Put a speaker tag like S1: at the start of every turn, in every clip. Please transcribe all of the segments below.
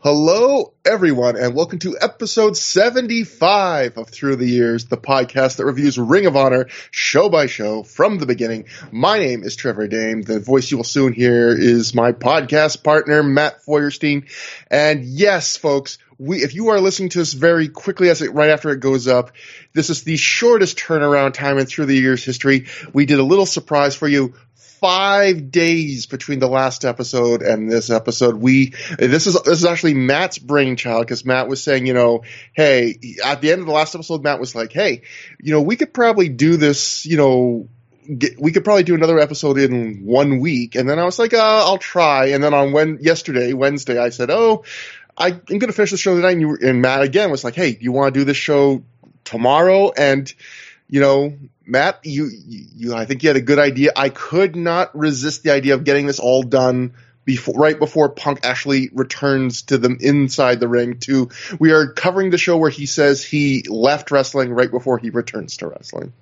S1: Hello, everyone, and welcome to episode 75 of ThROH The Years, the podcast that reviews Ring of Honor show by show from the beginning. My name is Trevor Dame. The voice you will soon hear is my podcast partner, Matt Feuerstein. And yes, folks, we, if you are listening to this very quickly as it, right after it goes up, this is the shortest turnaround time in ThROH The Years history. We did a little surprise for you five days between the last episode and this episode. We this is this is actually Matt's brainchild because Matt was saying, you know, hey, at the end of the last episode, Matt was like, hey, you know, we could probably do this, you know. Get, we could probably do another episode in one week, and then I was like, uh, "I'll try." And then on when yesterday, Wednesday, I said, "Oh, I, am going to finish the show tonight." And, you, and Matt again was like, "Hey, you want to do this show tomorrow?" And you know, Matt, you, you, I think you had a good idea. I could not resist the idea of getting this all done before, right before Punk actually returns to them inside the ring. To we are covering the show where he says he left wrestling right before he returns to wrestling.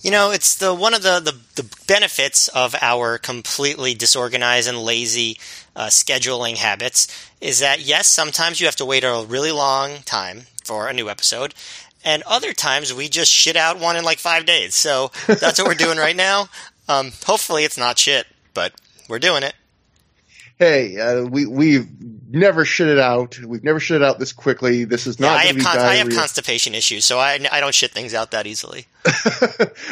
S2: You know, it's the one of the the, the benefits of our completely disorganized and lazy uh, scheduling habits is that yes, sometimes you have to wait a really long time for a new episode, and other times we just shit out one in like five days. So that's what we're doing right now. Um, hopefully it's not shit, but we're doing it.
S1: Hey, uh, we we've never shit it out. We've never shit it out this quickly. This is not.
S2: Yeah, I,
S1: have
S2: con- I have constipation issues, so I I don't shit things out that easily.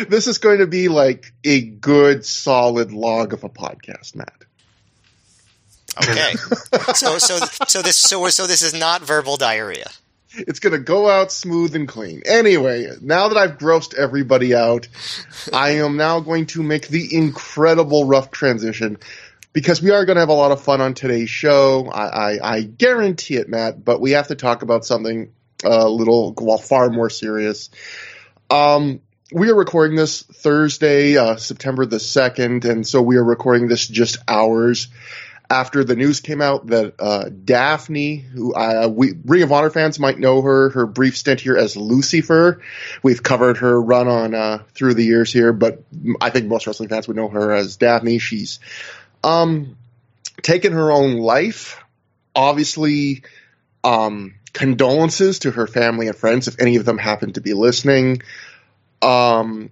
S1: this is going to be like a good solid log of a podcast, Matt.
S2: Okay. so so so this so so this is not verbal diarrhea.
S1: It's going to go out smooth and clean. Anyway, now that I've grossed everybody out, I am now going to make the incredible rough transition because we are going to have a lot of fun on today's show. I, I, I guarantee it, Matt, but we have to talk about something a little, well, far more serious. Um, we are recording this Thursday, uh, September the 2nd, and so we are recording this just hours after the news came out that uh, Daffney, who uh, we Ring of Honor fans might know her, her brief stint here as Lucifer. We've covered her run on uh, through the years here, but I think most wrestling fans would know her as Daffney. She's um, taken her own life. Obviously, um, condolences to her family and friends if any of them happen to be listening. Um,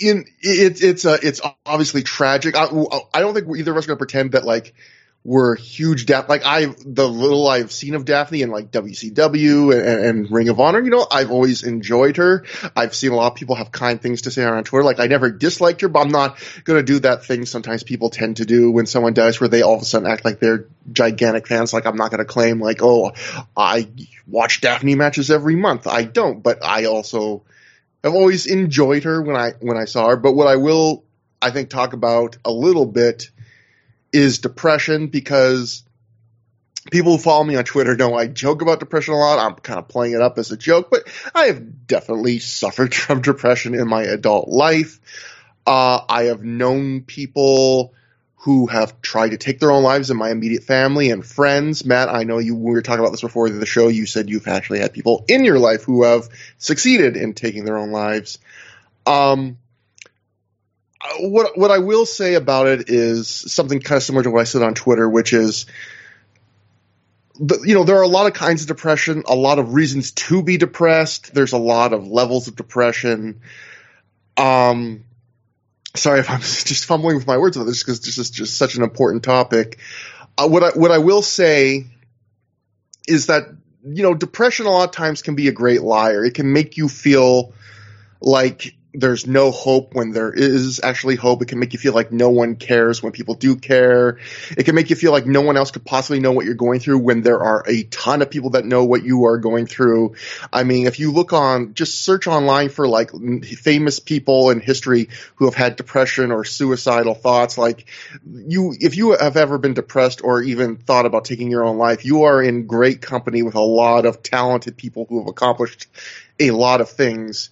S1: in it, it's uh, it's obviously tragic. I, I don't think either of us are going to pretend that like we're huge Daffney. Like I, the little I've seen of Daffney in like WCW and, and, Ring of Honor, you know, I've always enjoyed her. I've seen a lot of people have kind things to say on Twitter. Like I never disliked her, but I'm not going to do that thing sometimes people tend to do when someone dies, where they all of a sudden act like they're gigantic fans. Like I'm not going to claim like, oh, I watch Daffney matches every month. I don't, but I also I've always enjoyed her when I when I saw her, but what I will I think talk about a little bit is depression because people who follow me on Twitter know I joke about depression a lot. I'm kind of playing it up as a joke, but I have definitely suffered from depression in my adult life. Uh, I have known people who have tried to take their own lives in my immediate family and friends. Matt, I know you, we were talking about this before the show. You said you've actually had people in your life who have succeeded in taking their own lives. Um, what what I will say about it is something kind of similar to what I said on Twitter, which is, you know, there are a lot of kinds of depression, a lot of reasons to be depressed. There's a lot of levels of depression. Um, sorry if I'm just fumbling with my words about this because this is just such an important topic. Uh, what I what I will say is that you know depression a lot of times can be a great liar. It can make you feel like there's no hope when there is actually hope. It can make you feel like no one cares when people do care. It can make you feel like no one else could possibly know what you're going through when there are a ton of people that know what you are going through. I mean, if you look on, just search online for like famous people in history who have had depression or suicidal thoughts. Like you, if you have ever been depressed or even thought about taking your own life, you are in great company with a lot of talented people who have accomplished a lot of things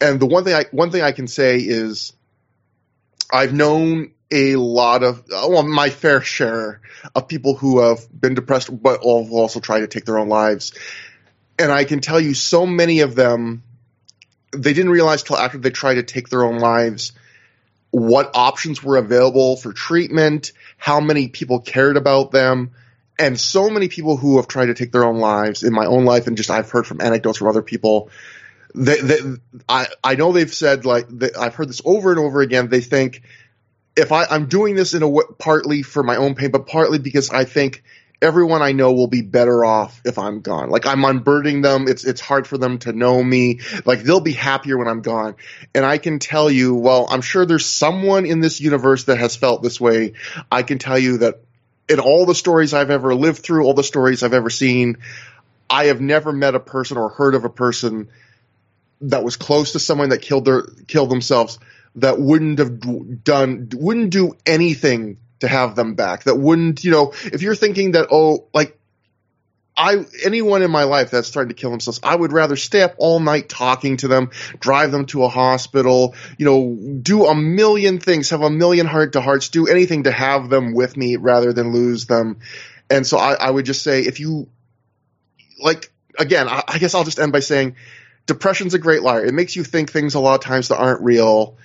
S1: and the one thing I one thing I can say is I've known a lot of well my fair share of people who have been depressed but also tried to take their own lives and I can tell you so many of them they didn't realize till after they tried to take their own lives what options were available for treatment how many people cared about them and so many people who have tried to take their own lives in my own life, and just I've heard from anecdotes from other people. They, I, I know they've said like they, I've heard this over and over again. They think if I, I'm doing this in a w- partly for my own pain, but partly because I think everyone I know will be better off if I'm gone. Like I'm unburdening them. It's it's hard for them to know me. Like they'll be happier when I'm gone. And I can tell you, well, I'm sure there's someone in this universe that has felt this way. I can tell you that in all the stories I've ever lived through, all the stories I've ever seen, I have never met a person or heard of a person that was close to someone that killed their killed themselves that wouldn't have done wouldn't do anything to have them back. That wouldn't, you know, if you're thinking that oh, like I anyone in my life that's trying to kill themselves, I would rather stay up all night talking to them, drive them to a hospital, you know, do a million things, have a million heart to hearts, do anything to have them with me rather than lose them. And so I, I would just say if you like again, I, I guess I'll just end by saying depression's a great liar. It makes you think things a lot of times that aren't real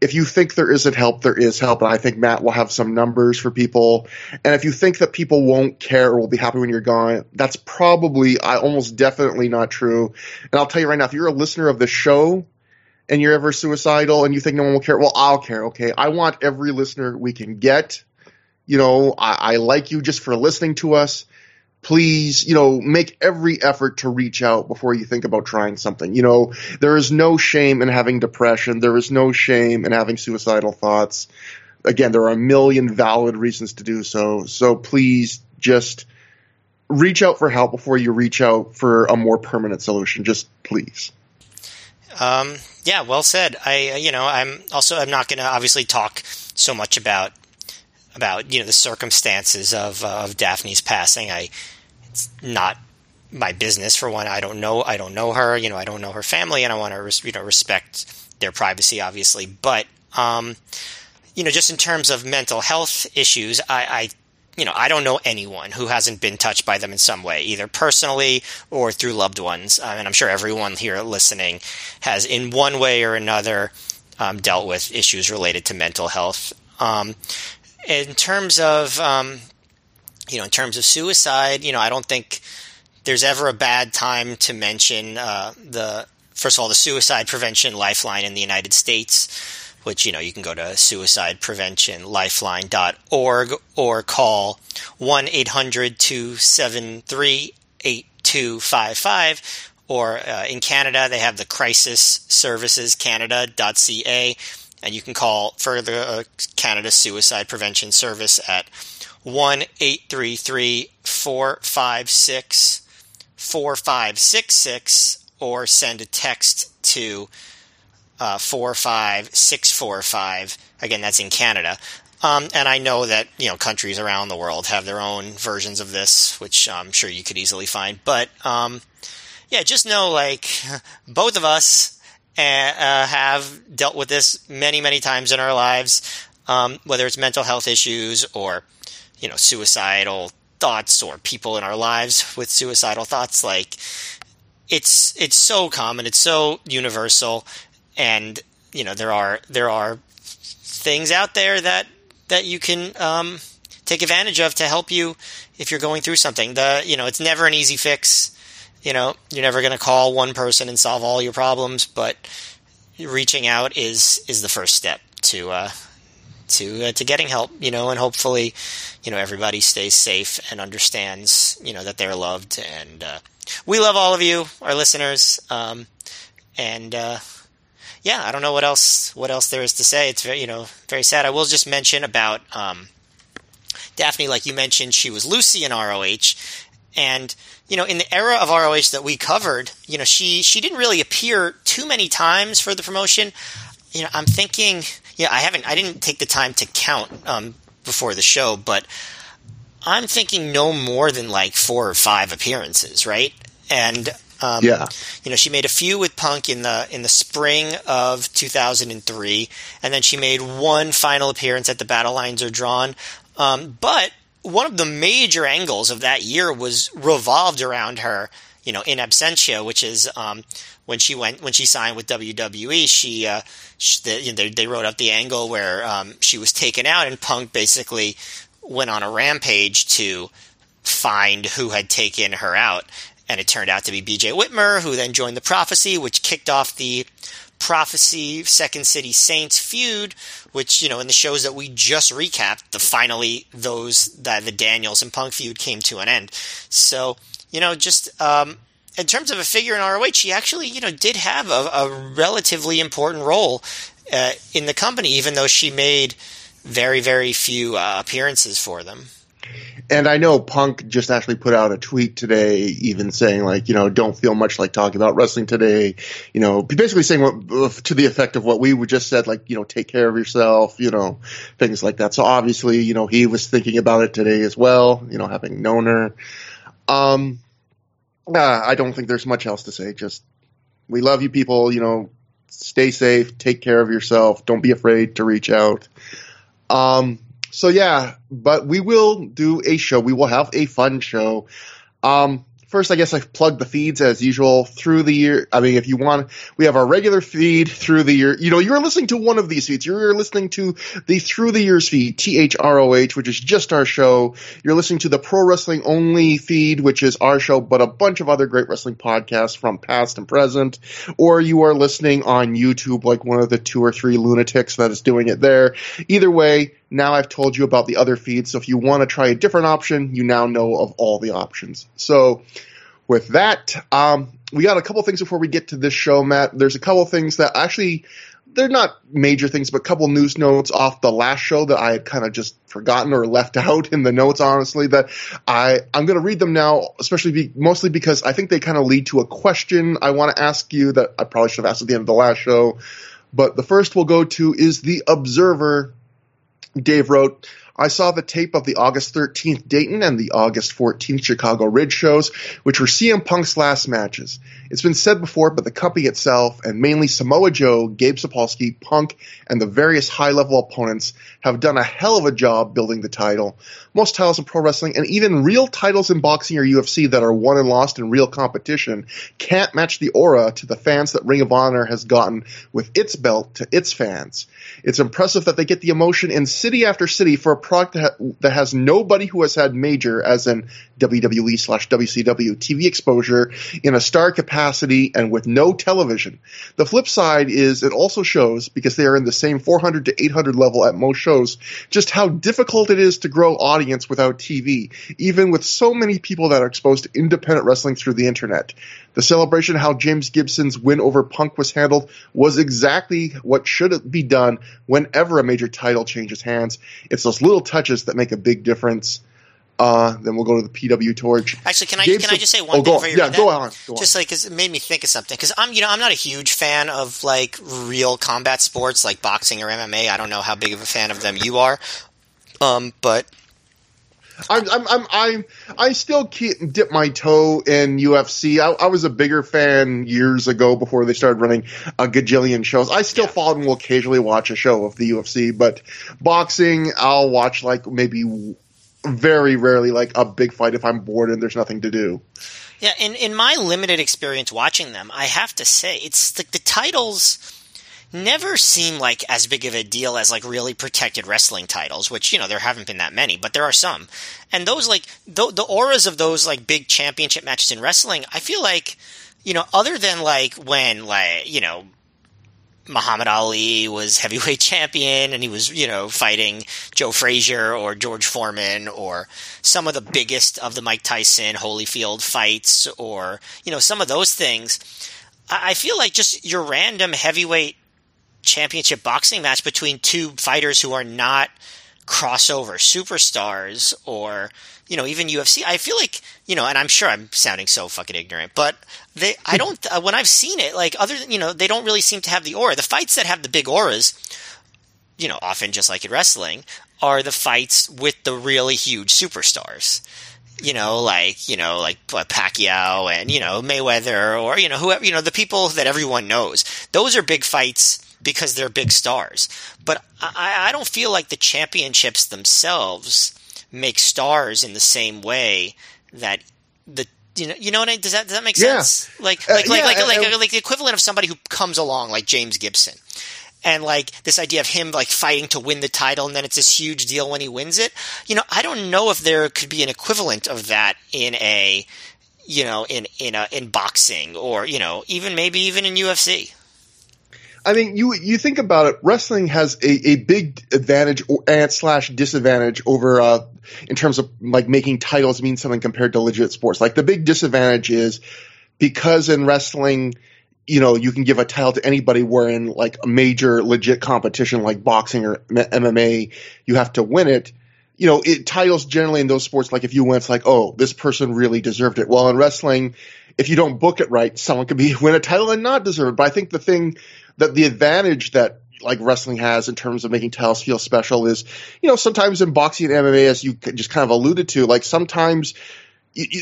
S1: if you think there isn't help, there is help. And I think Matt will have some numbers for people. And if you think that people won't care or will be happy when you're gone, that's probably, I almost definitely not true. And I'll tell you right now, if you're a listener of the show and you're ever suicidal and you think no one will care, well, I'll care. Okay. I want every listener we can get. You know, I, I like you just for listening to us please, you know, make every effort to reach out before you think about trying something. You know, there is no shame in having depression. There is no shame in having suicidal thoughts. Again, there are a million valid reasons to do so. So please just reach out for help before you reach out for a more permanent solution. Just please.
S2: Um, yeah, well said. I, you know, I'm also, I'm not going to obviously talk so much about about you know the circumstances of uh, of Daffney's passing. I it's not my business for one. I don't know. I don't know her. You know, I don't know her family, and I want to you know respect their privacy, obviously. But um, you know, just in terms of mental health issues, I, I you know, I don't know anyone who hasn't been touched by them in some way, either personally or through loved ones. Um, and I'm sure everyone here listening has, in one way or another, um, dealt with issues related to mental health. Um, in terms of um, you know, in terms of suicide, you know, I don't think there's ever a bad time to mention uh, the first of all the suicide prevention lifeline in the United States. Which you know you can go to suicidepreventionlifeline.org or call 1-800-273-8255 or uh, in Canada they have the crisis services canada.ca and you can call further uh, Canada Suicide Prevention Service at 1 833 456 4566 or send a text to uh, 45645. Again, that's in Canada. Um, and I know that you know countries around the world have their own versions of this, which I'm sure you could easily find. But um, yeah, just know like both of us uh, have dealt with this many, many times in our lives, um, whether it's mental health issues or, you know, suicidal thoughts or people in our lives with suicidal thoughts. Like, it's it's so common, it's so universal, and you know there are there are things out there that that you can um, take advantage of to help you if you're going through something. The you know it's never an easy fix you know, you're never going to call one person and solve all your problems, but reaching out is is the first step to uh, to uh, to getting help. You know, and hopefully, you know, everybody stays safe and understands, you know, that they're loved. And uh, we love all of you, our listeners. Um, and uh, yeah, I don't know what else what else there is to say. It's very you know very sad. I will just mention about. Um, Daffney, like you mentioned, she was Lucy in ROH, and you know, in the era of ROH that we covered, you know, she she didn't really appear too many times for the promotion. You know, I'm thinking, yeah, I haven't, I didn't take the time to count um, before the show, but I'm thinking no more than like four or five appearances, right? And um,
S1: yeah,
S2: you know, she made a few with Punk in the in the spring of 2003, and then she made one final appearance at the Battle Lines Are Drawn. Um, but one of the major angles of that year was revolved around her, you know, in absentia, which is um, when she went when she signed with WWE. She, uh, she the, you know, they, they, wrote up the angle where um, she was taken out, and Punk basically went on a rampage to find who had taken her out. And it turned out to be BJ Whitmer, who then joined the Prophecy, which kicked off the Prophecy Second City Saints feud, which, you know, in the shows that we just recapped, the finally those, that the Daniels and Punk feud came to an end. So, you know, just, um, in terms of a figure in ROH, she actually, you know, did have a, a relatively important role uh, in the company, even though she made very, very few uh, appearances for them.
S1: And I know Punk just actually put out a tweet today, even saying like, you know, don't feel much like talking about wrestling today. You know, basically saying what to the effect of what we just said, like, you know, take care of yourself, you know, things like that. So obviously, you know, he was thinking about it today as well, you know, having known her. Um, uh, I don't think there's much else to say. Just we love you, people. You know, stay safe, take care of yourself. Don't be afraid to reach out. Um, so yeah, but we will do a show. We will have a fun show. Um, first, I guess I've plugged the feeds as usual through the year. I mean, if you want, we have our regular feed through the year. You know, you're listening to one of these feeds. You're listening to the through the years feed, THROH, which is just our show. You're listening to the pro wrestling only feed, which is our show, but a bunch of other great wrestling podcasts from past and present. Or you are listening on YouTube, like one of the two or three lunatics that is doing it there. Either way, now I've told you about the other feeds. So if you want to try a different option, you now know of all the options. So with that, um, we got a couple things before we get to this show, Matt. There's a couple things that actually they're not major things, but a couple news notes off the last show that I had kind of just forgotten or left out in the notes. Honestly, that I I'm going to read them now, especially be, mostly because I think they kind of lead to a question I want to ask you that I probably should have asked at the end of the last show. But the first we'll go to is the Observer. Dave wrote, I saw the tape of the August 13th Dayton and the August 14th Chicago Ridge shows, which were CM Punk's last matches. It's been said before, but the company itself, and mainly Samoa Joe, Gabe Sapolsky, Punk, and the various high level opponents have done a hell of a job building the title. Most titles in pro wrestling, and even real titles in boxing or UFC that are won and lost in real competition, can't match the aura to the fans that Ring of Honor has gotten with its belt to its fans. It's impressive that they get the emotion in city after city for a product that, ha- that has nobody who has had major, as in WWE slash WCW, TV exposure in a star capacity and with no television. The flip side is it also shows, because they are in the same 400 to 800 level at most shows, just how difficult it is to grow audience without TV, even with so many people that are exposed to independent wrestling through the internet. The celebration how James Gibson's win over Punk was handled was exactly what should be done whenever a major title changes hands. It's those little touches that make a big difference. Uh, then we'll go to the PW torch.
S2: Actually, can I can I just say one
S1: oh,
S2: thing
S1: on.
S2: you
S1: Yeah, go on. Go on.
S2: Just like 'cause it made me think of something because I'm you know I'm not a huge fan of like real combat sports like boxing or MMA. I don't know how big of a fan of them you are, um, but
S1: I'm, I'm, I'm, I'm, I still keep, dip my toe in UFC. I, I was a bigger fan years ago before they started running a gajillion shows. I still
S2: Yeah.
S1: follow and will occasionally watch a show of the UFC, but boxing, I'll watch like maybe very rarely like a big fight if I'm bored and there's nothing to do.
S2: Yeah, in in my limited experience watching them, I have to say it's like the titles never seem like as big of a deal as like really protected wrestling titles, which you know there haven't been that many, but there are some. And those like the, the auras of those like big championship matches in wrestling, I feel like you know other than like when like you know Muhammad Ali was heavyweight champion and he was, you know, fighting Joe Frazier or George Foreman or some of the biggest of the Mike Tyson Holyfield fights or, you know, some of those things. I I feel like just your random heavyweight championship boxing match between two fighters who are not crossover superstars or you know even UFC I feel like you know and I'm sure I'm sounding so fucking ignorant but they I don't when I've seen it like other than you know they don't really seem to have the aura. The fights that have the big auras you know often just like in wrestling are the fights with the really huge superstars. You know, like you know, like Pacquiao and you know Mayweather, or you know whoever, you know the people that everyone knows. Those are big fights because they're big stars. But I, I don't feel like the championships themselves make stars in the same way that the you know you know what I, does that does that make
S1: Yeah.
S2: sense? Like
S1: Uh,
S2: like like
S1: yeah,
S2: like,
S1: uh,
S2: like,
S1: uh,
S2: like the equivalent of somebody who comes along like James Gibson. and like this idea of him like fighting to win the title and then it's this huge deal when he wins it. You know, I don't know if there could be an equivalent of that in a you know in in a, in boxing or you know even maybe even in UFC.
S1: I mean, you you think about it. Wrestling has a, a big advantage or, and slash disadvantage over uh, in terms of like making titles mean something compared to legit sports. Like the big disadvantage is because in wrestling, you know, you can give a title to anybody. Where in like a major legit competition like boxing or MMA, you have to win it. You know, it titles generally in those sports, like if you win, it's like, oh, this person really deserved it. Well, in wrestling, if you don't book it right, someone could be win a title and not deserve it. But I think the thing that the advantage that like wrestling has in terms of making titles feel special is, you know, sometimes in boxing and MMA, as you just kind of alluded to, like sometimes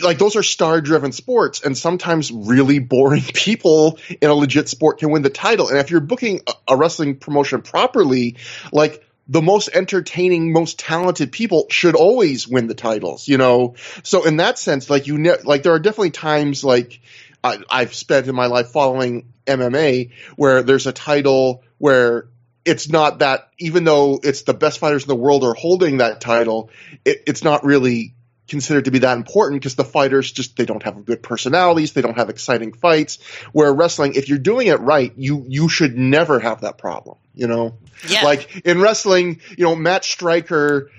S1: like those are star driven sports and sometimes really boring people in a legit sport can win the title. And if you're booking a wrestling promotion properly, like the most entertaining, most talented people should always win the titles, you know? So in that sense, like you, ne- like there are definitely times like I, I've spent in my life following MMA where there's a title where it's not that even though it's the best fighters in the world are holding that title, it, it's not really considered to be that important because the fighters just they don't have good personalities, they don't have exciting fights. Where wrestling, if you're doing it right, you you should never have that problem. You know,
S2: yeah.
S1: like in wrestling, you know, Matt Striker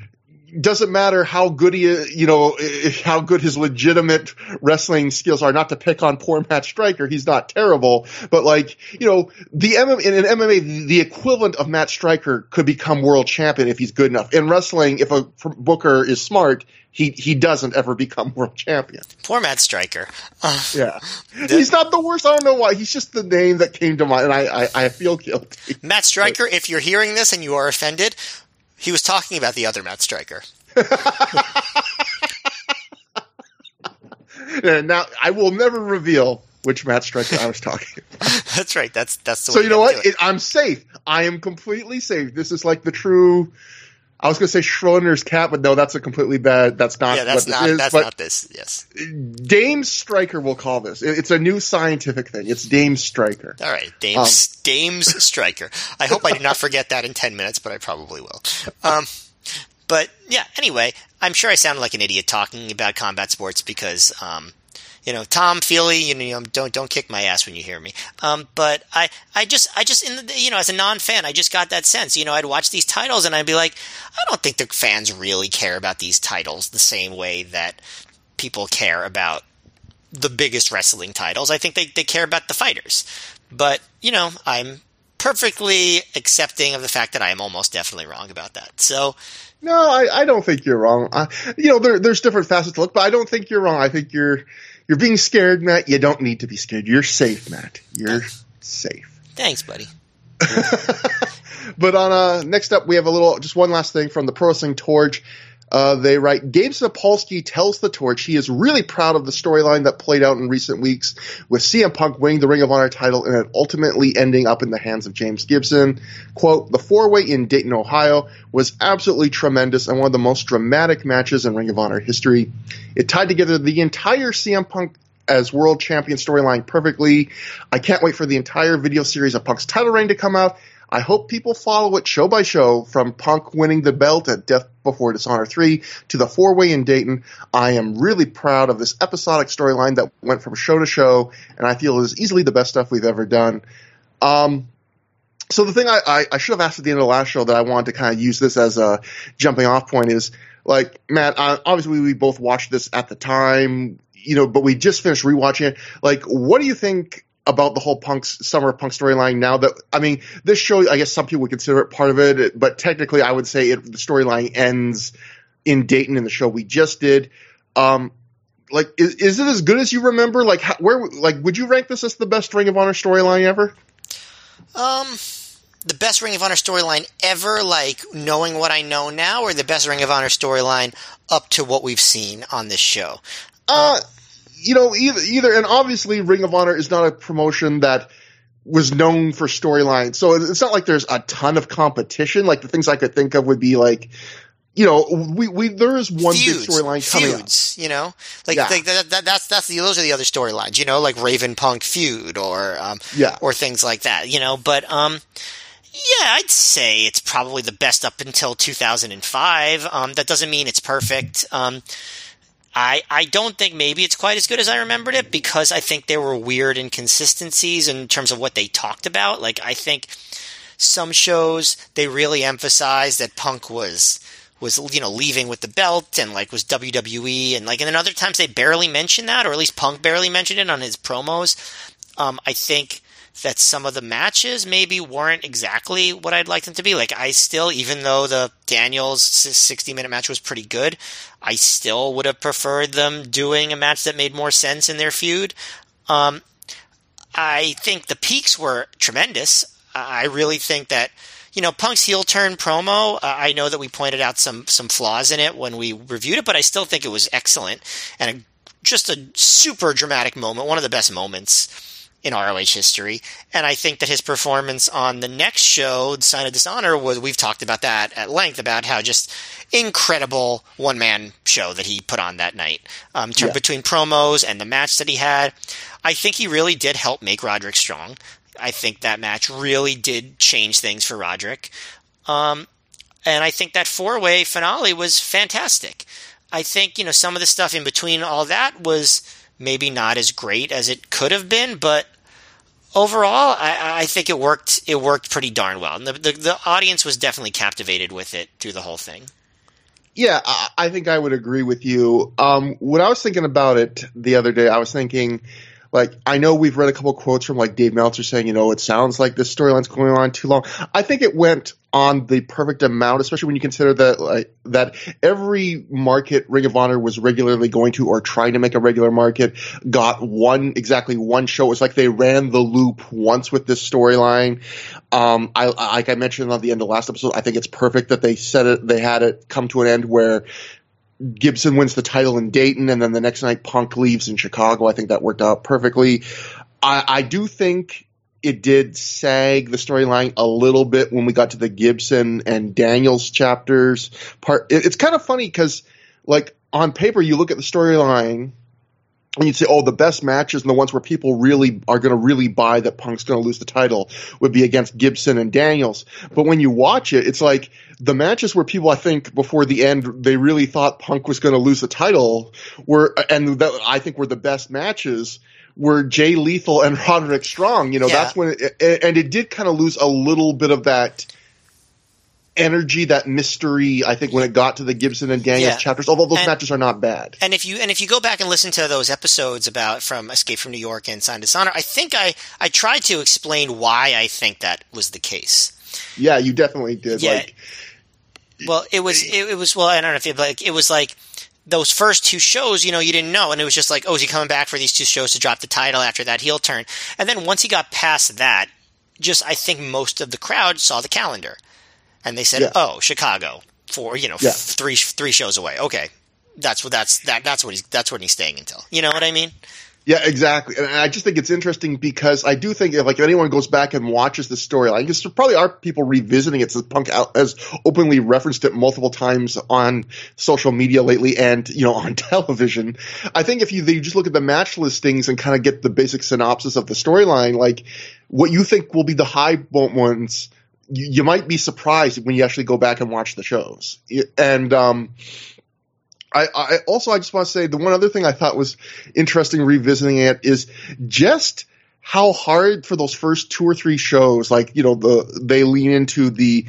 S1: doesn't matter how good he, you know, how good his legitimate wrestling skills are. Not to pick on poor Matt Striker, he's not terrible, but like, you know, the MMA in an MMA, the equivalent of Matt Striker could become world champion if he's good enough. In wrestling, if a booker is smart, he he doesn't ever become world champion.
S2: Poor Matt Striker. Uh,
S1: yeah, the, he's not the worst. I don't know why. He's just the name that came to mind, and I I, I feel guilty.
S2: Matt Striker, if you're hearing this and you are offended, he was talking about the other Matt Striker.
S1: now I will never reveal which Matt Striker I was talking
S2: about. that's right. That's that's the one.
S1: so. you know what? It, I'm safe. I am completely safe. This is like the true. I was going to say Schrodinger's cat, but no, that's a completely bad. That's not.
S2: Yeah, that's not.
S1: Is,
S2: that's not this. Yes.
S1: Dame Striker, we'll call this. It's a new scientific thing. It's Dame Striker.
S2: All right, Dame um, Dame's Striker. I hope I did not forget that in ten minutes, but I probably will. Um, but yeah, anyway, I'm sure I sounded like an idiot talking about combat sports because um, you know, Tom Feely, you know, don't don't kick my ass when you hear me. Um, but I, I just, I just, in the, you know, as a non-fan, I just got that sense. You know, I'd watch these titles and I'd be like, I don't think the fans really care about these titles the same way that people care about the biggest wrestling titles. I think they, they care about the fighters. But, you know, I'm perfectly accepting of the fact that I am almost definitely wrong about that. So,
S1: no, I, I don't think you're wrong. I, you know, there, there's different facets to look, but I don't think you're wrong. I think you're you're being scared, Matt. You don't need to be scared. You're safe, Matt. You're safe.
S2: Thanks, buddy.
S1: but on uh, next up, we have a little, just one last thing from the Pro Wrestling Torch. Uh, they write, Gabe Sapolsky tells the Torch he is really proud of the storyline that played out in recent weeks with CM Punk winning the Ring of Honor title and it ultimately ending up in the hands of James Gibson. Quote, the four-way in Dayton, Ohio was absolutely tremendous and one of the most dramatic matches in Ring of Honor history. It tied together the entire CM Punk as world champion storyline perfectly. I can't wait for the entire video series of Punk's title reign to come out I hope people follow it show by show from Punk winning the belt at Death Before Dishonor 3 to the four way in Dayton. I am really proud of this episodic storyline that went from show to show, and I feel is easily the best stuff we've ever done. Um, so the thing I, I, I, should have asked at the end of the last show that I wanted to kind of use this as a jumping off point is like Matt. Uh, obviously, we both watched this at the time, you know, but we just finished rewatching it. Like, what do you think about the whole punk's summer punk storyline now that I mean this show I guess some people would consider it part of it but technically I would say it, the storyline ends in Dayton in the show we just did. Um like is, is it as good as you remember? Like how, where like would you rank this as the best Ring of Honor storyline ever?
S2: Um the best Ring of Honor storyline ever like knowing what I know now or the best Ring of Honor storyline up to what we've seen on this show?
S1: Uh you know, either, either, and obviously Ring of Honor is not a promotion that was known for storyline. So it's not like there's a ton of competition. Like the things I could think of would be like, you know, we, we there is one
S2: Feuds,
S1: big storyline coming
S2: Feuds, you know, like, yeah. like that, that, that's that's the those are the other storylines, you know, like Raven Punk feud or um,
S1: yeah,
S2: or things like that, you know. But um, Yeah, I'd say it's probably the best up until 2005. Um, that doesn't mean it's perfect. Um, I I don't think maybe it's quite as good as I remembered it because I think there were weird inconsistencies in terms of what they talked about. Like I think some shows they really emphasized that Punk was was you know leaving with the belt and like was WWE and like and then other times they barely mentioned that or at least Punk barely mentioned it on his promos. Um, I think that some of the matches maybe weren't exactly what I'd like them to be. Like I still, even though the Daniels 60 minute match was pretty good, I still would have preferred them doing a match that made more sense in their feud. Um, I think the peaks were tremendous. I really think that you know Punk's heel turn promo. Uh, I know that we pointed out some some flaws in it when we reviewed it, but I still think it was excellent and a, just a super dramatic moment, one of the best moments in ROH history. And I think that his performance on the next show, Sign of Dishonor, was we've talked about that at length about how just incredible one man show that he put on that night. Um, yeah. between promos and the match that he had, I think he really did help make Roderick strong. I think that match really did change things for Roderick. Um, and I think that four way finale was fantastic. I think, you know, some of the stuff in between all that was maybe not as great as it could have been, but overall, I, I, think it worked. It worked pretty darn well, and the, the, the audience was definitely captivated with it through the whole thing.
S1: Yeah, I think I would agree with you. Um, when I was thinking about it the other day, I was thinking like I know we've read a couple quotes from like Dave Meltzer saying, you know, it sounds like this storyline's going on too long. I think it went on the perfect amount, especially when you consider that like that every market Ring of Honor was regularly going to or trying to make a regular market got one exactly one show. It was like they ran the loop once with this storyline. Um, I like I mentioned on the end of last episode, I think it's perfect that they said it. They had it come to an end where Gibson wins the title in Dayton, and then the next night Punk leaves in Chicago. I think that worked out perfectly. I, I do think it did sag the storyline a little bit when we got to the Gibson and Daniels chapters. Part it, it's kind of funny because, like on paper, you look at the storyline and you'd say, oh, the best matches and the ones where people really are going to really buy that Punk's going to lose the title would be against Gibson and Daniels. But when you watch it, it's like the matches where people, I think, before the end, they really thought Punk was going to lose the title were, and that I think were the best matches were Jay Lethal and Roderick Strong. You know, yeah. that's when, it, and it did kind of lose a little bit of that energy, that mystery. I think when it got to the Gibson and Daniels yeah. chapters, although those and, matches are not bad.
S2: And if you and if you go back and listen to those episodes about from Escape from New York and Sign Dishonor, I think I I tried to explain why I think that was the case.
S1: Yeah, you definitely did. Yeah. Like,
S2: well, it was eh. it, it was well. I don't know if it like it was like those first two shows, you know, you didn't know. And it was just like, oh, is he coming back for these two shows to drop the title after that heel turn? And then once he got past that, just I think most of the crowd saw the calendar and they said, yeah. "Oh, Chicago for you know yeah. f- three three shows away." Okay, that's what that's that that's what he's that's what he's staying until. You know what I mean?
S1: Yeah, exactly. And I just think it's interesting because I do think if like if anyone goes back and watches the storyline, because there probably are people revisiting it. Since Punk has openly referenced it multiple times on social media lately, and you know on television. I think if you, you just look at the match listings and kind of get the basic synopsis of the storyline, like what you think will be the high ones you, you, might be surprised when you actually go back and watch the shows. And um, I, I also I just want to say the one other thing I thought was interesting revisiting it is just how hard for those first two or three shows, like you know the they lean into the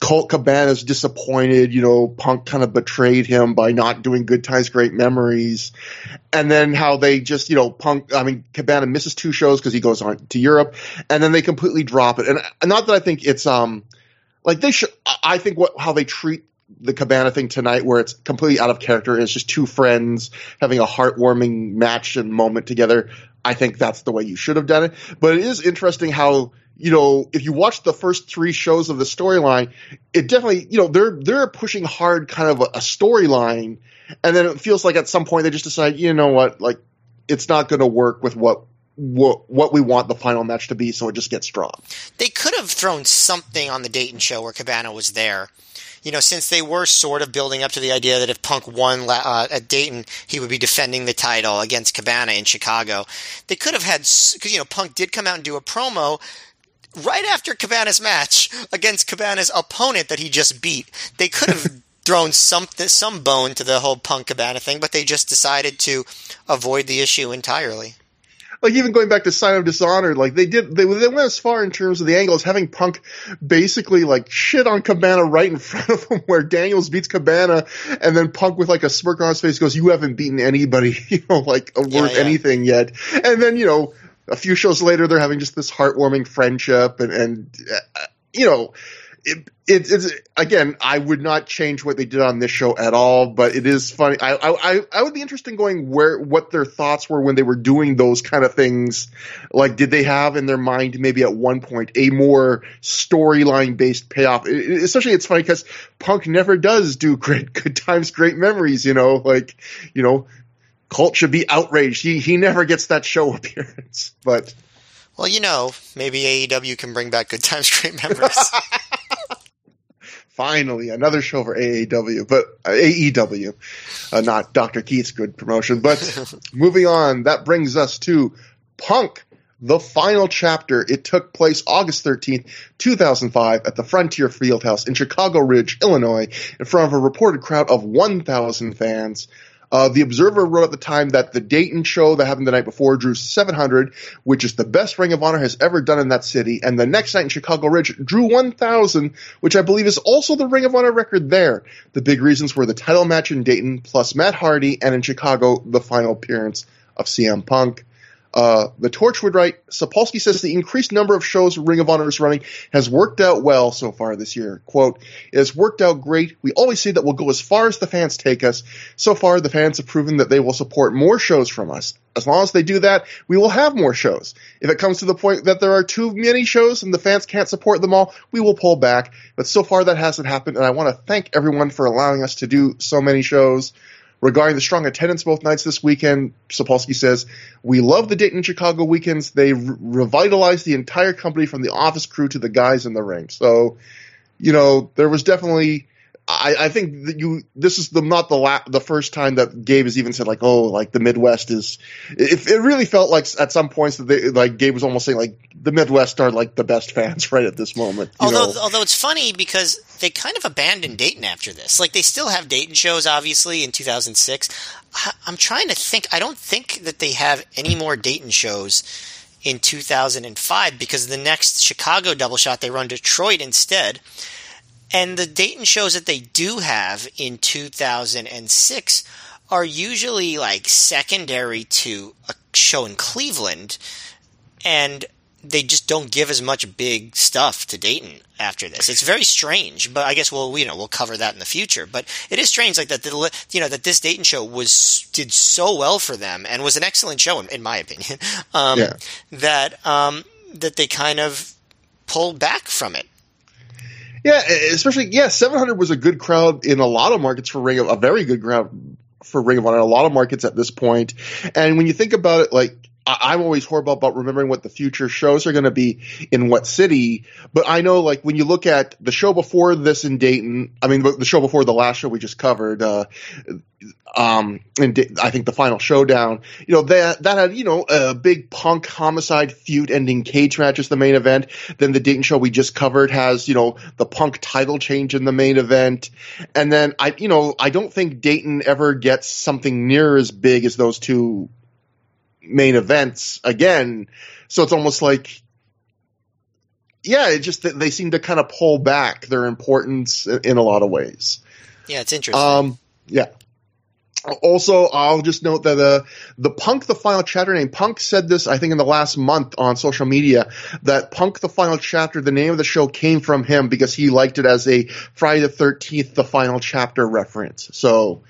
S1: Colt Cabana's disappointed, you know, Punk kind of betrayed him by not doing Good Times, Great Memories. And then how they just, you know, Punk, I mean, Cabana misses two shows because he goes on to Europe and then they completely drop it. And not that I think it's, um, like they should, I think what, how they treat the Cabana thing tonight where it's completely out of character. It's just two friends having a heartwarming match and moment together. I think that's the way you should have done it. But it is interesting how you know, if you watch the first three shows of the storyline, it definitely, you know, they're they're pushing hard kind of a, a storyline, and then it feels like at some point they just decide, you know what, like it's not going to work with what what what we want the final match to be, so it just gets dropped.
S2: They could have thrown something on the Dayton show where Cabana was there. You know, since they were sort of building up to the idea that if Punk won uh, at Dayton, he would be defending the title against Cabana in Chicago. They could have had, because, you know, Punk did come out and do a promo right after Cabana's match against Cabana's opponent that he just beat, they could have thrown some some bone to the whole Punk Cabana thing, but they just decided to avoid the issue entirely.
S1: Like even going back to Sign of Dishonor, like they did, they, they went as far in terms of the angles, having Punk basically like shit on Cabana right in front of him, where Daniels beats Cabana, and then Punk with like a smirk on his face goes, "You haven't beaten anybody, you know, like worth yeah, yeah. anything yet," and then you know a few shows later, they're having just this heartwarming friendship, and and uh, you know, it, it, it's again, I would not change what they did on this show at all, but it is funny. I, I I would be interested in going where what their thoughts were when they were doing those kind of things. Like, did they have in their mind maybe at one point a more storyline based payoff? It, especially, it's funny because Punk never does do great good times, great memories. You know, like you know, Colt should be outraged. He he never gets that show appearance. But
S2: well, you know, maybe AEW can bring back good times, great memories.
S1: Finally, another show for AAW, but uh, AEW, uh, not Dr. Keith's good promotion. But moving on, that brings us to Punk, the final chapter. It took place August 13th, 2005 at the Frontier Fieldhouse in Chicago Ridge, Illinois, in front of a reported crowd of 1,000 fans. Uh, the Observer wrote at the time that the Dayton show that happened the night before drew 700, which is the best Ring of Honor has ever done in that city. And the next night in Chicago Ridge drew 1,000, which I believe is also the Ring of Honor record there. The big reasons were the title match in Dayton, plus Matt Hardy, and in Chicago, the final appearance of CM Punk. Uh, the Torchwood write, Sapolsky says the increased number of shows Ring of Honor is running has worked out well so far this year. Quote, it has worked out great. We always say that we'll go as far as the fans take us. So far, the fans have proven that they will support more shows from us. As long as they do that, we will have more shows. If it comes to the point that there are too many shows and the fans can't support them all, we will pull back. But so far that hasn't happened, and I want to thank everyone for allowing us to do so many shows. Regarding the strong attendance both nights this weekend, Sapolsky says, We love the Dayton Chicago weekends. They re- revitalized the entire company from the office crew to the guys in the ring. So, you know, there was definitely I, I, think that you this is the not the la- the first time that Gabe has even said like oh like the Midwest is it, it really felt like at some points that they like Gabe was almost saying like the Midwest are like the best fans right at this moment.
S2: although
S1: know?
S2: although it's funny because they kind of abandoned Dayton after this. Like they still have Dayton shows obviously in 2006. I'm trying to think. I don't think that they have any more Dayton shows in 2005 because the next Chicago double shot they run Detroit instead. And the Dayton shows that they do have in 2006 are usually like secondary to a show in Cleveland. And they just don't give as much big stuff to Dayton after this. It's very strange, but I guess we'll you know we'll cover that in the future. But it is strange like that the you know that this Dayton show was did so well for them and was an excellent show in, in my opinion. Um, yeah. That um, that they kind of pulled back from it
S1: yeah, especially yeah, 700 was a good crowd in a lot of markets for Ring of a very good crowd for Ring of Honor. In a lot of markets at this point, and when you think about it, like I'm always horrible about remembering what the future shows are going to be in what city. But I know, like, when you look at the show before this in Dayton, I mean, the show before the last show we just covered, uh, um, and I think the final showdown, you know, that, that had, you know, a big punk homicide feud ending cage match as the main event. Then the Dayton show we just covered has, you know, the punk title change in the main event. And then I, you know, I don't think Dayton ever gets something near as big as those two main events again. So it's almost like, yeah, it just they seem to kind of pull back their importance in a lot of ways.
S2: Yeah, it's interesting.
S1: Um, yeah. Also, I'll just note that uh, the Punk the Final Chapter name, Punk said this, I think, in the last month on social media, that Punk the Final Chapter, the name of the show came from him because he liked it as a Friday the 13th, the Final Chapter reference. So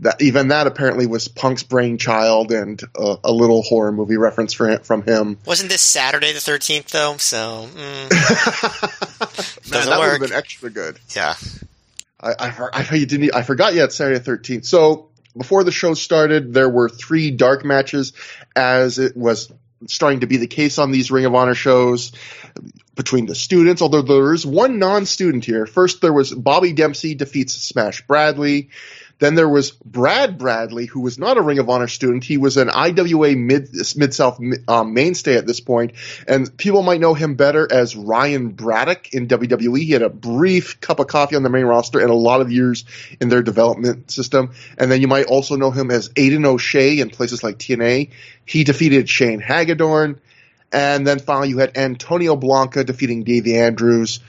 S1: that even that apparently was Punk's brainchild and a, a little horror movie reference for, from him.
S2: Wasn't this Saturday the thirteenth though? So mm,
S1: Man, that would have been extra good.
S2: Yeah,
S1: I I, I, I didn't I forgot yet Saturday the thirteenth. So before the show started, there were three dark matches, as it was starting to be the case on these Ring of Honor shows between the students, although there is one non-student here. First, there was Bobby Dempsey defeats Smash Bradley. Then there was Brad Bradley, who was not a Ring of Honor student. He was an IWA Mid South um, mainstay at this point, and people might know him better as Ryan Braddock in WWE. He had a brief cup of coffee on the main roster and a lot of years in their development system. And then you might also know him as Aiden O'Shea in places like TNA. He defeated Shane Hagadorn. And then finally, you had Antonio Blanca defeating Davey Andrews.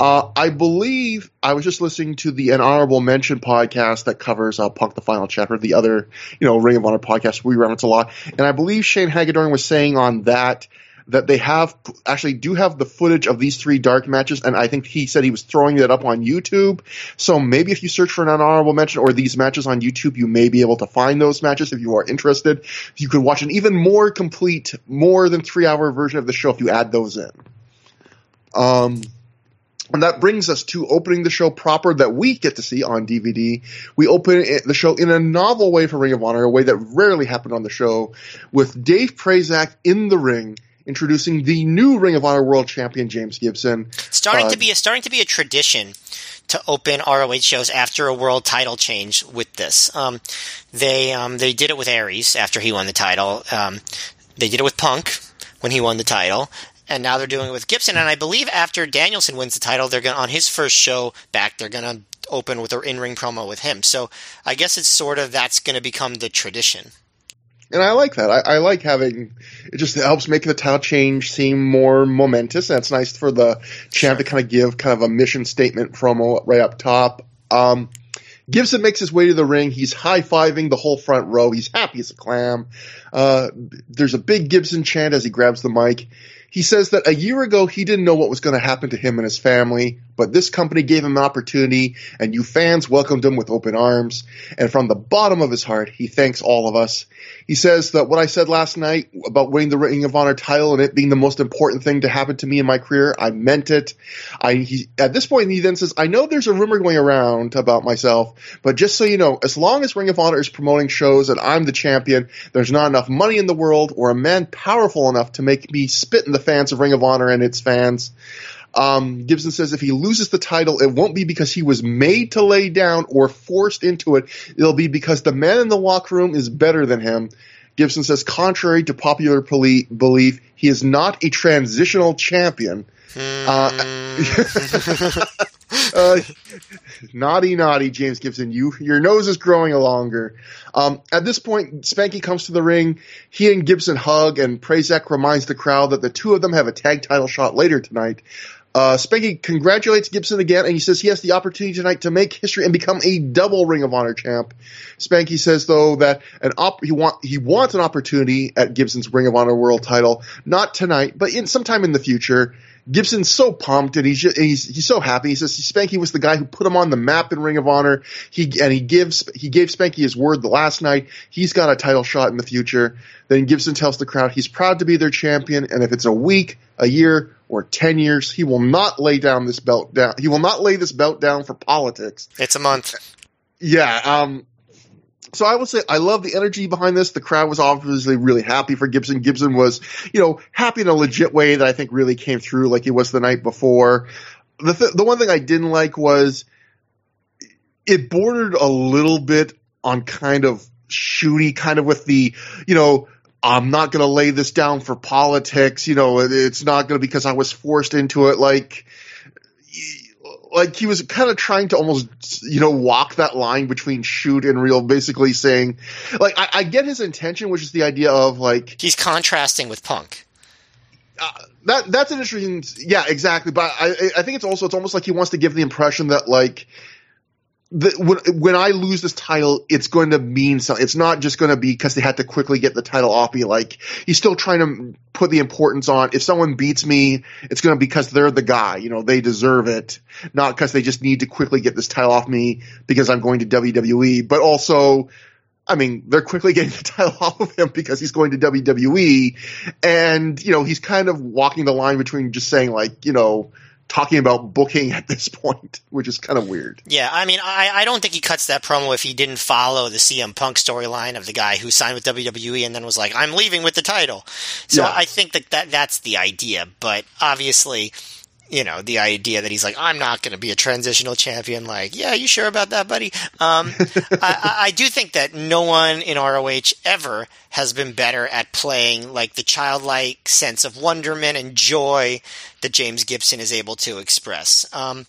S1: Uh, I believe I was just listening to the An Honorable Mention podcast that covers uh, Punk the Final Chapter, the other, you know, Ring of Honor podcast we reference a lot. And I believe Shane Hagadorn was saying on that that they have actually do have the footage of these three dark matches, and I think he said he was throwing it up on YouTube. So maybe if you search for an honorable mention or these matches on YouTube, you may be able to find those matches if you are interested. You could watch an even more complete, more than three hour version of the show if you add those in. Um, and that brings us to opening the show proper that we get to see on DVD. We open the show in a novel way for Ring of Honor, a way that rarely happened on the show, with Dave Prazak in the ring introducing the new Ring of Honor World Champion James Gibson.
S2: Starting uh, to be a starting to be a tradition to open ROH shows after a world title change with this. Um, they um, they did it with Aries after he won the title. Um, they did it with Punk when he won the title. And now they're doing it with Gibson, and I believe after Danielson wins the title, they're going on his first show back. They're going to open with an in-ring promo with him. So I guess it's sort of that's going to become the tradition
S1: and I like that. I, I, like having it. Just helps make the title change seem more momentous, and it's nice for the champ sure. to kind of give kind of a mission statement promo right up top. Um, Gibson makes his way to the ring. He's high fiving the whole front row. He's happy as a clam. Uh, there's a big Gibson chant as he grabs the mic. He says that a year ago he didn't know what was going to happen to him and his family, but this company gave him an opportunity, and you fans welcomed him with open arms. And from the bottom of his heart, he thanks all of us. He says that what I said last night about winning the Ring of Honor title and it being the most important thing to happen to me in my career, I meant it. I he, at this point he then says, I know there's a rumor going around about myself, but just so you know, as long as Ring of Honor is promoting shows and I'm the champion, there's not enough money in the world or a man powerful enough to make me spit in the fans of Ring of Honor and its fans. Um, Gibson says if he loses the title, it won't be because he was made to lay down or forced into it. It'll be because the man in the locker room is better than him. Gibson says, contrary to popular belief, he is not a transitional champion. Uh, uh, naughty, naughty, James Gibson. You, your nose is growing longer. Um, at this point, Spanky comes to the ring. He and Gibson hug, and Prazak reminds the crowd that the two of them have a tag title shot later tonight. Uh, Spanky congratulates Gibson again, and he says he has the opportunity tonight to make history and become a double Ring of Honor champ. Spanky says though that an op- he want he wants an opportunity at Gibson's Ring of Honor World Title, not tonight, but in sometime in the future. Gibson's so pumped and he's just, he's he's so happy. He says Spanky was the guy who put him on the map in Ring of Honor. He and he gives he gave Spanky his word the last night. He's got a title shot in the future. Then Gibson tells the crowd he's proud to be their champion, and if it's a week, a year, or 10 years. He will not lay down this belt down. He will not lay this belt down for politics.
S2: It's a month.
S1: Yeah. Um, so I will say I love the energy behind this. The crowd was obviously really happy for Gibson. Gibson was, you know, happy in a legit way that I think really came through like he was the night before. The th- the one thing I didn't like was it bordered a little bit on kind of shooty, kind of with the, you know, I'm not going to lay this down for politics. You know, it's not going to because I was forced into it. Like, like he was kind of trying to almost, you know, walk that line between shoot and real, basically saying, like, I, I get his intention, which is the idea of like
S2: he's contrasting with Punk.
S1: Uh, that that's an interesting, yeah, exactly. But I I think it's also it's almost like he wants to give the impression that like the, when, when I lose this title, it's going to mean something. It's not just going to be because they had to quickly get the title off me. Like he's still trying to put the importance on. If someone beats me, it's going to be because they're the guy. You know, they deserve it, not because they just need to quickly get this title off me because I'm going to WWE. But also, I mean, they're quickly getting the title off of him because he's going to WWE, and you know, he's kind of walking the line between just saying like, you know talking about booking at this point, which is kind of weird.
S2: Yeah, I mean, I, I don't think he cuts that promo if he didn't follow the CM Punk storyline of the guy who signed with WWE and then was like, "I'm leaving with the title." So yeah. I think that, that that's the idea, but obviously. You know, the idea that he's like, I'm not going to be a transitional champion. Like, yeah, you sure about that, buddy? Um, I, I, do think that no one in ROH ever has been better at playing like the childlike sense of wonderment and joy that James Gibson is able to express. Um,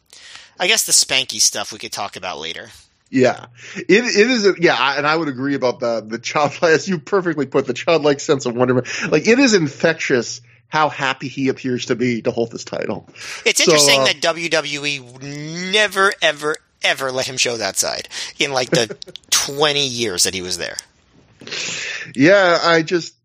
S2: I guess the spanky stuff we could talk about later.
S1: Yeah, it it is. A, yeah, and I would agree about the the childlike, as you perfectly put, the childlike sense of wonderment. Like it is infectious how happy he appears to be to hold this title.
S2: It's so, interesting uh, that WWE never, ever, ever let him show that side in like the 20 years that he was there.
S1: Yeah, I just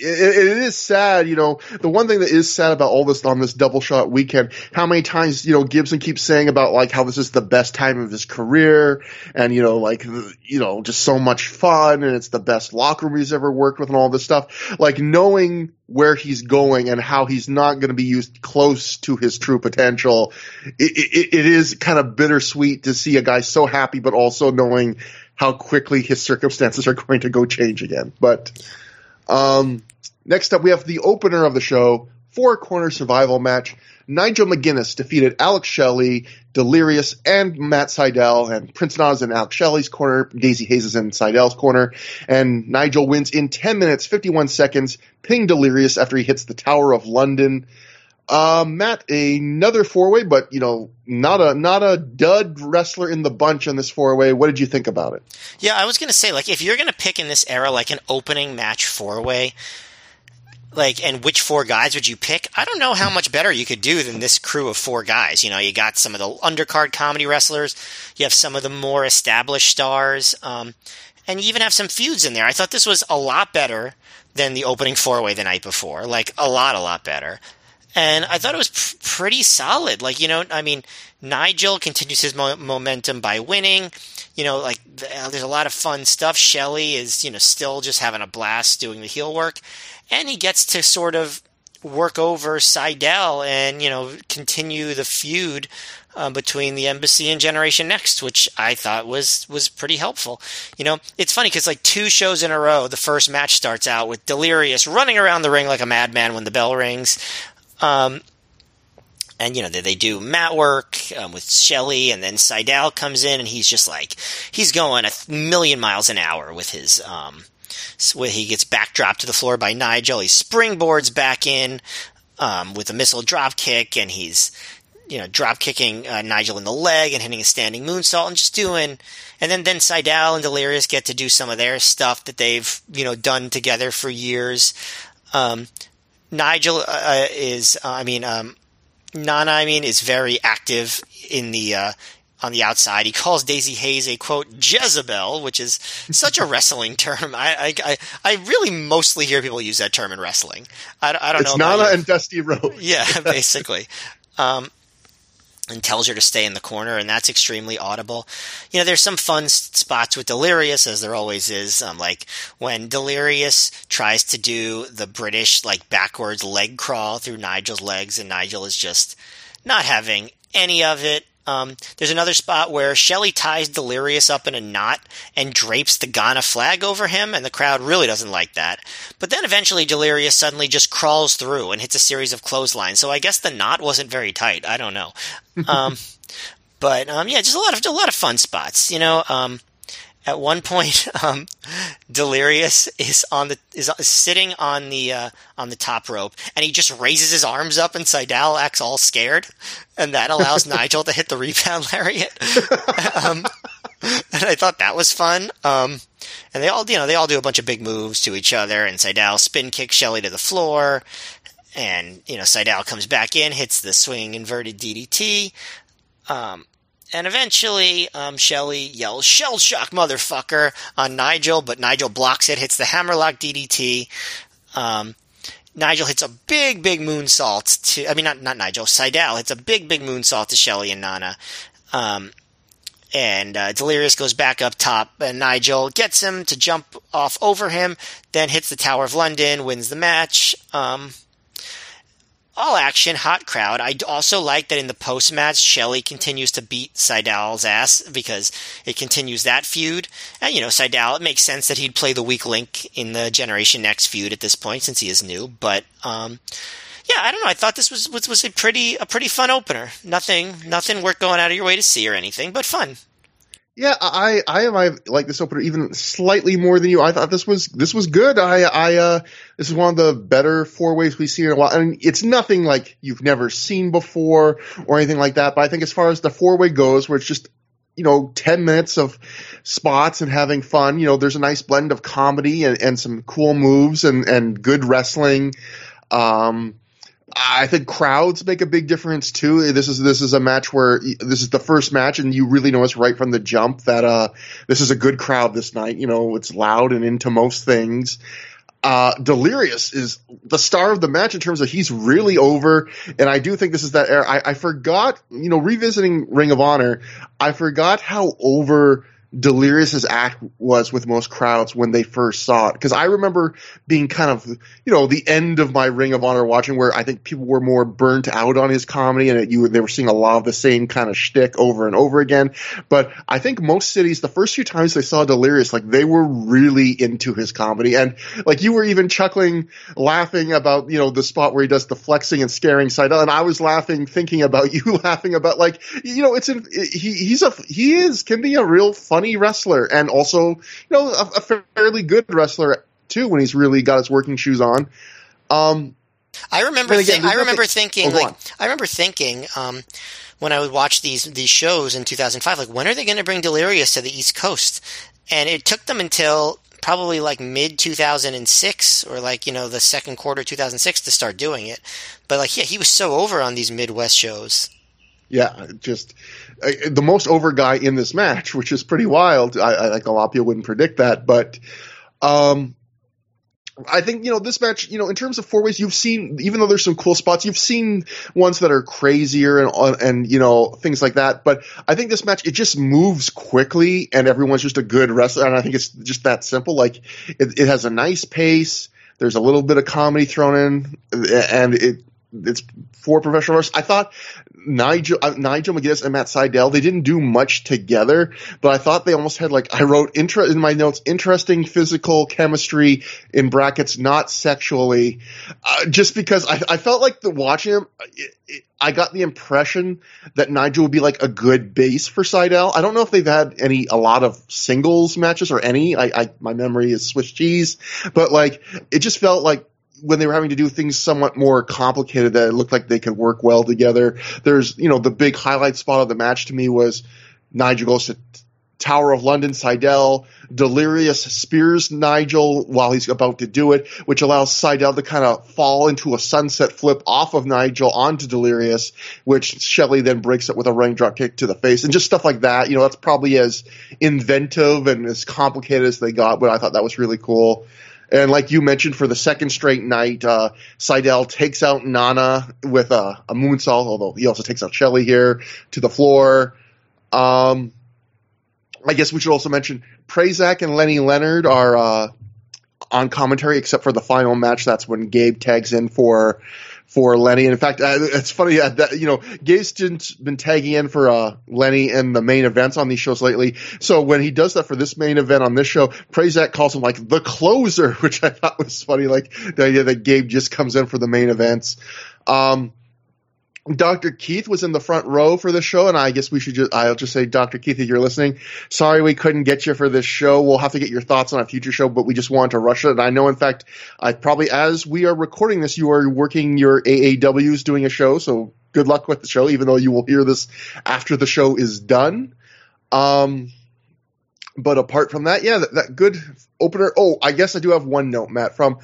S1: it, it is sad, you know. The one thing that is sad about all this on this double shot weekend, how many times you know Gibson keeps saying about like how this is the best time of his career, and you know like you know just so much fun, and it's the best locker room he's ever worked with, and all this stuff. Like knowing where he's going and how he's not going to be used close to his true potential, it, it, it is kind of bittersweet to see a guy so happy, but also knowing how quickly his circumstances are going to go change again. But um, next up, we have the opener of the show, four corner survival match. Nigel McGuinness defeated Alex Shelley, Delirious, and Matt Sydal, and Prince Nana's in Alex Shelley's corner, Daisy Haze is in Sydal's corner, and Nigel wins in 10 minutes, 51 seconds, pinning Delirious after he hits the Tower of London. Uh, Matt, another four way, but you know, not a not a dud wrestler in the bunch on this four way. What did you think about it?
S2: Yeah, I was gonna say, like, if you're gonna pick in this era, like an opening match four way, like, and which four guys would you pick? I don't know how much better you could do than this crew of four guys. You know, you got some of the undercard comedy wrestlers, you have some of the more established stars, um, and you even have some feuds in there. I thought this was a lot better than the opening four way the night before, like a lot, a lot better and I thought it was pr- pretty solid. Like you know, I mean, Nigel continues his mo- momentum by winning. You know, like there's a lot of fun stuff. Shelley is you know still just having a blast doing the heel work, and he gets to sort of work over Sydal and you know continue the feud uh, between the embassy and Generation Next, which I thought was was pretty helpful. You know, it's funny because like two shows in a row, the first match starts out with Delirious running around the ring like a madman when the bell rings. Um, and you know they, they do mat work um, with Shelley, and then Sydal comes in, and he's just like he's going a million miles an hour with his um, he gets backdropped to the floor by Nigel. He springboards back in um, with a missile drop kick, and he's you know drop kicking uh, Nigel in the leg and hitting a standing moonsault, and just doing. And then then Sydal and Delirious get to do some of their stuff that they've you know done together for years. Um, Nigel uh, uh, is, uh, I mean, um, Nana, I mean, is very active in the uh, on the outside. He calls Daisy Haze a quote Jezebel, which is such a wrestling term. I, I, I really mostly hear people use that term in wrestling. I, I don't know.
S1: it's
S2: know.
S1: Nana and Dusty Rhodes.
S2: Yeah, basically. Um, and tells her to stay in the corner, and that's extremely audible. You know, there's some fun spots with Delirious, as there always is. Um, like when Delirious tries to do the British like backwards leg crawl through Nigel's legs, and Nigel is just not having any of it. Um, there's another spot where Shelley ties Delirious up in a knot and drapes the Ghana flag over him, and the crowd really doesn't like that. But then eventually Delirious suddenly just crawls through and hits a series of clotheslines. So I guess the knot wasn't very tight. I don't know. Um, but um, yeah, just a lot of a lot of fun spots. You know, um, at one point, um, Delirious is on the is sitting on the uh, on the top rope, and he just raises his arms up, and Sydal acts all scared, and that allows Nigel to hit the rebound lariat. um, and I thought that was fun. Um, and they all, you know, they all do a bunch of big moves to each other, and Sydal spin kicks Shelley to the floor, and you know, Sydal comes back in, hits the swinging inverted DDT. Um, and eventually, um, Shelley yells, Shell shock, motherfucker, on Nigel, but Nigel blocks it, hits the hammerlock DDT. Um, Nigel hits a big, big moonsault to, I mean, not, not Nigel, Sydal hits a big, big moonsault to Shelley and Nana. Um, and uh, Delirious goes back up top, and Nigel gets him to jump off over him, then hits the Tower of London, wins the match. Um, all action, hot crowd. I also like that in the post match, Shelley continues to beat Sydal's ass because it continues that feud. And, you know, Sydal, it makes sense that he'd play the weak link in the Generation Next feud at this point since he is new. But, um, yeah, I don't know. I thought this was was, was a pretty a pretty fun opener. Nothing nothing worth going out of your way to see or anything, but fun.
S1: Yeah, I I I like this opener even slightly more than you. I thought this was this was good. I I uh this is one of the better four ways we've seen in a while. I mean, it's nothing like you've never seen before or anything like that. But I think as far as the four way goes, where it's just you know, 10 minutes of spots and having fun. You know, there's a nice blend of comedy and, and some cool moves and, and good wrestling. Um, I think crowds make a big difference too. This is this is a match where this is the first match, and you really notice right from the jump that uh, this is a good crowd this night. You know, it's loud and into most things. Uh, Delirious is the star of the match in terms of he's really over, and I do think this is that era. I, I forgot, you know, revisiting Ring of Honor, I forgot how over Delirious's act was with most crowds when they first saw it. Because I remember being kind of, you know, the end of my Ring of Honor watching where I think people were more burnt out on his comedy and it, you they were seeing a lot of the same kind of shtick over and over again. But I think most cities, the first few times they saw Delirious, like they were really into his comedy. And like you were even chuckling, laughing about, you know, the spot where he does the flexing and scaring side. And I was laughing, thinking about you laughing about like, you know, it's, in, he, he's a, he is, can be a real fun funny wrestler and also, you know, a, a fairly good wrestler too when he's really got his working shoes on. Um,
S2: I remember. Again, I remember thinking. Oh, like, I remember thinking um, when I would watch these these shows in 2005. Like, when are they going to bring Delirious to the East Coast? And it took them until probably like mid 2006 or like you know the second quarter 2006 to start doing it. But like, yeah, he was so over on these Midwest shows.
S1: Yeah, just the most over guy in this match, which is pretty wild. I, I think a lot of people wouldn't predict that, but um, I think you know this match. You know, in terms of four ways, you've seen even though there's some cool spots, you've seen ones that are crazier and uh, and you know things like that. But I think this match it just moves quickly, and everyone's just a good wrestler. And I think it's just that simple. Like it, it has a nice pace. There's a little bit of comedy thrown in, and it it's four professional wrestlers. I thought Nigel uh, Nigel McGuinness and Matt Sydal they didn't do much together, but I thought they almost had like I wrote inter- in my notes interesting physical chemistry in brackets not sexually, uh, just because I, I felt like the watching him. It, it, I got the impression that Nigel would be like a good base for Sydal. I don't know if they've had any a lot of singles matches or any. I, I my memory is Swiss cheese, but like it just felt like when they were having to do things somewhat more complicated that it looked like they could work well together. There's, you know, the big highlight spot of the match to me was Nigel goes to Tower of London, Sydal, Delirious spears Nigel while he's about to do it, which allows Sydal to kind of fall into a sunset flip off of Nigel onto Delirious, which Shelley then breaks it with a raindrop kick to the face and just stuff like that. You know, that's probably as inventive and as complicated as they got, but I thought that was really cool. And like you mentioned, for the second straight night, uh, Sydal takes out Nana with a, a moonsault, although he also takes out Shelley here to the floor. Um, I guess we should also mention Prazak and Lenny Leonard are uh, on commentary, except for the final match. That's when Gabe tags in for for Lenny. And in fact, uh, it's funny uh, that you know Gabe's been tagging in for uh, Lenny in the main events on these shows lately. So when he does that for this main event on this show, Prazak calls him like the closer, which I thought was funny. Like the idea that Gabe just comes in for the main events. Um, Dr. Keith was in the front row for the show, and I guess we should just, I'll just say, Dr. Keith, if you're listening, sorry we couldn't get you for this show. We'll have to get your thoughts on a future show, but we just wanted to rush it. And I know, in fact, I probably, as we are recording this, you are working your AAWs doing a show, so good luck with the show, even though you will hear this after the show is done. Um, but apart from that, yeah, that, that, good opener. Oh, I guess I do have one note, Matt, from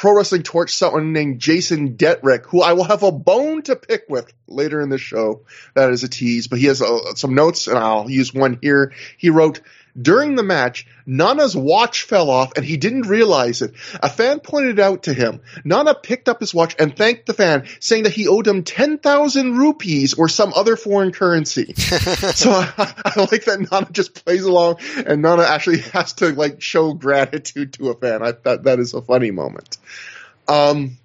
S1: Pro Wrestling Torch, someone named Jason Detrick, who I will have a bone to pick with later in the show. That is a tease, but he has uh, some notes, and I'll use one here. He wrote, during the match, Nana's watch fell off and he didn't realize it. A fan pointed out to him. Nana picked up his watch and thanked the fan, saying that he owed him 10,000 rupees or some other foreign currency. so I, I, like that Nana just plays along and Nana actually has to like show gratitude to a fan. I thought that is a funny moment. Um,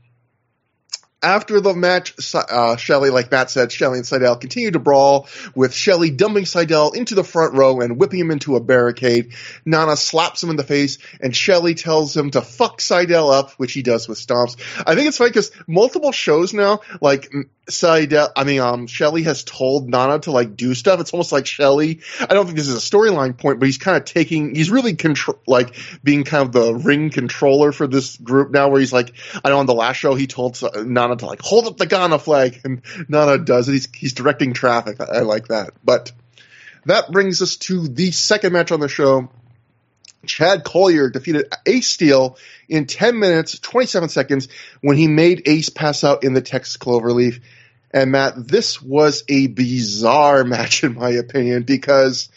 S1: after the match, uh, Shelley, like Matt said, Shelley and Sydal continue to brawl, with Shelley dumping Sydal into the front row and whipping him into a barricade. Nana slaps him in the face, and Shelley tells him to fuck Sydal up, which he does with stomps. I think it's funny because multiple shows now, like Sydal, I mean, um, Shelley has told Nana to like do stuff. It's almost like Shelley I don't think this is a storyline point, but he's kind of taking, he's really control, like being kind of the ring controller for this group now, where he's like, I know on the last show he told Nana to like hold up the Ghana flag, and Nana does it. He's he's directing traffic. I, I like that. But that brings us to the second match on the show. Chad Collyer defeated Ace Steel in 10 minutes, 27 seconds when he made Ace pass out in the Texas Cloverleaf. And Matt, this was a bizarre match in my opinion because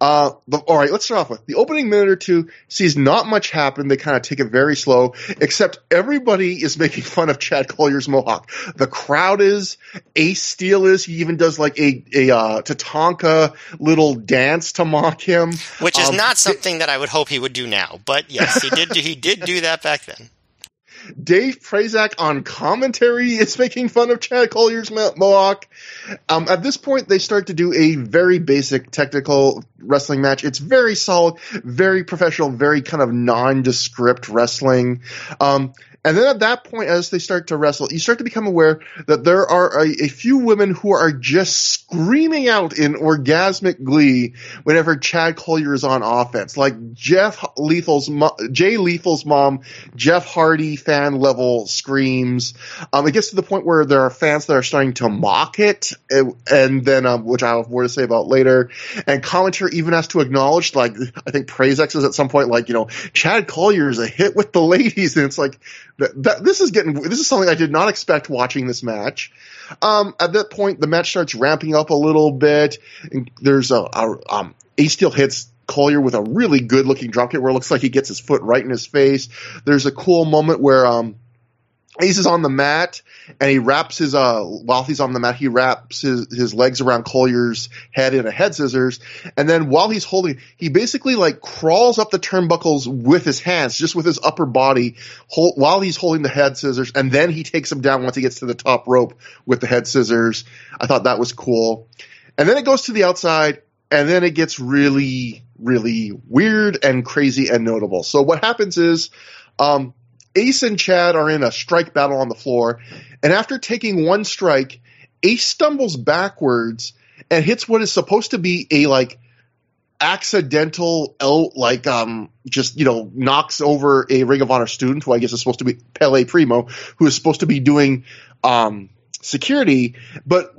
S1: uh, the, all right, let's start off with the opening minute or two sees not much happen. They kind of take it very slow, except everybody is making fun of Chad Collyer's mohawk. The crowd is, Ace Steel is, he even does like a, a, uh, Tatanka little dance to mock him.
S2: Which is um, not something it, that I would hope he would do now, but yes, he did, he did do that back then.
S1: Dave Prazak on commentary is making fun of Chad Collyer's mohawk. Um, at this point, they start to do a very basic technical wrestling match. It's very solid, very professional, very kind of nondescript wrestling. Um, and then at that point, as they start to wrestle, you start to become aware that there are a, a, few women who are just screaming out in orgasmic glee whenever Chad Collyer is on offense. Like Jeff Lethal's, Jay Lethal's mom, Jeff Hardy fan level screams. Um, it gets to the point where there are fans that are starting to mock it, and, then, um, which I have more to say about later. And commentary even has to acknowledge, like, I think Prazak's is at some point, like, you know, Chad Collyer is a hit with the ladies. And it's like, that, this is getting this is something I did not expect watching this match. Um, at that point, the match starts ramping up a little bit. And there's a, a um, Ace Steel hits Collyer with a really good looking dropkick where it looks like he gets his foot right in his face. There's a cool moment where um, Ace is on the mat and he wraps his uh while he's on the mat he wraps his his legs around Collyer's head in a head scissors and then while he's holding he basically like crawls up the turnbuckles with his hands just with his upper body hold, while he's holding the head scissors and then he takes him down once he gets to the top rope with the head scissors. I thought that was cool. And then it goes to the outside and then it gets really really weird and crazy and notable. So what happens is um Ace and Chad are in a strike battle on the floor, and after taking one strike, Ace stumbles backwards and hits what is supposed to be a like accidental like um just you know knocks over a Ring of Honor student who I guess is supposed to be Pele Primo who is supposed to be doing um security, but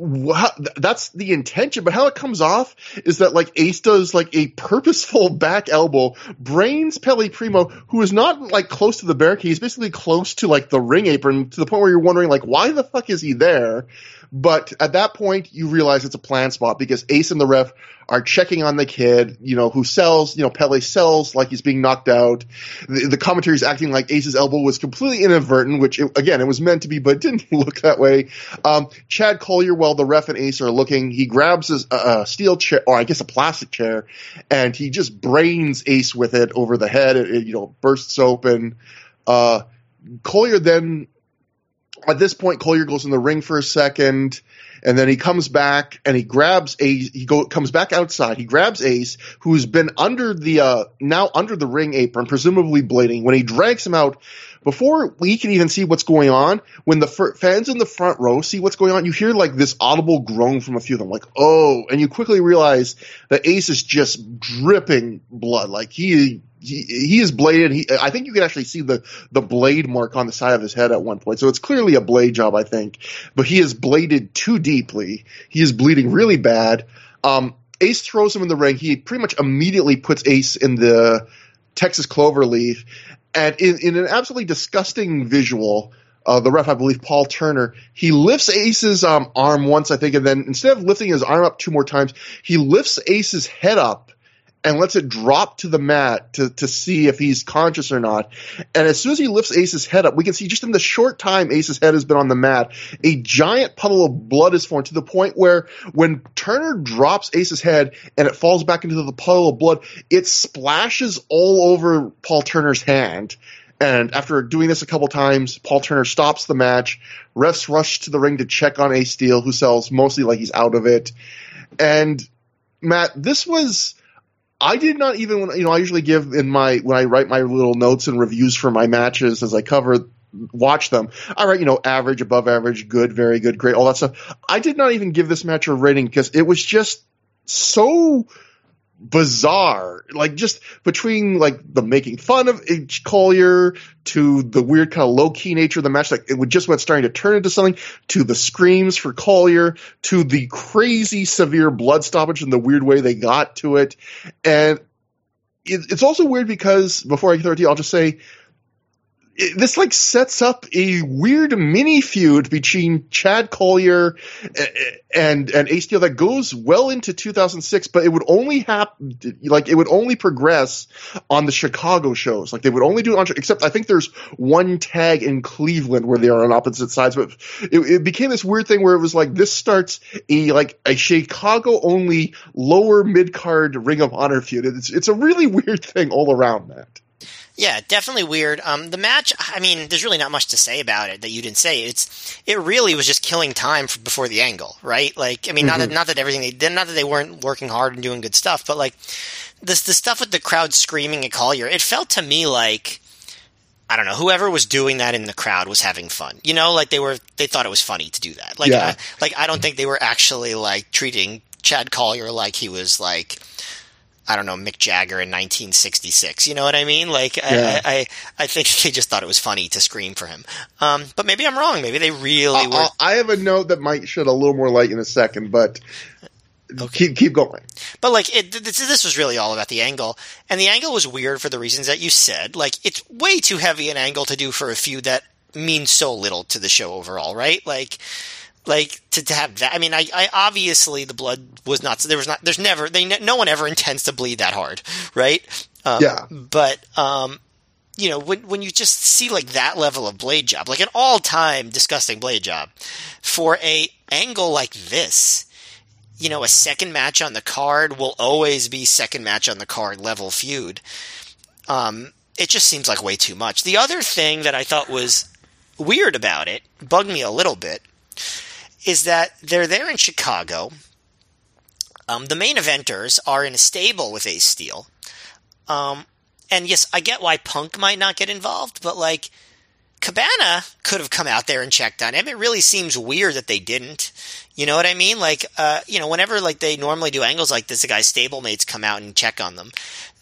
S1: that's the intention. But how it comes off is that like Ace does like a purposeful back elbow, brains Pele Primo, who is not like close to the barricade. He's basically close to like the ring apron to the point where you're wondering like why the fuck is he there? But at that point, you realize it's a plan spot because Ace and the ref are checking on the kid, you know, who sells, you know, Pele sells like he's being knocked out. The, the commentary is acting like Ace's elbow was completely inadvertent, which it, again, it was meant to be, but didn't look that way. Um, Chad Collyer, while the ref and Ace are looking, he grabs his, steel chair, or I guess a plastic chair, and he just brains Ace with it over the head. It, it you know, bursts open. Uh, Collyer then at this point, Collyer goes in the ring for a second, and then he comes back and he grabs Ace. He go comes back outside. He grabs Ace, who's been under the uh, now under the ring apron, presumably bleeding. When he drags him out, before we can even see what's going on, when the fans in the front row see what's going on, you hear like this audible groan from a few of them, like "oh," and you quickly realize that Ace is just dripping blood. Like he he, is bladed. He, I think you can actually see the, the blade mark on the side of his head at one point. So it's clearly a blade job, I think. But he is bladed too deeply. He is bleeding really bad. Um, Ace throws him in the ring. He pretty much immediately puts Ace in the Texas Cloverleaf. And in, in an absolutely disgusting visual, uh, the ref, I believe, Paul Turner, he lifts Ace's um, arm once, I think, and then instead of lifting his arm up two more times, he lifts Ace's head up and lets it drop to the mat to, to see if he's conscious or not. And as soon as he lifts Ace's head up, we can see just in the short time Ace's head has been on the mat, a giant puddle of blood is formed to the point where when Turner drops Ace's head and it falls back into the puddle of blood, it splashes all over Paul Turner's hand. And after doing this a couple times, Paul Turner stops the match. Refs rush to the ring to check on Ace Steel, who sells mostly like he's out of it. And Matt, this was I did not even you know I usually give in my when I write my little notes and reviews for my matches as I cover watch them. I write you know average, above average, good, very good, great, all that stuff. I did not even give this match a rating because it was just so bizarre. Like just between like the making fun of H. Collyer to the weird kind of low key nature of the match, like it would just went starting to turn into something to the screams for Collyer to the crazy severe blood stoppage and the weird way they got to it. And it, it's also weird because before I it to you, I'll just say this like sets up a weird mini feud between Chad Collyer and and Ace Steel that goes well into 2006, but it would only happen like it would only progress on the Chicago shows. Like they would only do it on except I think there's one tag in Cleveland where they are on opposite sides, but it, it became this weird thing where it was like this starts a like a Chicago only lower mid card Ring of Honor feud. It's it's a really weird thing all around that.
S2: Yeah, definitely weird. Um, the match, I mean, there's really not much to say about it that you didn't say. It's it really was just killing time for, before the angle, right? Like, I mean, mm-hmm. not that not that everything they did, not that they weren't working hard and doing good stuff, but like this the stuff with the crowd screaming at Collyer, it felt to me like I don't know, whoever was doing that in the crowd was having fun. You know, like they were they thought it was funny to do that. Like, yeah. I, like I don't think they were actually like treating Chad Collyer like he was like I don't know Mick Jagger in 1966. You know what I mean? Like yeah. I, I, I think they just thought it was funny to scream for him. Um, but maybe I'm wrong. Maybe they really uh, were.
S1: I have a note that might shed a little more light in a second, but okay. keep keep going.
S2: But like it, this, this was really all about the angle, and the angle was weird for the reasons that you said. Like it's way too heavy an angle to do for a feud that means so little to the show overall, right? Like like to, to have that. I mean, I, I obviously the blood was not. There was not. There's never. They no one ever intends to bleed that hard, right?
S1: Um, yeah.
S2: But um, you know, when when you just see like that level of blade job, like an all time disgusting blade job, for a angle like this, you know, a second match on the card will always be second match on the card level feud. Um, it just seems like way too much. The other thing that I thought was weird about it, bugged me a little bit, is that they're there in Chicago. Um, the main eventers are in a stable with Ace Steel. Um, and yes, I get why Punk might not get involved, but like Cabana could have come out there and checked on him. It really seems weird that they didn't. You know what I mean? Like, uh, you know, whenever like they normally do angles like this, the guy's stablemates come out and check on them,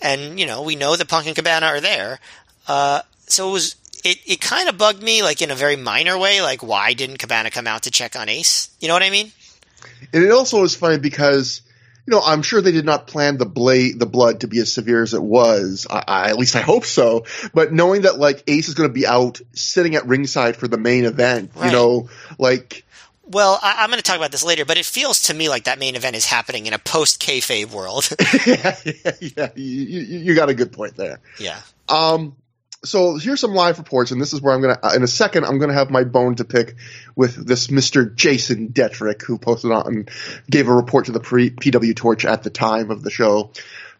S2: and you know, we know that Punk and Cabana are there. Uh, so it was it, it kind of bugged me, like in a very minor way. Like, why didn't Cabana come out to check on Ace? You know what I mean?
S1: And it also was funny because, you know, I'm sure they did not plan the blade, the blood to be as severe as it was. I, I, at least I hope so. But knowing that like Ace is going to be out sitting at ringside for the main event, right. you know, like.
S2: Well, I, am going to talk about this later, but it feels to me like that main event is happening in a post kayfabe world.
S1: yeah, yeah, yeah. You, you, you got a good point there.
S2: Yeah.
S1: Um, so here's some live reports, and this is where I'm gonna. Uh, in a second, I'm gonna have my bone to pick with this Mr. Jason Detrick, who posted on and gave a report to the pre- PW Torch at the time of the show.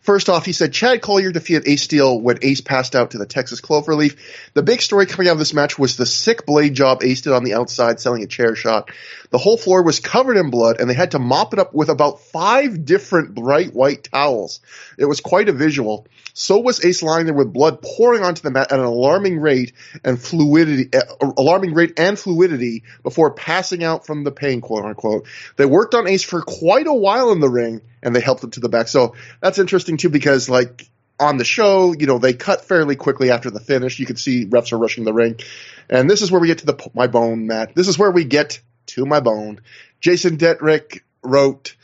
S1: First off, he said Chad Collyer defeated Ace Steel when Ace passed out to the Texas Cloverleaf. The big story coming out of this match was the sick blade job Ace did on the outside selling a chair shot. The whole floor was covered in blood and they had to mop it up with about five different bright white towels. It was quite a visual. So was Ace lying there with blood pouring onto the mat at an alarming rate and fluidity, uh, alarming rate and fluidity before passing out from the pain, quote unquote. They worked on Ace for quite a while in the ring and they helped him to the back. So that's interesting too because like on the show, you know, they cut fairly quickly after the finish. You can see refs are rushing the ring. And this is where we get to the my bone, Matt. This is where we get to my bone. Jason Detrick wrote,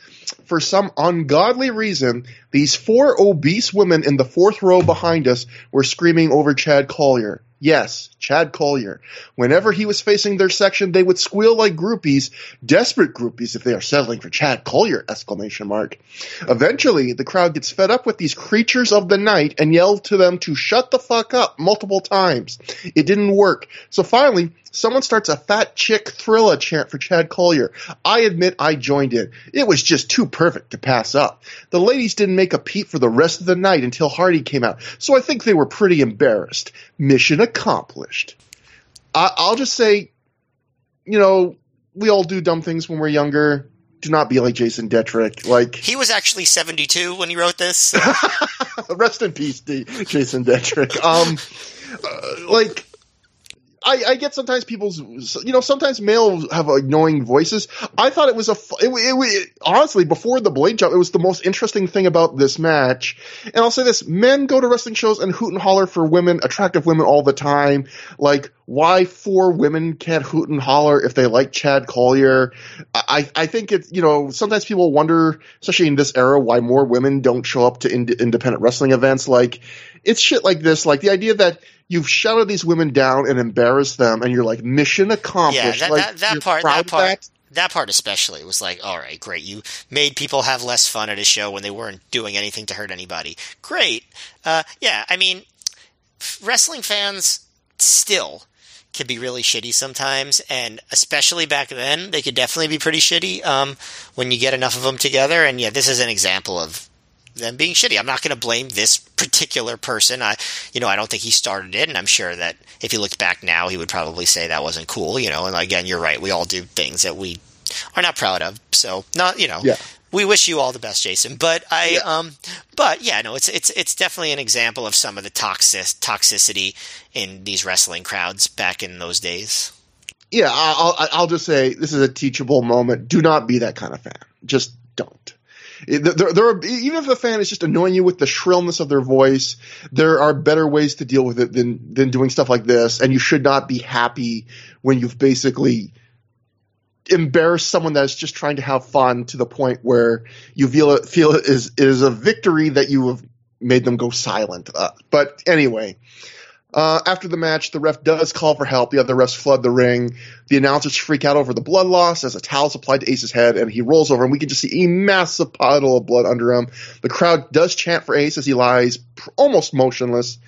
S1: for some ungodly reason, these four obese women in the fourth row behind us were screaming over Chad Collyer. Yes, Chad Collyer. Whenever he was facing their section, they would squeal like groupies, desperate groupies if they are settling for Chad Collyer, exclamation mark. Eventually, the crowd gets fed up with these creatures of the night and yelled to them to shut the fuck up multiple times. It didn't work. So finally, Someone starts a fat chick thriller chant for Chad Collyer. I admit I joined in. It was just too perfect to pass up. The ladies didn't make a peep for the rest of the night until Hardy came out, so I think they were pretty embarrassed. Mission accomplished. I- I'll just say, you know, we all do dumb things when we're younger. Do not be like Jason Detrick. Like
S2: He was actually 72 when he wrote this. so-
S1: Rest in peace, D- Jason Detrick. Um, uh, like, I, I get sometimes people's, you know, sometimes males have annoying voices. I thought it was a, it, it, it, honestly, before the blade jump, it was the most interesting thing about this match. And I'll say this, men go to wrestling shows and hoot and holler for women, attractive women all the time. Like, why four women can't hoot and holler if they like Chad Collyer? I, I think it's, you know, sometimes people wonder, especially in this era, why more women don't show up to ind- independent wrestling events. Like, it's shit like this. Like the idea that you've shouted these women down and embarrassed them, and you're like, mission
S2: yeah,
S1: accomplished.
S2: that,
S1: like,
S2: that, that part, that part,
S1: that?
S2: that part especially was like, all right, great. You made people have less fun at a show when they weren't doing anything to hurt anybody. Great. Uh, yeah, I mean, wrestling fans still can be really shitty sometimes, and especially back then, they could definitely be pretty shitty um, when you get enough of them together. And yeah, this is an example of them being shitty. I'm not going to blame this particular person. I, you know, I don't think he started it, and I'm sure that if he looked back now, he would probably say that wasn't cool. You know, and again, you're right. We all do things that we are not proud of. So, not you know,
S1: Yeah.
S2: we wish you all the best, Jason. But I,
S1: Yeah.
S2: um, but yeah, no, it's it's it's definitely an example of some of the toxic toxicity in these wrestling crowds back in those days.
S1: Yeah, I'll, I'll I'll just say this is a teachable moment. Do not be that kind of fan. Just don't. Are, even if the fan is just annoying you with the shrillness of their voice, there are better ways to deal with it than than doing stuff like this. And you should not be happy when you've basically embarrassed someone that's just trying to have fun to the point where you feel it feel it is is a victory that you have made them go silent. Uh, but anyway. Uh, after the match, the ref does call for help. The other refs flood the ring. The announcers freak out over the blood loss as a towel is applied to Ace's head, and he rolls over, and we can just see a massive puddle of blood under him. The crowd does chant for Ace as he lies almost motionless.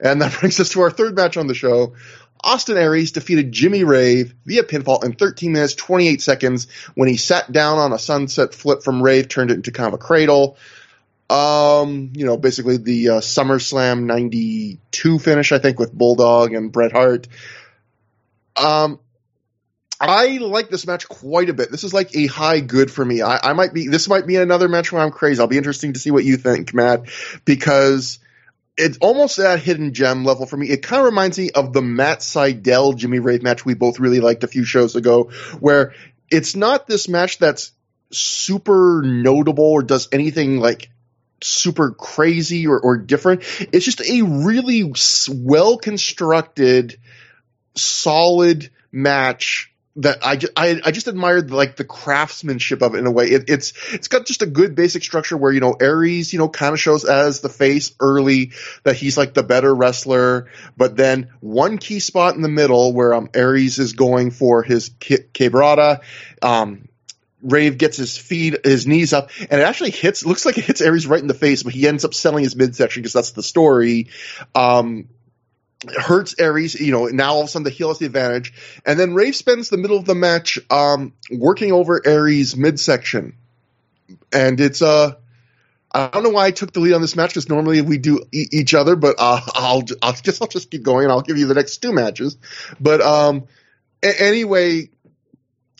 S1: And that brings us to our third match on the show. Austin Aries defeated Jimmy Rave via pinfall in 13 minutes 28 seconds when he sat down on a sunset flip from Rave, turned it into kind of a cradle. Um, you know, basically the uh, SummerSlam 92 finish, I think, with Bulldog and Bret Hart. Um, I like this match quite a bit. This is like a high good for me. I, I might be, this might be another match where I'm crazy. I'll be interesting to see what you think, Matt, because it's almost at hidden gem level for me. It kind of reminds me of the Matt Sydal Jimmy Rave match we both really liked a few shows ago, where it's not this match that's super notable or does anything like super crazy or, or different. It's just a really well constructed, solid match that I, ju- I, I just admired like the craftsmanship of it in a way. It, it's it's got just a good basic structure where you know Aries you know kind of shows as the face early that he's like the better wrestler, but then one key spot in the middle where um Aries is going for his ki- quebrada, um Rave gets his feet, his knees up, and it actually hits. Looks like it hits Aries right in the face, but he ends up selling his midsection because that's the story. Um, hurts Aries, you know. Now all of a sudden the heel has the advantage, and then Rave spends the middle of the match um, working over Aries' midsection, and it's uh. I don't know why I took the lead on this match because normally we do e- each other, but uh, I'll I'll guess I'll just keep going and I'll give you the next two matches. But um, a- anyway,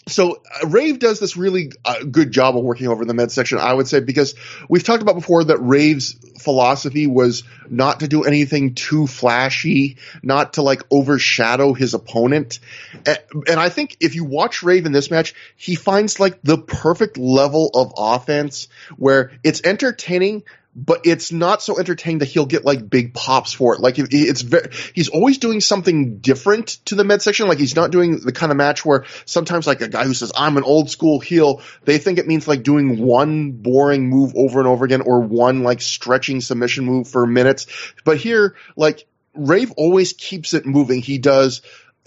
S1: so uh, Rave does this really uh, good job of working over the midsection, I would say, because we've talked about before that Rave's philosophy was not to do anything too flashy, not to like overshadow his opponent. And, and I think if you watch Rave in this match, he finds like the perfect level of offense where it's entertaining, but it's not so entertaining that he'll get like big pops for it. Like it's very, he's always doing something different to the midsection. Like he's not doing the kind of match where sometimes like a guy who says, I'm an old school heel, they think it means like doing one boring move over and over again or one like stretching submission move for minutes. But here, like Rave always keeps it moving. He does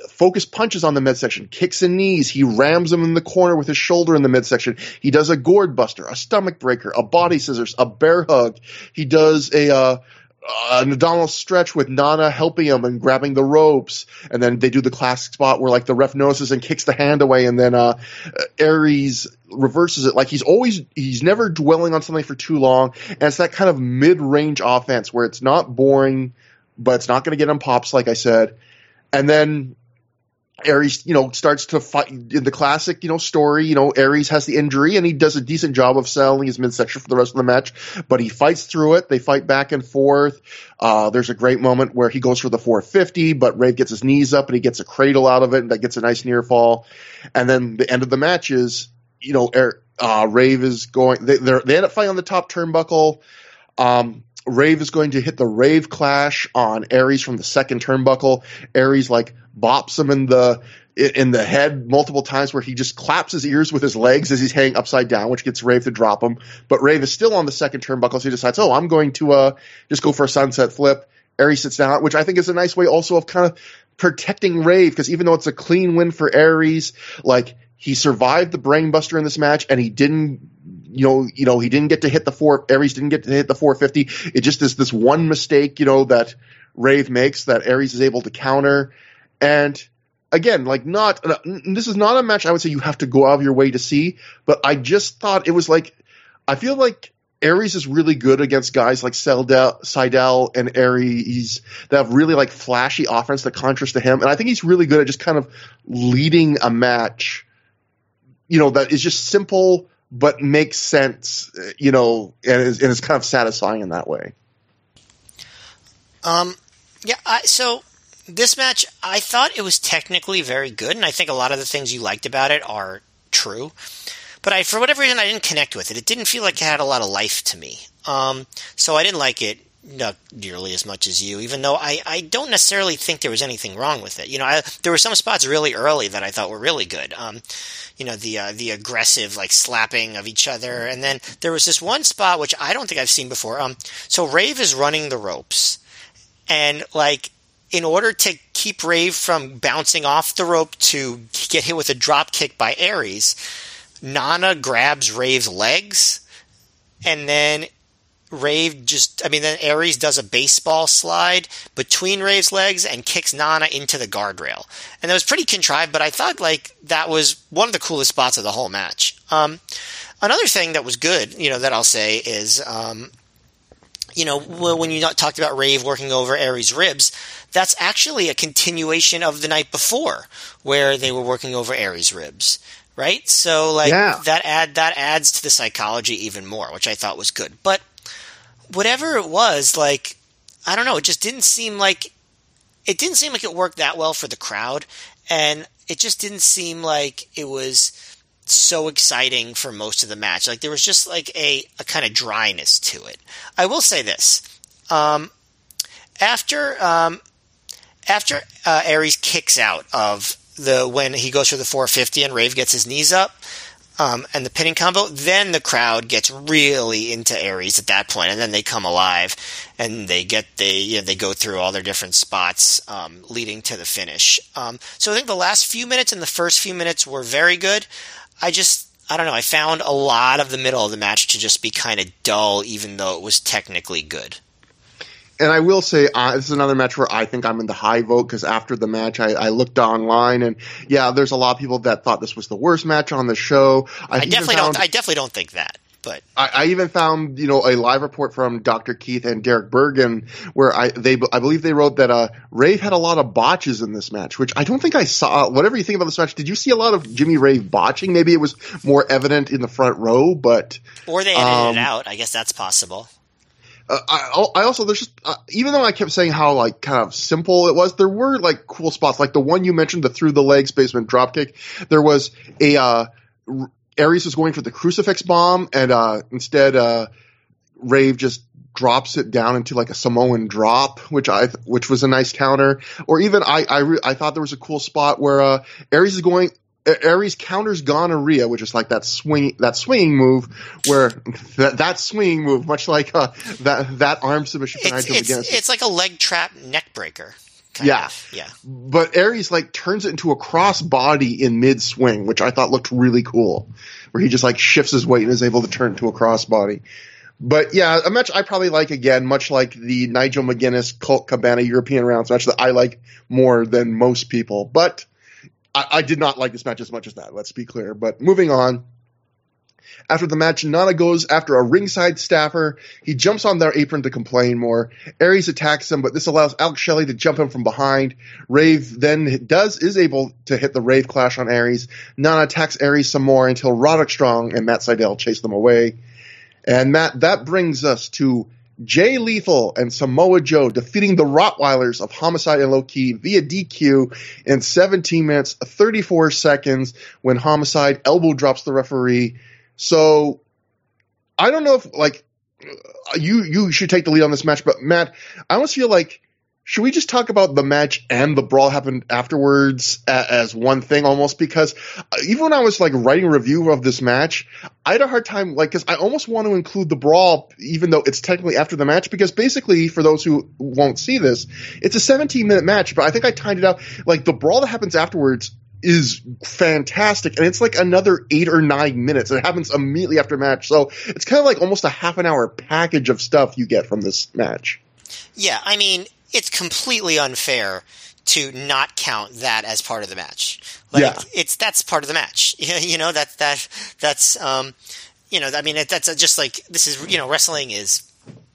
S1: focus punches on the midsection, kicks and knees. He rams him in the corner with his shoulder in the midsection. He does a gourd buster, a stomach breaker, a body scissors, a bear hug. He does a uh, uh, an abdominal stretch with Nana helping him and grabbing the ropes, and then they do the classic spot where like the ref notices and kicks the hand away, and then uh, Aries reverses it. Like he's always he's never dwelling on something for too long, and it's that kind of mid range offense where it's not boring, but it's not going to get him pops, like I said, and then Aries, you know, starts to fight in the classic, you know, story. You know, Aries has the injury and he does a decent job of selling his midsection for the rest of the match, but he fights through it. They fight back and forth. Uh, there's a great moment where he goes for the 450, but Rave gets his knees up and he gets a cradle out of it and that gets a nice near fall. And then the end of the match is, you know, uh, Rave is going, they, they end up fighting on the top turnbuckle. Um, Rave is going to hit the Rave Clash on Aries from the second turnbuckle. Aries like bops him in the in the head multiple times where he just claps his ears with his legs as he's hanging upside down, which gets Rave to drop him. But Rave is still on the second turnbuckle, so he decides, oh, I'm going to uh, just go for a sunset flip. Aries sits down, which I think is a nice way also of kind of protecting Rave because even though it's a clean win for Aries, like he survived the brainbuster in this match and he didn't you know, you know, he didn't get to hit the four. Aries didn't get to hit the 450. It just is this one mistake, you know, that Rave makes that Aries is able to counter. And again, like not this is not a match I would say you have to go out of your way to see, but I just thought it was like I feel like Aries is really good against guys like Sydal, Sydal and Aries that have really like flashy offense that contrast to him, and I think he's really good at just kind of leading a match. You know that is just simple but makes sense, you know, and is, and is kind of satisfying in that way.
S2: Um, yeah, I, so this match, I thought it was technically very good, and I think a lot of the things you liked about it are true. But I, for whatever reason, I didn't connect with it. It didn't feel like it had a lot of life to me. Um, so I didn't like it not nearly as much as you, even though I, I don't necessarily think there was anything wrong with it. You know, I, there were some spots really early that I thought were really good. Um, you know, the uh, the aggressive like slapping of each other, and then there was this one spot which I don't think I've seen before. Um, so Rave is running the ropes, and like in order to keep Rave from bouncing off the rope to get hit with a drop kick by Aries, Nana grabs Rave's legs, and then Rave just, I mean, then Aries does a baseball slide between Rave's legs and kicks Nana into the guardrail. And that was pretty contrived, but I thought like that was one of the coolest spots of the whole match. Um, another thing that was good, you know, that I'll say is, um, you know, when you talked about Rave working over Aries' ribs, that's actually a continuation of the night before where they were working over Aries' ribs right? So like yeah. that add that adds to the psychology even more, which I thought was good. But whatever it was, like I don't know, it just didn't seem like it didn't seem like it worked that well for the crowd, and it just didn't seem like it was so exciting for most of the match. Like there was just like a, a kind of dryness to it. I will say this: um, after um, after uh, Aries kicks out of the when he goes for the 450 and Rave gets his knees up, um, and the pinning combo, then the crowd gets really into Aries at that point, and then they come alive and they get they you know, they go through all their different spots um, leading to the finish. Um, so I think the last few minutes and the first few minutes were very good. I just I don't know. I found a lot of the middle of the match to just be kind of dull, even though it was technically good
S1: and I will say uh, this is another match where I think I'm in the high vote because after the match I, I, looked online and yeah, there's a lot of people that thought this was the worst match on the show.
S2: I, I definitely found, don't. I definitely don't think that. But
S1: I, I, even found you know a live report from Dr. Keith and Derek Burgan where I they I believe they wrote that uh, Rave had a lot of botches in this match, which I don't think I saw. Whatever you think about this match, did you see a lot of Jimmy Rave botching? Maybe it was more evident in the front row, but
S2: or they edited um, it out. I guess that's possible.
S1: Uh, I, I, also there's just uh, even though I kept saying how like kind of simple it was, there were like cool spots. Like the one you mentioned, the through the legs basement dropkick. There was a uh, Aries was going for the crucifix bomb, and uh, instead uh, Rave just drops it down into like a Samoan drop, which I which was a nice counter. Or even I I, re- I thought there was a cool spot where uh, Aries is going Aries counters gonorrhea, which is like that swing that swinging move where that that swinging move, much like uh, that that arm submission
S2: it's, it's, against. It's like a leg trap neck breaker.
S1: yeah,
S2: of. yeah.
S1: But Aries like turns it into a cross body in mid swing, which I thought looked really cool, where he just like shifts his weight and is able to turn to a cross body. But yeah, a match I probably like again, much like the Nigel McGuinness Colt Cabana European rounds match that I like more than most people. But I, I did not like this match as much as that. Let's be clear. But moving on. After the match, Nana goes after a ringside staffer. He jumps on their apron to complain more. Aries attacks him, but this allows Alex Shelley to jump him from behind. Rave then does is able to hit the Rave Clash on Aries. Nana attacks Aries some more until Roderick Strong and Matt Sydal chase them away. And Matt, that brings us to Jay Lethal and Samoa Joe defeating the Rottweilers of Homicide and Low Ki via DQ in 17 minutes 34 seconds when Homicide elbow drops the referee. So I don't know if like uh, you you should take the lead on this match, but Matt, I almost feel like should we just talk about the match and the brawl happened afterwards as one thing almost because uh, even when I was like writing a review of this match, I had a hard time like because I almost want to include the brawl even though it's technically after the match because basically for those who won't see this, it's a 17 minute match, but I think I timed it out like the brawl that happens afterwards is fantastic and it's like another eight or nine minutes. It happens immediately after match, so it's kind of like almost a half an hour package of stuff you get from this match.
S2: Yeah, I mean it's completely unfair to not count that as part of the match. Like
S1: Yeah.
S2: it's that's part of the match. you know that that that's um you know I mean it, that's just like this is you know wrestling is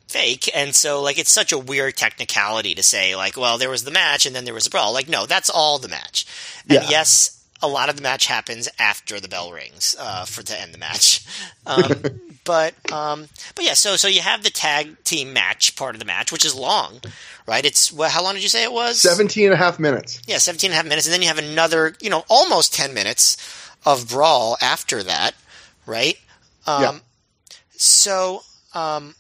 S2: fake and so like it's such a weird technicality to say like well there was the match and then there was a brawl like no that's all the match and
S1: Yeah.
S2: yes a lot of the match happens after the bell rings uh, for to end the match. Um, but um, but yeah so so you have the tag team match part of the match which is long right? It's well, how long did you say it was?
S1: 17 and a half minutes.
S2: yeah 17 and a half minutes and then you have another you know almost 10 minutes of brawl after that right? Um,
S1: Yeah.
S2: so um,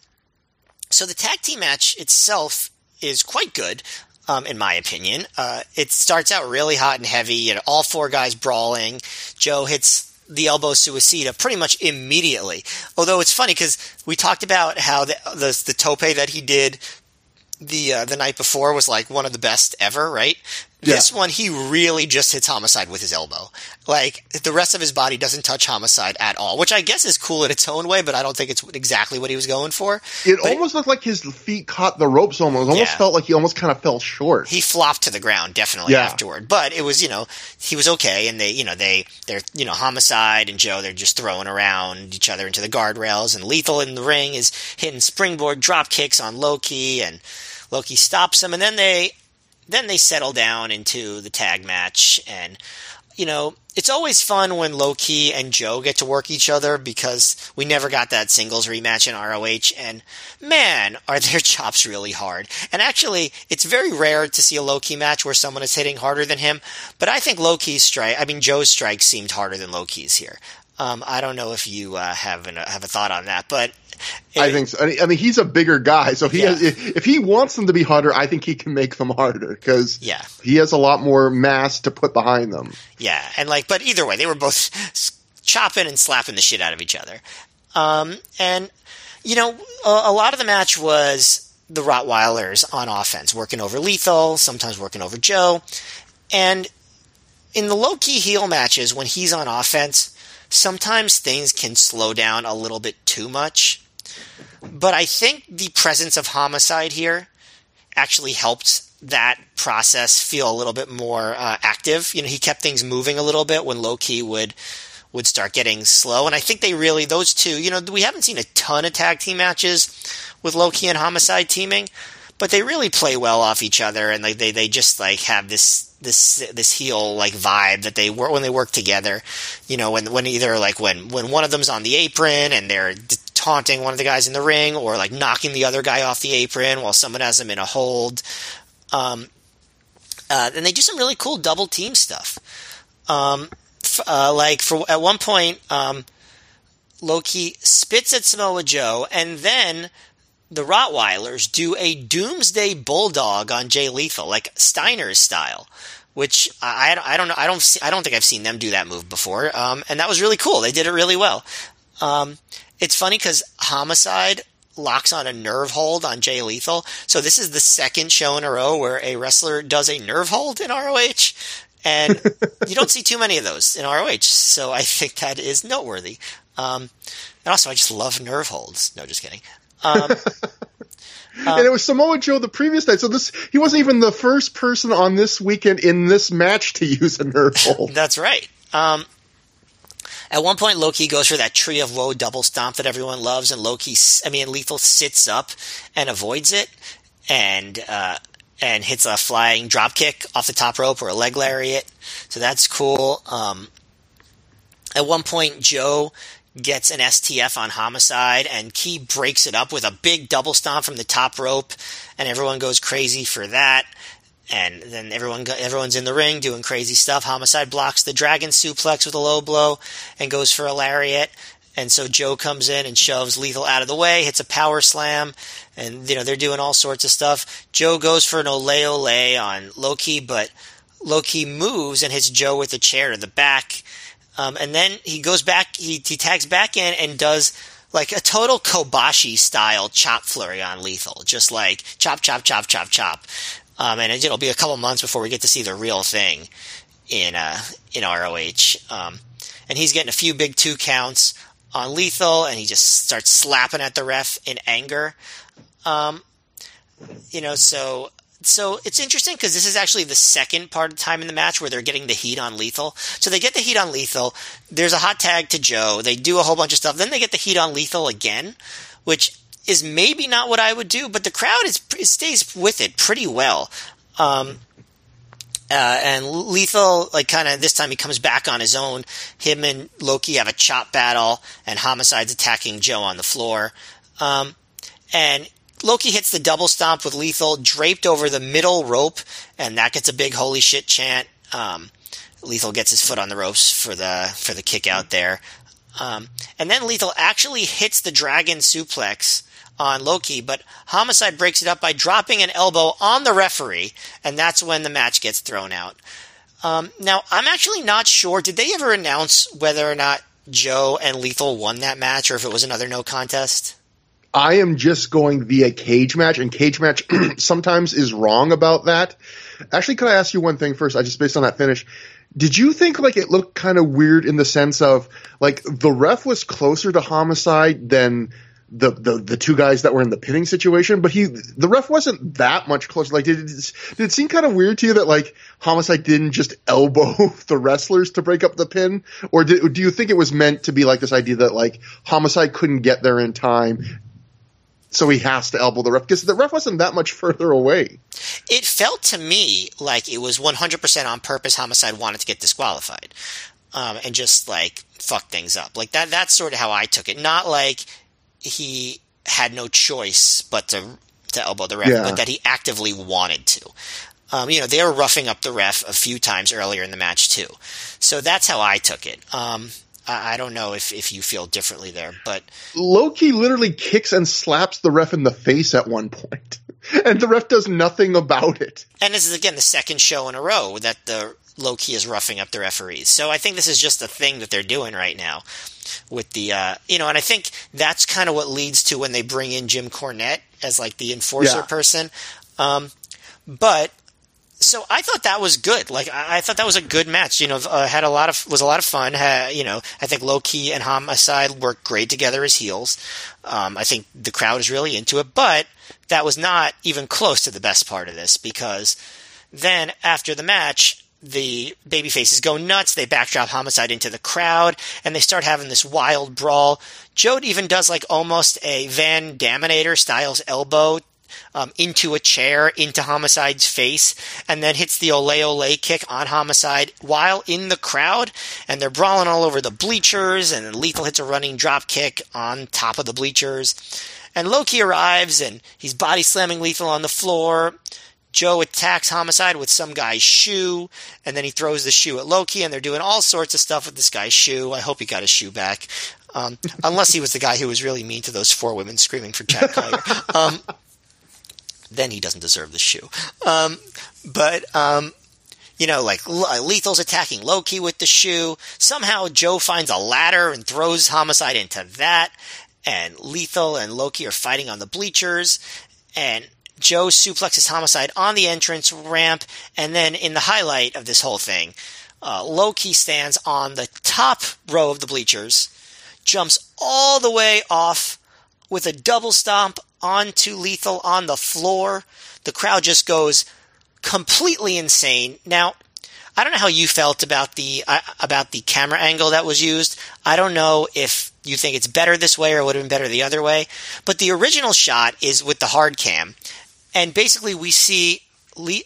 S2: so the tag team match itself is quite good um, in my opinion. Uh, it starts out really hot and heavy. You know, all four guys brawling. Joe hits the elbow suicida pretty much immediately. Although it's funny because we talked about how the, the, the tope that he did the uh, the night before was like one of the best ever, right? This one he really just hits homicide with his elbow. Like the rest of his body doesn't touch homicide at all, which I guess is cool in its own way, but I don't think it's exactly what he was going for.
S1: It
S2: But
S1: almost looked like his feet caught the ropes almost. It almost
S2: Yeah.
S1: felt like he almost kind of fell short.
S2: he flopped to the ground definitely
S1: Yeah.
S2: afterward but it was you know he was okay and they you know they they're you know homicide and joe they're just throwing around each other into the guardrails and lethal in the ring is hitting springboard drop kicks on Low Ki and Low Ki stops him and then they then they settle down into the tag match and you know it's always fun when Low Ki and Joe get to work each other because we never got that singles rematch in ROH and man are their chops really hard. And actually it's very rare to see a Low Ki match where someone is hitting harder than him, but I think Low Ki's strike I mean Joe's strike seemed harder than Low Ki's here. Um, I don't know if you uh, have an, have a thought on that, but
S1: I think so. I mean- he's a bigger guy, so he
S2: Yeah.
S1: has, if, if he wants them to be harder, I think he can make them harder because
S2: Yeah.
S1: he has a lot more mass to put behind them.
S2: Yeah, and like, but either way, they were both chopping and slapping the shit out of each other. Um, and you know, a, a lot of the match was the Rottweilers on offense, working over Lethal, sometimes working over Joe, and in the Low Ki heel matches when he's on offense, sometimes things can slow down a little bit too much. But I think the presence of homicide here actually helped that process feel a little bit more uh, active. You know, he kept things moving a little bit when Low Ki would would start getting slow, and I think they really those two. You know, we haven't seen a ton of tag team matches with Low Ki and Homicide teaming, but they really play well off each other, and they they just like have this this this heel like vibe that they work when they work together. You know, when when either like when when one of them's on the apron and they're taunting one of the guys in the ring, or like knocking the other guy off the apron while someone has them in a hold. Um, uh, and they do some really cool double team stuff. Um, f- uh, like for at one point, um, Low Ki spits at Samoa Joe, and then the Rottweilers do a Doomsday Bulldog on Jay Lethal, like Steiner's style. Which I, I, don't know I don't see, I don't think I've seen them do that move before, um, and that was really cool. They did it really well. Um, it's funny because Homicide locks on a nerve hold on Jay Lethal. So this is the second show in a row where a wrestler does a nerve hold in ROH. and you don't see too many of those in ROH. So I think that is noteworthy. Um, and also, I just love nerve holds. No, just kidding. Um,
S1: and it was Samoa Joe the previous night, so this he wasn't even the first person on this weekend in this match to use a nerve hold.
S2: That's right. Um, at one point, Low Ki goes for that Tree of Woe double stomp that everyone loves, and Low Ki, I mean, Lethal sits up and avoids it, and uh, and hits a flying drop kick off the top rope or a leg lariat. So that's cool. Um, at one point, Joe gets an STF on Homicide, and Ki breaks it up with a big double stomp from the top rope, and everyone goes crazy for that. And then everyone everyone's in the ring doing crazy stuff. Homicide blocks the dragon suplex with a low blow and goes for a lariat. And so Joe comes in and shoves Lethal out of the way, hits a power slam, and you know they're doing all sorts of stuff. Joe goes for an ole ole on Low Ki, but Low Ki moves and hits Joe with a chair to the back. Um, and then he goes back, he, he tags back in and does like a total Kobashi style chop flurry on Lethal. Just like chop, chop, chop, chop, chop. Um, and it'll be a couple months before we get to see the real thing in uh, in ROH. Um, and he's getting a few big two counts on Lethal, and he just starts slapping at the ref in anger. Um, you know, so so it's interesting because this is actually the second part of time in the match where they're getting the heat on Lethal. So they get the heat on Lethal. There's a hot tag to Joe. They do a whole bunch of stuff. Then they get the heat on Lethal again, which is maybe not what I would do, but the crowd is stays with it pretty well. Um, uh, and Lethal, like, kind of this time he comes back on his own. Him and Low Ki have a chop battle, and Homicide's attacking Joe on the floor. Um, and Low Ki hits the double stomp with Lethal draped over the middle rope, and that gets a big holy shit chant. Um, Lethal gets his foot on the ropes for the for the kick out there, um, and then Lethal actually hits the dragon suplex on Low Ki, but Homicide breaks it up by dropping an elbow on the referee, and that's when the match gets thrown out. Um, now, I'm actually not sure. Did they ever announce whether or not Joe and Lethal won that match, or if it was another no contest?
S1: I am just going via Cagematch, and Cagematch sometimes is wrong about that. Actually, could I ask you one thing first? I just based on that finish. Did you think like it looked kind of weird in the sense of like the ref was closer to homicide than the, the the two guys that were in the pinning situation, but he the ref wasn't that much closer. Like, did it, did it seem kind of weird to you that like Homicide didn't just elbow the wrestlers to break up the pin, or did, do you think it was meant to be like this idea that like Homicide couldn't get there in time, so he has to elbow the ref because the ref wasn't that much further away.
S2: It felt to me like it was 100% on purpose. Homicide wanted to get disqualified, um, and just like fuck things up. Like that. That's sort of how I took it. Not like he had no choice but to to elbow the ref, yeah. but that he actively wanted to. Um, you know, they were roughing up the ref a few times earlier in the match too. So that's how I took it. Um, I don't know if, if you feel differently there, but
S1: Low Ki literally kicks and slaps the ref in the face at one point, and the ref does nothing about it.
S2: And this is again the second show in a row that the Low Ki is roughing up the referees. So I think this is just a thing that they're doing right now with the uh, you know, and I think that's kind of what leads to when they bring in Jim Cornette as like the enforcer yeah. person. Um, but so I thought that was good. Like I, I thought that was a good match. You know, uh, had a lot of was a lot of fun. Had, you know, I think Low Ki and Homicide worked great together as heels. Um, I think the crowd is really into it, but that was not even close to the best part of this because then after the match, the baby faces go nuts. They backdrop Homicide into the crowd, and they start having this wild brawl. Joe even does like almost a Van Daminator styles elbow um, into a chair into Homicide's face, and then hits the ole ole kick on Homicide while in the crowd, and they're brawling all over the bleachers, and Lethal hits a running drop kick on top of the bleachers. And Low Ki arrives, and he's body slamming Lethal on the floor. Joe attacks Homicide with some guy's shoe, and then he throws the shoe at Low Ki, and they're doing all sorts of stuff with this guy's shoe. I hope he got his shoe back. Um, unless he was the guy who was really mean to those four women screaming for Chad Collyer. Um, then he doesn't deserve the shoe. Um, but, um, you know, like Lethal's attacking Low Ki with the shoe. Somehow Joe finds a ladder and throws Homicide into that. And Lethal and Low Ki are fighting on the bleachers. And Joe suplexes Homicide on the entrance ramp, and then in the highlight of this whole thing, uh, Low Ki stands on the top row of the bleachers, jumps all the way off with a double stomp onto Lethal on the floor. The crowd just goes completely insane. Now, I don't know how you felt about the uh, about the camera angle that was used. I don't know if you think it's better this way or would have been better the other way. But the original shot is with the hard cam, and basically we see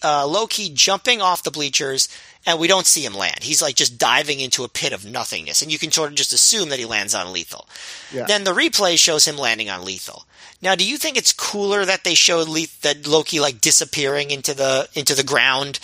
S2: uh, Low Ki jumping off the bleachers, and we don't see him land. He's like just diving into a pit of nothingness, and you can sort of just assume that he lands on Lethal. Yeah. Then the replay shows him landing on Lethal. Now, do you think it's cooler that they showed Le- that Low Ki like disappearing into the into the ground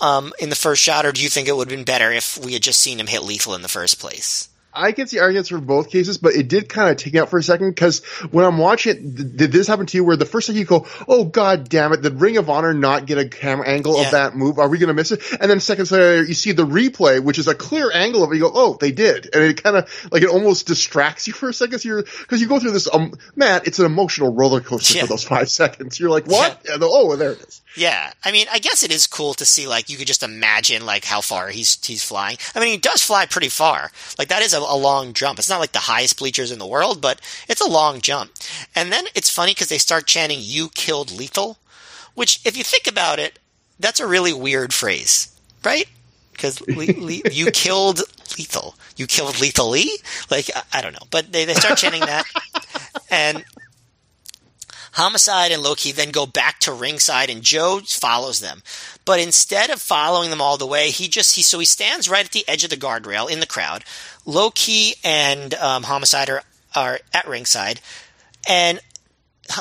S2: um, in the first shot, or do you think it would have been better if we had just seen him hit lethal in the first place?
S1: I can see arguments for both cases, but it did kind of take me out for a second because when I'm watching it, did this happen to you where the first thing you go, oh god damn it, did Ring of Honor not get a camera angle yeah. of that move? Are we going to miss it? And then seconds later, you see the replay, which is a clear angle of it. You go, oh, they did, and it kind of like it almost distracts you for a second. So you're, because you go through this, um, man, it's an emotional roller coaster yeah. for those five seconds. You're like, what? Yeah. And oh, there it is.
S2: Yeah, I mean, I guess it is cool to see like you could just imagine like how far he's he's flying. I mean, he does fly pretty far. Like that is a, a long jump. It's not like the highest bleachers in the world, but it's a long jump. And then it's funny because they start chanting "You killed Lethal," which, if you think about it, that's a really weird phrase, right? Because le- le- you killed Lethal, you killed Lethal Lee. Like I, I don't know, but they they start chanting that, and Homicide and Low Ki then go back to ringside and Joe follows them. But instead of following them all the way, he just, he, so he stands right at the edge of the guardrail in the crowd. Low Ki and um, Homicide are, are at ringside. And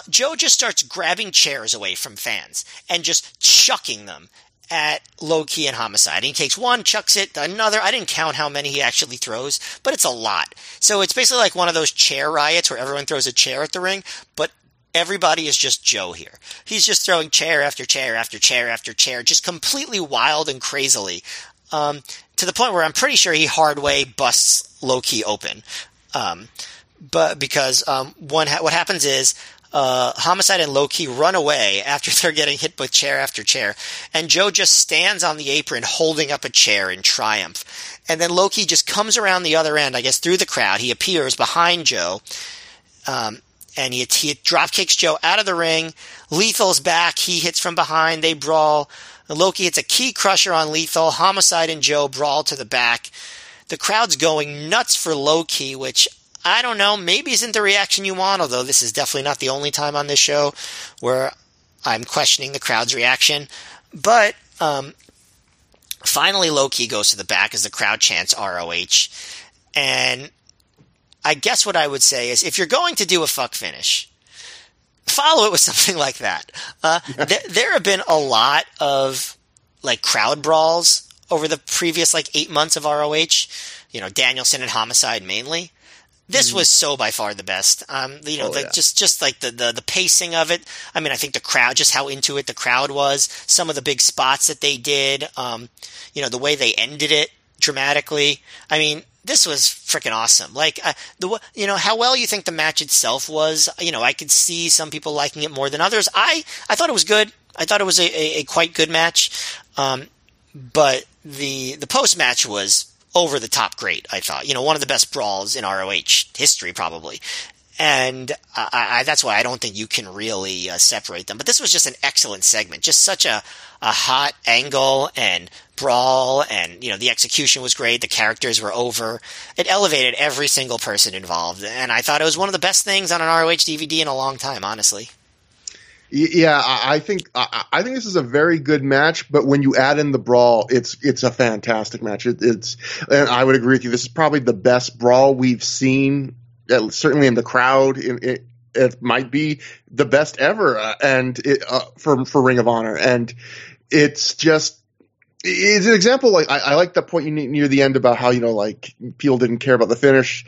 S2: Joe just starts grabbing chairs away from fans and just chucking them at Low Ki and homicide. And he takes one, chucks it, another. I didn't count how many he actually throws, but it's a lot. So it's basically like one of those chair riots where everyone throws a chair at the ring, but Everybody is just Joe here. He's just throwing chair after chair after chair after chair, just completely wild and crazily, um, to the point where I'm pretty sure he hardway busts Low Ki open. Um, but because um, one ha- what happens is uh, Homicide and Low Ki run away after they're getting hit with chair after chair, and Joe just stands on the apron holding up a chair in triumph. And then Low Ki just comes around the other end, I guess through the crowd. He appears behind Joe. Um, and he, he drop kicks Joe out of the ring. Lethal's back. He hits from behind. They brawl. Low Ki hits a Ki Krusher on Lethal. Homicide and Joe brawl to the back. The crowd's going nuts for Low Ki, which I don't know, maybe isn't the reaction you want, although this is definitely not the only time on this show where I'm questioning the crowd's reaction. But um, finally, Low Ki goes to the back as the crowd chants ROH. And I guess what I would say is if you're going to do a fuck finish, follow it with something like that. Uh, th- there have been a lot of like crowd brawls over the previous like eight months of ROH. You know, Danielson and Homicide mainly. This mm. was so by far the best. Um, you know, oh, the, yeah. just just like the, the the pacing of it. I mean, I think the crowd, just how into it the crowd was. Some of the big spots that they did. Um, you know, the way they ended it dramatically. I mean, this was freaking awesome. Like uh, the you know how well you think the match itself was. You know, I could see some people liking it more than others. I I thought it was good. I thought it was a, a, a quite good match. Um, but the the post match was over the top great. I thought you know one of the best brawls in ROH history probably. And I, I, that's why I don't think you can really uh, separate them. But this was just an excellent segment, just such a, a hot angle and brawl and you know the execution was great the characters were over. It elevated every single person involved and i thought it was one of the best things on an roh dvd in a long time honestly.
S1: Yeah i think i think this is a very good match but when you add in the brawl it's it's a fantastic match. It, it's and i would agree with you this is probably the best brawl we've seen certainly in the crowd it, it, it might be the best ever uh, and it, uh, for for ring of honor and it's just it's an example like I, I like the point you near the end about how you know like people didn't care about the finish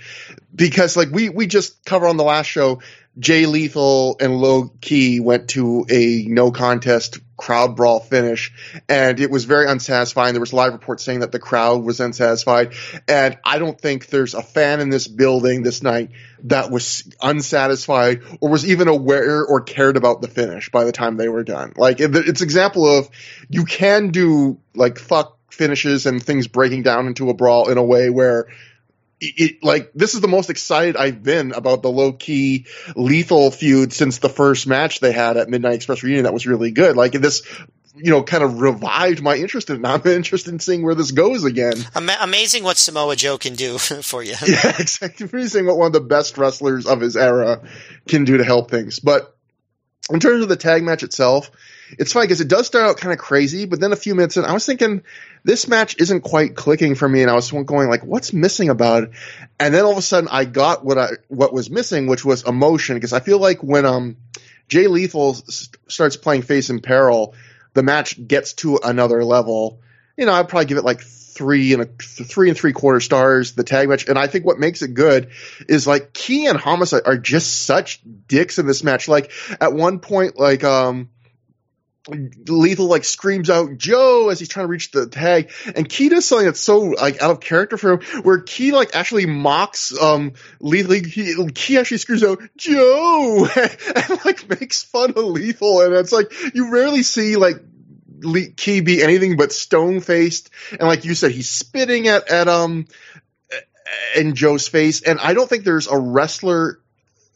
S1: because like we we just cover on the last show Jay Lethal and Low Ki went to a no contest crowd brawl finish, and it was very unsatisfying. There was live reports saying that the crowd was unsatisfied, and I don't think there's a fan in this building this night that was unsatisfied or was even aware or cared about the finish by the time they were done. Like it's example of you can do like fuck finishes and things breaking down into a brawl in a way where it, like this is the most excited I've been about the Low Ki lethal feud since the first match they had at Midnight Express Reunion. That was really good. Like this, you know, kind of revived my interest in it. I'm interested in seeing where this goes again.
S2: amazing what Samoa Joe can do for you.
S1: Yeah, exactly. Amazing what one of the best wrestlers of his era can do to help things. But in terms of the tag match itself, it's funny because it does start out kind of crazy, but then a few minutes in, I was thinking this match isn't quite clicking for me, and I was going like, what's missing about it? And then all of a sudden, I got what I what was missing, which was emotion, because I feel like when um Jay Lethal starts playing Face in Peril, the match gets to another level. You know, I'd probably give it like three and a three and three quarter stars the tag match and i think what makes it good is like Ki and homicide are just such dicks in this match like at one point like um Lethal like screams out Joe as he's trying to reach the tag, and Ki does something that's so like out of character for him, where Ki like actually mocks um Lethal. He, Ki actually screams out Joe! and like makes fun of Lethal, and it's like you rarely see like Ki be anything but stone faced, and like you said, he's spitting at at um in Joe's face, and I don't think there's a wrestler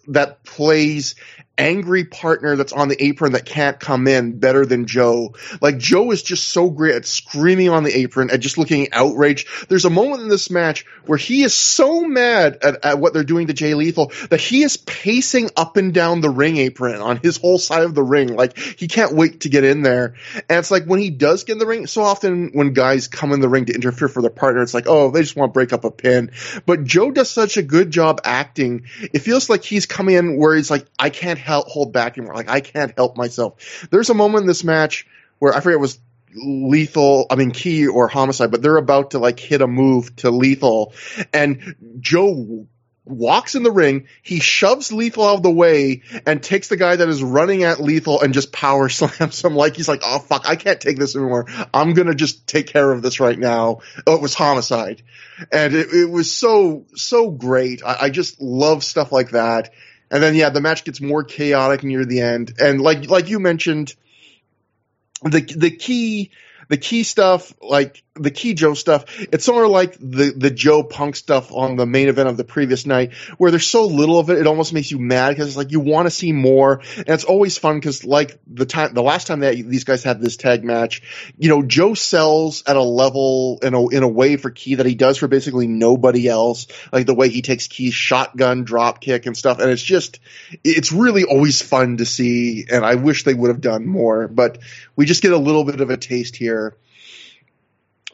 S1: that plays angry partner that's on the apron that can't come in better than Joe. Like Joe is just so great at screaming on the apron and just looking outraged. There's a moment in this match where he is so mad at, at what they're doing to Jay Lethal that he is pacing up and down the ring apron on his whole side of the ring. Like he can't wait to get in there. And it's like when he does get in the ring, so often when guys come in the ring to interfere for their partner, it's like, oh, they just want to break up a pin. But Joe does such a good job acting. It feels like he's coming in where he's like, I can't help hold back anymore. Like I can't help myself. There's a moment in this match where I forget it was lethal, I mean Ki or homicide, but they're about to like hit a move to lethal and Joe walks in the ring, he shoves Lethal out of the way and takes the guy that is running at Lethal and just power slams him like he's like, oh fuck, I can't take this anymore. I'm gonna just take care of this right now. Oh, it was homicide. And it, it was so, so great. I, I just love stuff like that. And then yeah, the match gets more chaotic near the end. And like like you mentioned, the the Ki the Ki stuff, like the Ki Joe stuff, it's sort of like the the Joe Punk stuff on the main event of the previous night, where there's so little of it, it almost makes you mad because it's like you want to see more, and it's always fun because like the time the last time that these guys had this tag match, you know, Joe sells at a level in a in a way for Ki that he does for basically nobody else, like the way he takes Ki's shotgun drop kick and stuff, and it's just it's really always fun to see, and I wish they would have done more, but we just get a little bit of a taste here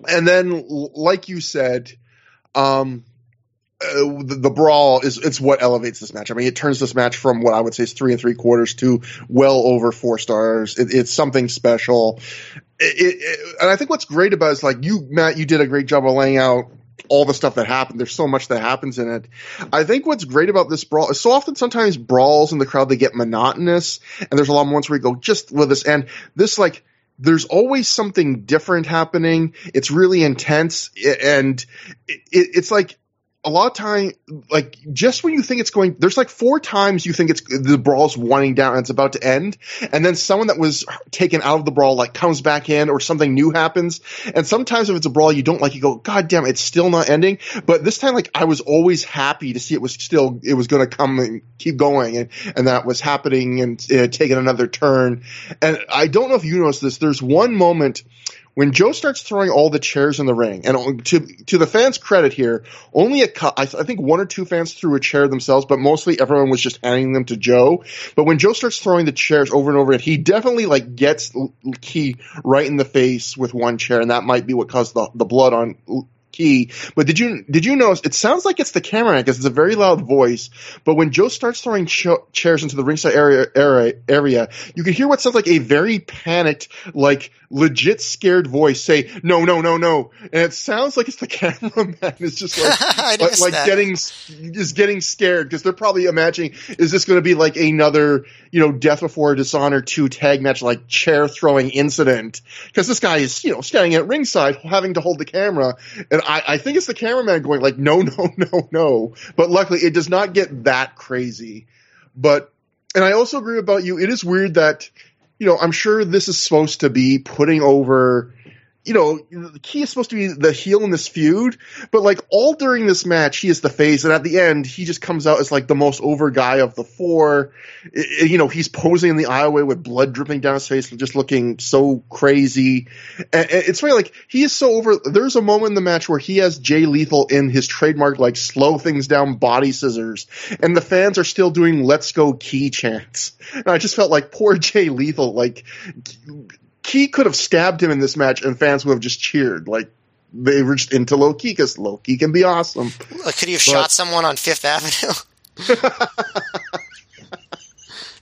S1: and then, like you said, um, uh, the, the, brawl is it's what elevates this match. I mean, it turns this match from what I would say is three and three quarters to well over four stars. It, it's something special. It, it, and I think what's great about it is like you, Matt, you did a great job of laying out all the stuff that happened. There's so much that happens in it. I think what's great about this brawl is so often sometimes brawls in the crowd they get monotonous, and there's a lot of moments where you go just with this and this like there's always something different happening. It's really intense, and it, it's like a lot of time, like just when you think it's going, there's like four times you think it's the brawl's winding down and it's about to end, and then someone that was taken out of the brawl like comes back in or something new happens. And sometimes if it's a brawl you don't like, you go, God damn, it's still not ending. But this time, like I was always happy to see it was still, it was going to come and keep going, and and that was happening and uh, taking another turn. And I don't know if you noticed this. There's one moment when Joe starts throwing all the chairs in the ring, and to to the fans' credit here, only a I, I think one or two fans threw a chair themselves, but mostly everyone was just handing them to Joe. But when Joe starts throwing the chairs over and over again, he definitely like gets Ki right in the face with one chair, and that might be what caused the the blood on Ki. But did you did you notice? It sounds like it's the cameraman because it's a very loud voice. But when Joe starts throwing ch- chairs into the ringside area, area area, you can hear what sounds like a very panicked, like legit scared voice say, "No, no, no, no," and it sounds like it's the cameraman is just like like, like getting is getting scared because they're probably imagining is this going to be like another you know Death Before Dishonor two tag match like chair throwing incident because this guy is you know standing at ringside having to hold the camera and I, I think it's the cameraman going like no no no no. But luckily it does not get that crazy. But and I also agree about you. It is weird that you know, I'm sure this is supposed to be putting over you know, Ki is supposed to be the heel in this feud, but like all during this match, he is the face, and at the end, he just comes out as like the most over guy of the four. It, you know, he's posing in the aisleway with blood dripping down his face, just looking so crazy. And it's funny, like he is so over. There's a moment in the match where he has Jay Lethal in his trademark like slow things down body scissors, and the fans are still doing "Let's go Ki" chants. And I just felt like poor Jay Lethal, like Ki could have stabbed him in this match, and fans would have just cheered. Like they were just into Low Ki because Low Ki can be awesome.
S2: Could he have but, shot someone on Fifth Avenue?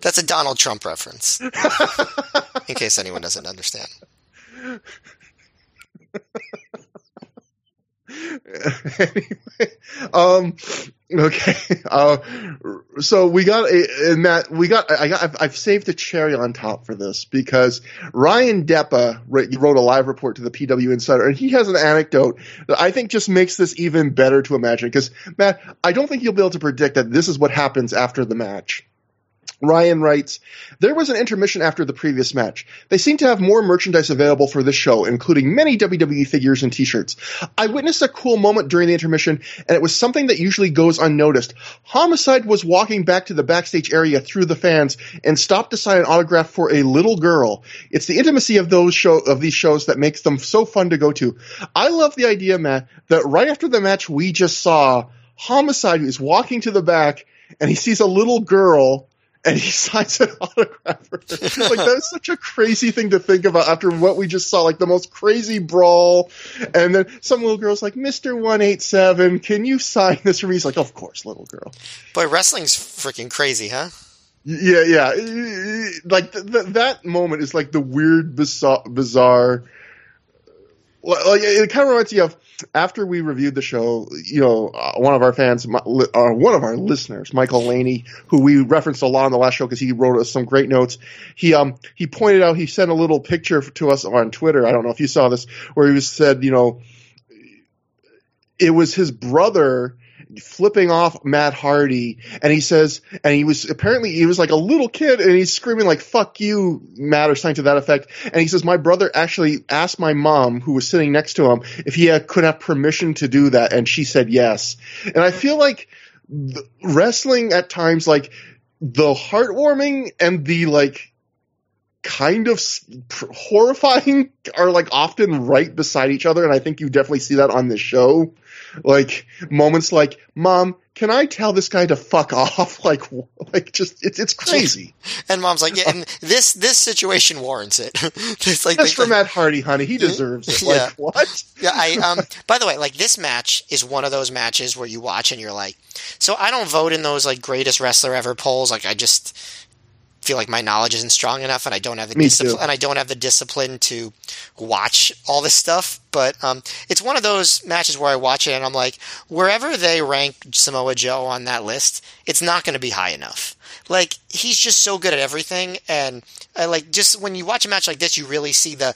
S2: That's a Donald Trump reference, in case anyone doesn't understand.
S1: anyway, um, okay. Uh, so we got a, Matt, we got, I got, I've, I've, saved a cherry on top for this because Ryan Deppa wrote a live report to the PW Insider and he has an anecdote that I think just makes this even better to imagine because Matt, I don't think you'll be able to predict that this is what happens after the match. Ryan writes, There was an intermission after the previous match. They seem to have more merchandise available for this show, including many WWE figures and t-shirts. I witnessed a cool moment during the intermission, and it was something that usually goes unnoticed. Homicide was walking back to the backstage area through the fans and stopped to sign an autograph for a little girl. It's the intimacy of those show of these shows that makes them so fun to go to. I love the idea, Matt, that right after the match we just saw, Homicide is walking to the back and he sees a little girl and he signs an autograph for her. like that's such a crazy thing to think about after what we just saw, like the most crazy brawl, and then some little girl's like, "Mister One Eight Seven, can you sign this for me?" He's like, "Of course, little girl."
S2: Boy, wrestling's freaking crazy, huh?
S1: Yeah, yeah. Like th- th- that moment is like the weird, bizarre, bizarre. Like it kind of reminds you of after we reviewed the show, you know, uh, one of our fans, uh, one of our listeners, Michael Laney, who we referenced a lot on the last show because he wrote us some great notes. He um he pointed out he sent a little picture to us on Twitter. I don't know if you saw this, where he was said, you know, it was his brother flipping off Matt Hardy, and he says, and he was apparently he was like a little kid, and he's screaming like "fuck you, Matt" or something to that effect. And he says, my brother actually asked my mom, who was sitting next to him, if he had, could have permission to do that, and she said yes. And I feel like wrestling at times, like the heartwarming and the like kind of horrifying are like often right beside each other and i think you definitely see that on this show like moments like, "Mom, can I tell this guy to fuck off?" Like, like just it's it's crazy.
S2: And mom's like, "Yeah, and this this situation warrants it."
S1: it's like just for Matt Hardy, honey, he deserves it. Like yeah. what?
S2: yeah, I um. By the way, like this match is one of those matches where you watch and you're like, so I don't vote in those like greatest wrestler ever polls. Like I just feel like my knowledge isn't strong enough and I don't have the discipline and I don't have the discipline to watch all this stuff. But um, it's one of those matches where I watch it and I'm like, wherever they rank Samoa Joe on that list, it's not going to be high enough. Like he's just so good at everything, and I like just when you watch a match like this, you really see the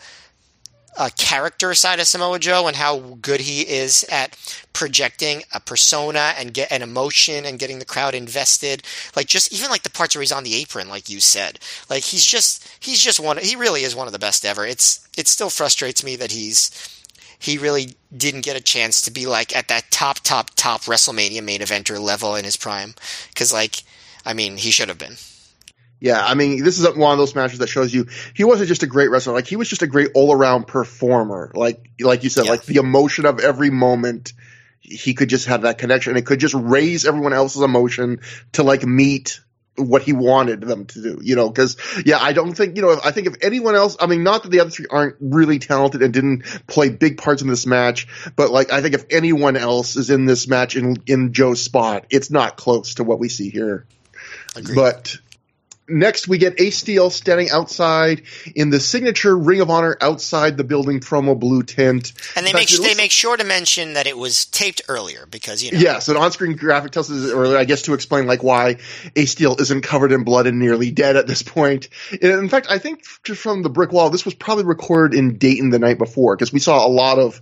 S2: uh, character side of Samoa Joe and how good he is at projecting a persona and get an emotion and getting the crowd invested. Like just even like the parts where he's on the apron, like you said, like he's just he's just one. He really is one of the best ever. It's it still frustrates me that he's he really didn't get a chance to be like at that top top top WrestleMania main eventer level in his prime because like I mean he should have been.
S1: Yeah, I mean, this is one of those matches that shows you he wasn't just a great wrestler; like he was just a great all-around performer. Like, like you said, yeah. like the emotion of every moment, he could just have that connection, and it could just raise everyone else's emotion to like meet what he wanted them to do, you know, because yeah, I don't think, you know, I think if anyone else, I mean, not that the other three aren't really talented and didn't play big parts in this match, but like, I think if anyone else is in this match in, in Joe's spot, it's not close to what we see here. Agreed. But Next, we get Ace Steel standing outside in the signature Ring of Honor outside the building promo blue tent.
S2: And they make they make sure to mention that it was taped earlier because you know.
S1: Yes, an on-screen graphic tells us earlier, I guess, to explain like why Ace Steel isn't covered in blood and nearly dead at this point. In fact, I think just from the brick wall, this was probably recorded in Dayton the night before because we saw a lot of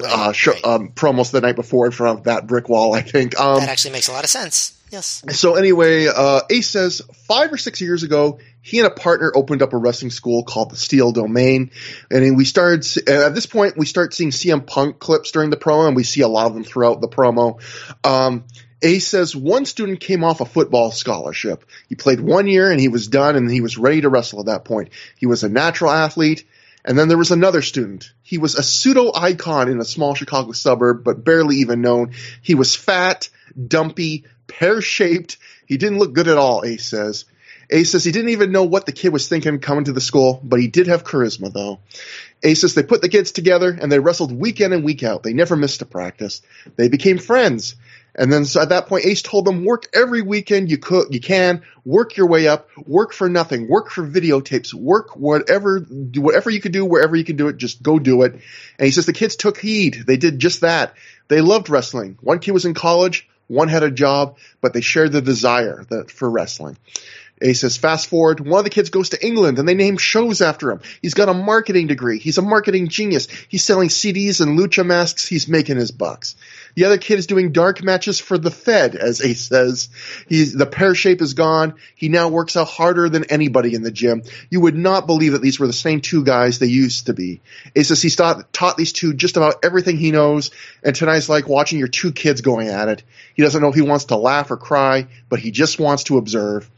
S1: uh, right. um, promos the night before in front of that brick wall. I think um,
S2: that actually makes a lot of sense. Yes.
S1: So anyway, uh, Ace says five or six years ago, he and a partner opened up a wrestling school called the Steel Domain, and we started. At this point, we start seeing CM Punk clips during the promo, and we see a lot of them throughout the promo. Um, Ace says one student came off a football scholarship. He played one year and he was done and he was ready to wrestle at that point. He was a natural athlete. And then there was another student. He was a pseudo icon in a small Chicago suburb, but barely even known. He was fat, dumpy, pear shaped. He didn't look good at all, Ace says. Ace says he didn't even know what the kid was thinking coming to the school, but he did have charisma though. Ace says they put the kids together and they wrestled week in and week out. They never missed a practice. They became friends. And then so at that point, Ace told them, work every weekend you could, you can, work your way up, work for nothing, work for videotapes, work whatever, whatever you could do, wherever you can do it, just go do it. And he says the kids took heed. They did just that. They loved wrestling. One kid was in college. One had a job, but they shared the desire that, for wrestling. He says, fast forward, one of the kids goes to England and they name shows after him. He's got a marketing degree. He's a marketing genius. He's selling CDs and lucha masks. He's making his bucks. The other kid is doing dark matches for the Fed, as Ace says. He's, the pear shape is gone. He now works out harder than anybody in the gym. You would not believe that these were the same two guys they used to be. Ace says he's taught, taught these two just about everything he knows, and tonight's like watching your two kids going at it. He doesn't know if he wants to laugh or cry, but he just wants to observe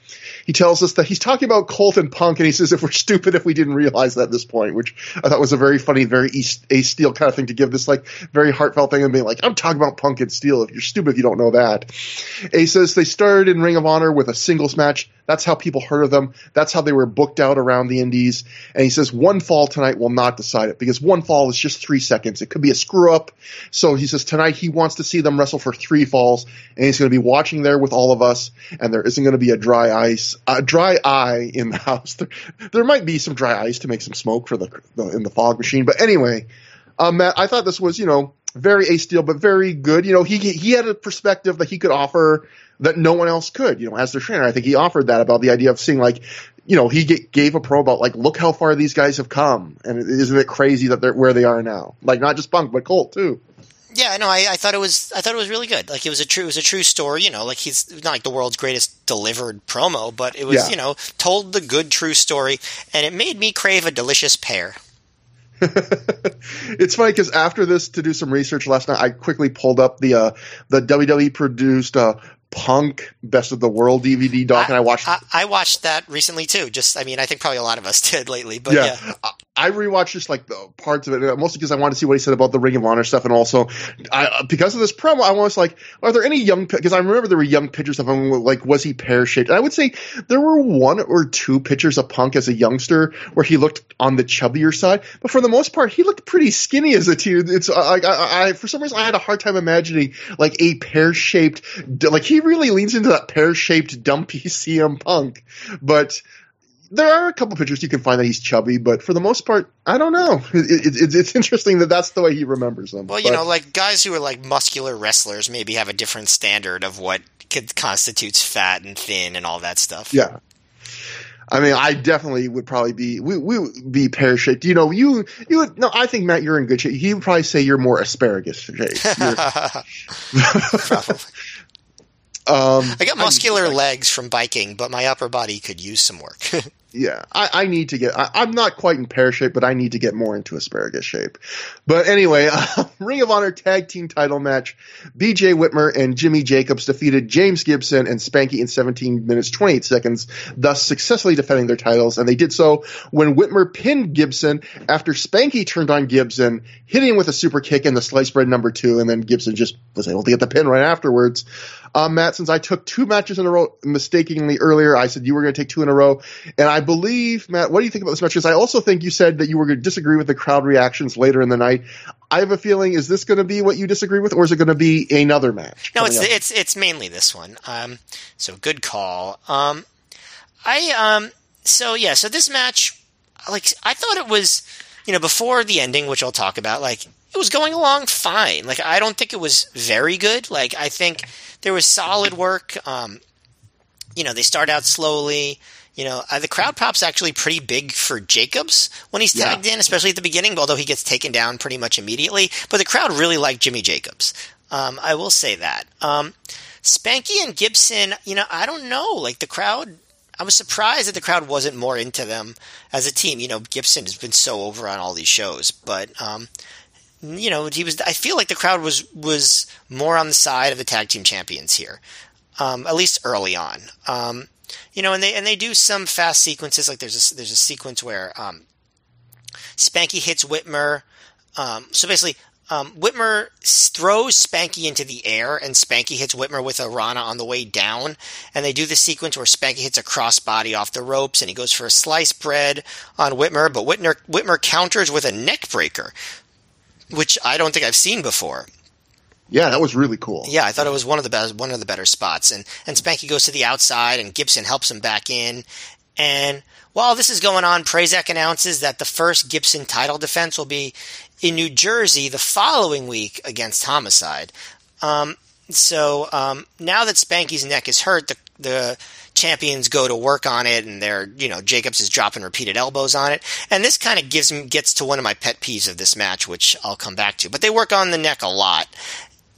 S1: he tells us that he's talking about Colt and Punk, and he says if we're stupid if we didn't realize that at this point, which I thought was a very funny, very Ace Steel kind of thing to give this like very heartfelt thing and being like, I'm talking about Punk and Steel. If you're stupid if you don't know that. Ace says they started in Ring of Honor with a singles match that's how people heard of them. That's how they were booked out around the indies. And he says one fall tonight will not decide it because one fall is just three seconds. It could be a screw up. So he says tonight he wants to see them wrestle for three falls and he's going to be watching there with all of us and there isn't going to be a dry ice, a dry eye in the house. There, there might be some dry ice to make some smoke for the, the in the fog machine. But anyway, um, Matt, I thought this was, you know, very Ace Steel, but very good. You know, he he had a perspective that he could offer that no one else could. You know, as their trainer, I think he offered that about the idea of seeing like, you know, he get, gave a pro about like, look how far these guys have come, and isn't it crazy that they're where they are now? Like not just Punk, but Colt too.
S2: Yeah, no, I, I thought it was I thought it was really good. Like it was a true it was a true story. You know, like he's not like the world's greatest delivered promo, but it was yeah. you know told the good true story, and it made me crave a delicious pear.
S1: it's funny because after this, to do some research last night, I quickly pulled up the uh, the WWE produced uh, Punk Best of the World DVD doc, I, and I watched.
S2: I, I, watched that recently too. Just, I mean, I think probably a lot of us did lately, but yeah. yeah.
S1: Uh, I rewatched just like the parts of it, mostly because I wanted to see what he said about the Ring of Honor stuff, and also I, because of this promo, I was like, are there any young? Because I remember there were young pictures of him, like was he pear shaped? And I would say there were one or two pictures of Punk as a youngster where he looked on the chubbier side, but for the most part, he looked pretty skinny as a teen. It's like I, I, for some reason I had a hard time imagining like a pear shaped, like he really leans into that pear shaped dumpy CM Punk, but there are a couple pictures you can find that he's chubby, but for the most part, I don't know. It, it, it's interesting that that's the way he remembers them.
S2: Well, you know, like guys who are like muscular wrestlers maybe have a different standard of what constitutes fat and thin and all that stuff.
S1: Yeah. I mean, I definitely would probably be we, we would be pear shaped. You know, you you would, no. I think Matt, you're in good shape. He would probably say you're more asparagus shaped.
S2: Um, I got muscular legs from biking, but my upper body could use some work.
S1: yeah, I, I need to get. I, am not quite in pear shape, but I need to get more into asparagus shape. But anyway, uh, Ring of Honor Tag Team Title match: B.J. Whitmer and Jimmy Jacobs defeated James Gibson and Spanky in 17 minutes 28 seconds, thus successfully defending their titles. And they did so when Whitmer pinned Gibson after Spanky turned on Gibson, hitting him with a super kick and the slice bread number two, and then Gibson just was able to get the pin right afterwards. Uh, Matt, since I took two matches in a row mistakenly earlier, I said you were going to take two in a row, and I believe Matt. What do you think about this match? Because I also think you said that you were going to disagree with the crowd reactions later in the night. I have a feeling is this going to be what you disagree with, or is it going to be another match?
S2: No, it's up? it's it's mainly this one. Um, so good call. Um, I um, so yeah, so this match, like I thought it was, you know, before the ending, which I'll talk about, like it was going along fine. Like I don't think it was very good. Like I think there was solid work. Um, you know, they start out slowly. You know, uh, the crowd pop's actually pretty big for Jacobs when he's tagged yeah. in, especially at the beginning, although he gets taken down pretty much immediately. But the crowd really liked Jimmy Jacobs. Um, I will say that. Um, Spanky and Gibson, you know, I don't know. Like the crowd, I was surprised that the crowd wasn't more into them as a team. You know, Gibson has been so over on all these shows, but um, you know, he was. I feel like the crowd was was more on the side of the tag team champions here, um, at least early on. Um, you know, and they and they do some fast sequences. Like there's a there's a sequence where um, Spanky hits Whitmer. Um, so basically, um, Whitmer throws Spanky into the air, and Spanky hits Whitmer with a Rana on the way down. And they do the sequence where Spanky hits a crossbody off the ropes, and he goes for a slice bread on Whitmer, but Whitmer, Whitmer counters with a neck breaker which I don't think I've seen before.
S1: Yeah, that was really cool.
S2: Yeah, I thought it was one of the best, one of the better spots. And and Spanky goes to the outside, and Gibson helps him back in. And while this is going on, Prazak announces that the first Gibson title defense will be in New Jersey the following week against Homicide. Um, so um, now that Spanky's neck is hurt, the the champions go to work on it and they're, you know, Jacobs is dropping repeated elbows on it. And this kind of gives me, gets to one of my pet peeves of this match, which I'll come back to. But they work on the neck a lot.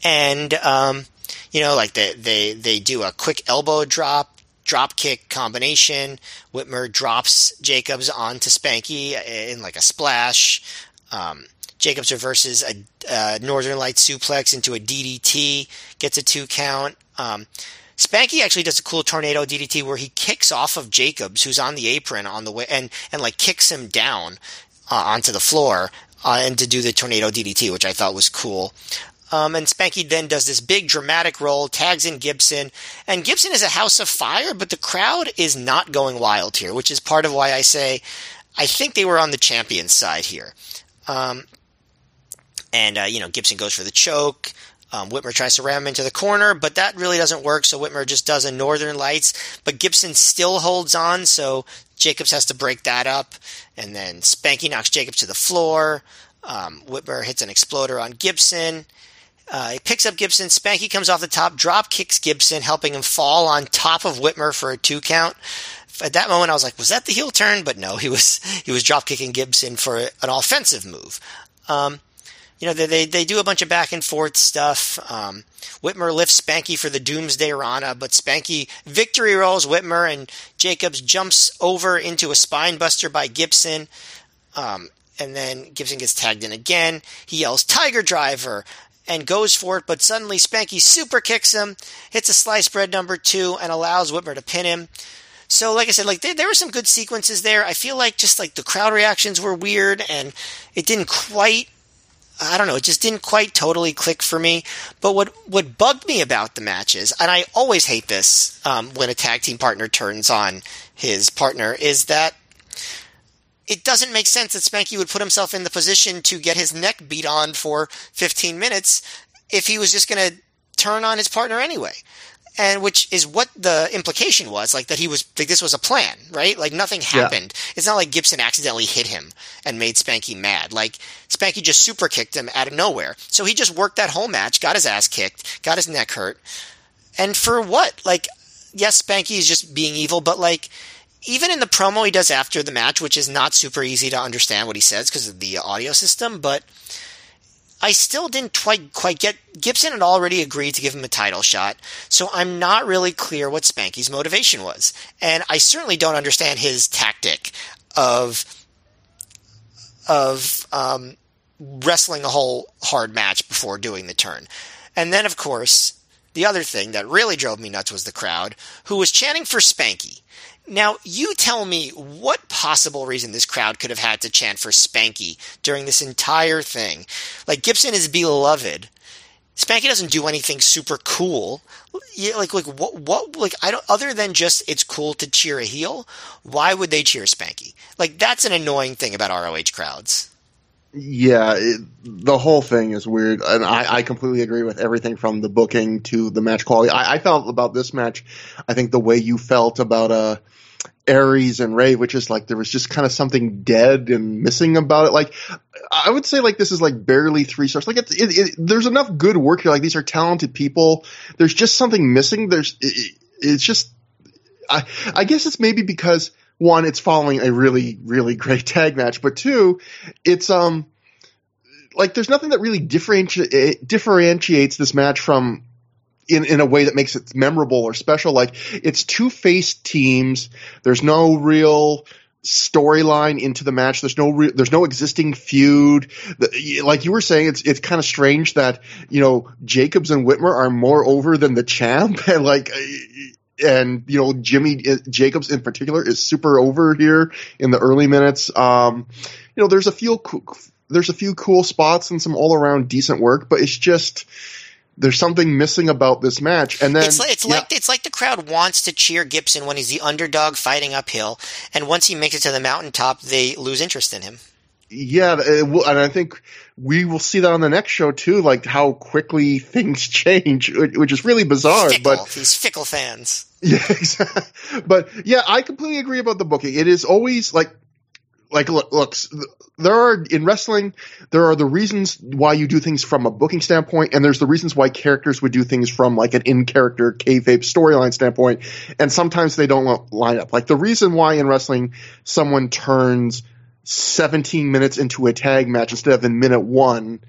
S2: And, um, you know, like they, they, they do a quick elbow drop, drop kick combination. Whitmer drops Jacobs onto Spanky in like a splash. Um, Jacobs reverses a, a Northern Light suplex into a DDT, gets a two count. Um, Spanky actually does a cool tornado DDT where he kicks off of Jacobs, who's on the apron on the way, and and like kicks him down uh, onto the floor, uh, and to do the tornado DDT, which I thought was cool. Um, and Spanky then does this big dramatic roll, tags in Gibson, and Gibson is a house of fire, but the crowd is not going wild here, which is part of why I say I think they were on the champions side here. Um, and uh, you know, Gibson goes for the choke. Um, Whitmer tries to ram him into the corner, but that really doesn't work. So Whitmer just does a Northern Lights, but Gibson still holds on. So Jacobs has to break that up, and then Spanky knocks Jacobs to the floor. Um, Whitmer hits an exploder on Gibson. Uh, he picks up Gibson. Spanky comes off the top, drop kicks Gibson, helping him fall on top of Whitmer for a two count. At that moment, I was like, "Was that the heel turn?" But no, he was he was drop kicking Gibson for an offensive move. Um, you know, they, they, they do a bunch of back and forth stuff. Um, Whitmer lifts Spanky for the Doomsday Rana, but Spanky victory rolls Whitmer and Jacobs jumps over into a spinebuster by Gibson. Um, and then Gibson gets tagged in again. He yells Tiger Driver and goes for it, but suddenly Spanky super kicks him, hits a slice bread number two, and allows Whitmer to pin him. So, like I said, like there, there were some good sequences there. I feel like just like the crowd reactions were weird, and it didn't quite I don't know, it just didn't quite totally click for me. But what what bugged me about the matches, and I always hate this um, when a tag team partner turns on his partner, is that it doesn't make sense that Spanky would put himself in the position to get his neck beat on for 15 minutes if he was just going to turn on his partner anyway and which is what the implication was, like that he was like this was a plan, right? Like nothing happened. Yeah. It's not like Gibson accidentally hit him and made Spanky mad. Like Spanky just super kicked him out of nowhere. So he just worked that whole match, got his ass kicked, got his neck hurt, and for what? Like, yes, Spanky is just being evil, but like. Even in the promo he does after the match, which is not super easy to understand what he says because of the audio system, but I still didn't quite quite get Gibson had already agreed to give him a title shot, so I'm not really clear what Spanky's motivation was, and I certainly don't understand his tactic of of um, wrestling a whole hard match before doing the turn. And then, of course, the other thing that really drove me nuts was the crowd, who was chanting for Spanky. Now, you tell me what possible reason this crowd could have had to chant for Spanky during this entire thing. Like, Gibson is beloved. Spanky doesn't do anything super cool. Yeah, like, like what, what, like, I don't, other than just it's cool to cheer a heel, why would they cheer Spanky? Like, that's an annoying thing about ROH crowds.
S1: Yeah, it, the whole thing is weird, and I, I, completely agree with everything from the booking to the match quality. I, I, felt about this match, I think the way you felt about uh, Aries and Ray, which is like there was just kind of something dead and missing about it. Like I would say, like this is like barely three stars. Like it's it, it, there's enough good work here. Like these are talented people. There's just something missing. There's it's just I I guess it's maybe because one, it's following a really, really great tag match, but two, it's um like there's nothing that really differenti- differentiates this match from in, in a way that makes it memorable or special. Like it's two faced teams. There's no real storyline into the match. There's no re- there's no existing feud. Like you were saying, it's it's kind of strange that you know Jacobs and Whitmer are more over than the champ, and like and you know Jimmy uh, Jacobs in particular is super over here in the early minutes. Um, you know, there's a few there's a few cool spots and some all around decent work, but it's just there's something missing about this match. And then
S2: it's like, it's yeah. like it's like the crowd wants to cheer Gibson when he's the underdog fighting uphill, and once he makes it to the mountaintop, they lose interest in him.
S1: Yeah, will, and I think we will see that on the next show too, like how quickly things change, which is really bizarre.
S2: Fickle,
S1: but
S2: these fickle fans.
S1: Yeah, exactly. But yeah, I completely agree about the booking. It is always like, like look, there are in wrestling, there are the reasons why you do things from a booking standpoint, and there's the reasons why characters would do things from like an in-character kayfabe storyline standpoint, and sometimes they don't line up. Like the reason why in wrestling someone turns 17 minutes into a tag match instead of in minute one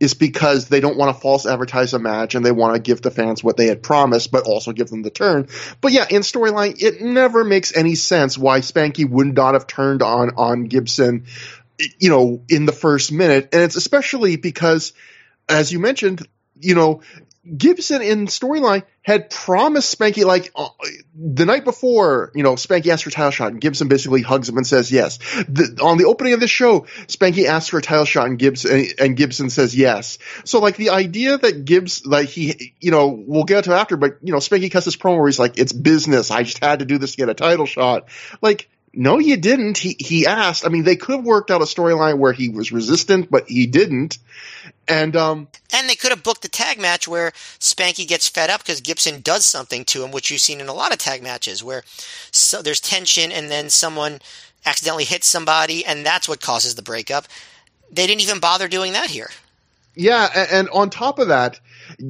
S1: is because they don't want to false advertise a match and they want to give the fans what they had promised, but also give them the turn. But yeah, in storyline, it never makes any sense why Spanky would not have turned on, on Gibson, you know, in the first minute. And it's especially because, as you mentioned, you know, Gibson in storyline had promised Spanky like uh, the night before, you know, Spanky asked for a title shot and Gibson basically hugs him and says yes. The, on the opening of the show, Spanky asks for a title shot and Gibson and Gibson says yes. So like the idea that Gibbs like he, you know, we'll get to after, but you know, Spanky cuts this promo where he's like, "It's business. I just had to do this to get a title shot." Like no, you didn't. He he asked. I mean, they could have worked out a storyline where he was resistant, but he didn't. And um,
S2: and they could have booked a tag match where Spanky gets fed up because Gibson does something to him, which you've seen in a lot of tag matches where so there's tension and then someone accidentally hits somebody, and that's what causes the breakup. They didn't even bother doing that here.
S1: Yeah, and on top of that,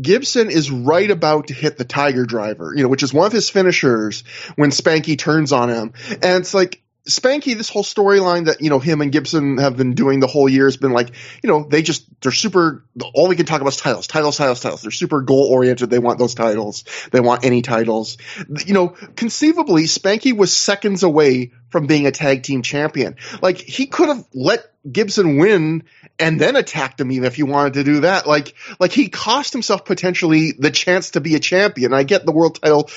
S1: Gibson is right about to hit the Tiger Driver, you know, which is one of his finishers when Spanky turns on him. And it's like, Spanky, this whole storyline that, you know, him and Gibson have been doing the whole year has been like, you know, they just, they're super, all we can talk about is titles, titles, titles, titles. They're super goal oriented. They want those titles. They want any titles. You know, conceivably, Spanky was seconds away from being a tag team champion. Like, he could have let Gibson win and then attacked him even if he wanted to do that. Like, like he cost himself potentially the chance to be a champion. I get the world title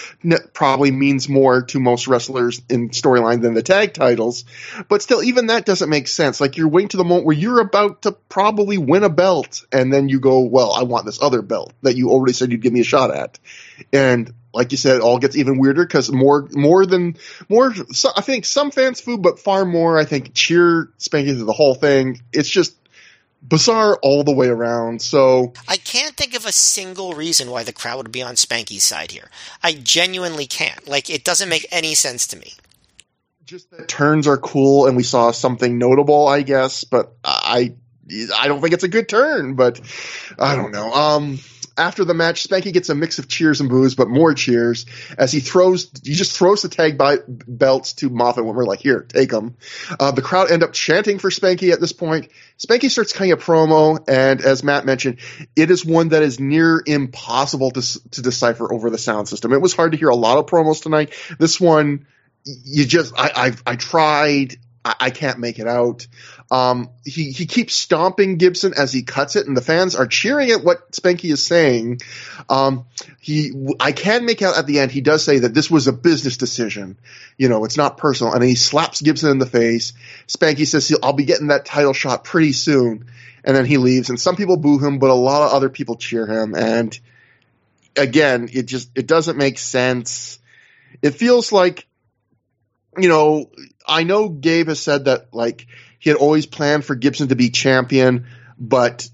S1: probably means more to most wrestlers in storyline than the tag titles, but still, even that doesn't make sense. Like you're waiting to the moment where you're about to probably win a belt and then you go, well, I want this other belt that you already said you'd give me a shot at. And like you said, it all gets even weirder because more, more than more. So I think some fans food, but far more. I think cheer Spanky to the whole thing. It's just bizarre all the way around. So
S2: I can't think of a single reason why the crowd would be on Spanky's side here. I genuinely can't. Like it doesn't make any sense to me.
S1: Just that turns are cool, and we saw something notable, I guess. But I, I don't think it's a good turn. But I don't know. Um, after the match, Spanky gets a mix of cheers and boos, but more cheers as he throws, he just throws the tag by, belts to Moffat when we're like, here, take them. Uh, the crowd end up chanting for Spanky at this point. Spanky starts cutting a promo, and as Matt mentioned, it is one that is near impossible to, to decipher over the sound system. It was hard to hear a lot of promos tonight. This one, you just, I, I, I tried, I, I can't make it out. Um, he, he keeps stomping Gibson as he cuts it, and the fans are cheering at what Spanky is saying. Um, he, I can make out at the end, he does say that this was a business decision. You know, it's not personal. And he slaps Gibson in the face. Spanky says, I'll be getting that title shot pretty soon. And then he leaves, and some people boo him, but a lot of other people cheer him. And again, it just, it doesn't make sense. It feels like, you know, I know Gabe has said that, like, he had always planned for Gibson to be champion, but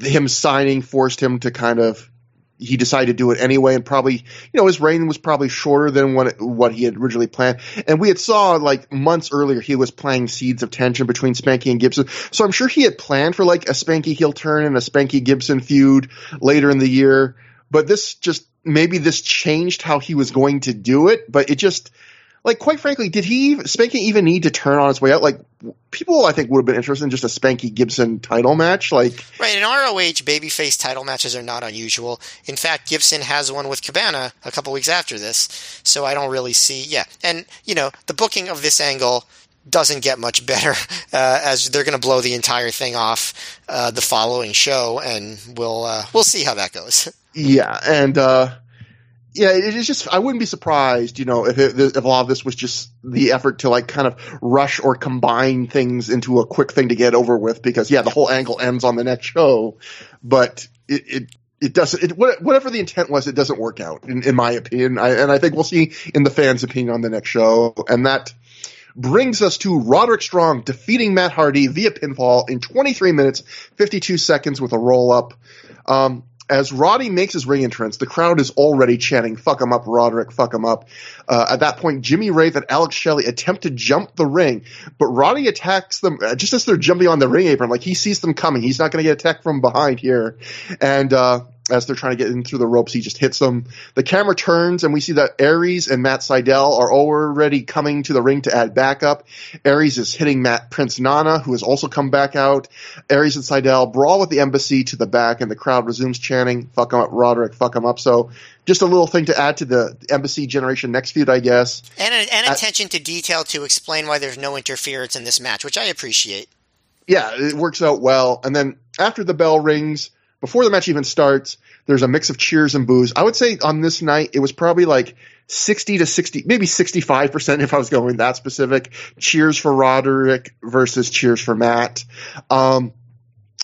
S1: him signing forced him to kind of he decided to do it anyway and probably you know his reign was probably shorter than what what he had originally planned. And we had saw like months earlier he was playing seeds of tension between Spanky and Gibson. So I'm sure he had planned for like a Spanky heel turn and a Spanky Gibson feud later in the year but this just maybe this changed how he was going to do it but it just like quite frankly, did he Spanky even need to turn on his way out? Like people, I think would have been interested in just a Spanky Gibson title match. Like
S2: right in ROH, babyface title matches are not unusual. In fact, Gibson has one with Cabana a couple weeks after this, so I don't really see. Yeah, and you know the booking of this angle doesn't get much better uh, as they're going to blow the entire thing off uh, the following show, and we'll uh, we'll see how that goes.
S1: Yeah, and uh, yeah, it is just. I wouldn't be surprised, you know, if, it, if a lot of this was just the effort to like kind of rush or combine things into a quick thing to get over with. Because yeah, the whole angle ends on the next show, but it it, it doesn't. It, whatever the intent was, it doesn't work out, in, in my opinion. I, and I think we'll see in the fans' opinion on the next show, and that brings us to Roderick Strong defeating Matt Hardy via pinfall in 23 minutes 52 seconds with a roll up. Um, as Roddy makes his ring entrance, the crowd is already chanting, fuck him up, Roderick, fuck him up. Uh, at that point, Jimmy Rave and Alex Shelley attempt to jump the ring, but Roddy attacks them uh, just as they're jumping on the ring apron. Like he sees them coming. He's not going to get attacked from behind here. And, uh, as they're trying to get in through the ropes, he just hits them. The camera turns and we see that Aries and Matt Sydal are already coming to the ring to add backup. Aries is hitting Matt Prince Nana, who has also come back out. Aries and Sydal brawl with the embassy to the back and the crowd resumes chanting, fuck him up, Roderick, fuck him up. So just a little thing to add to the embassy generation next feud, I guess.
S2: And, and uh, attention to detail to explain why there's no interference in this match, which I appreciate.
S1: Yeah, it works out well. And then after the bell rings, before the match even starts, there's a mix of cheers and boos. I would say on this night, it was probably like 60 to 60, maybe 65% if I was going that specific. Cheers for Roderick versus cheers for Matt. Um,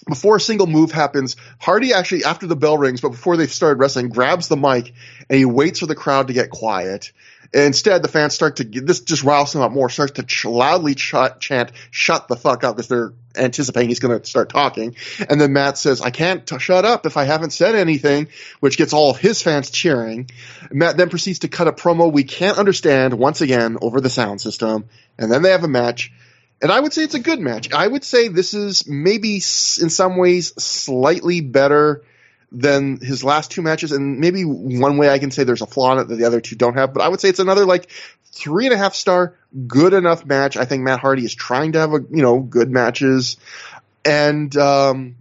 S1: before a single move happens, Hardy actually, after the bell rings, but before they started wrestling, grabs the mic and he waits for the crowd to get quiet. Instead, the fans start to this just riles them up more. Starts to ch- loudly ch- chant, "Shut the fuck up!" because they're anticipating he's going to start talking. And then Matt says, "I can't t- shut up if I haven't said anything," which gets all of his fans cheering. Matt then proceeds to cut a promo we can't understand once again over the sound system, and then they have a match. And I would say it's a good match. I would say this is maybe in some ways slightly better than his last two matches. And maybe one way I can say there's a flaw in it that the other two don't have, but I would say it's another like three and a half star, good enough match. I think Matt Hardy is trying to have a, you know, good matches. And, um,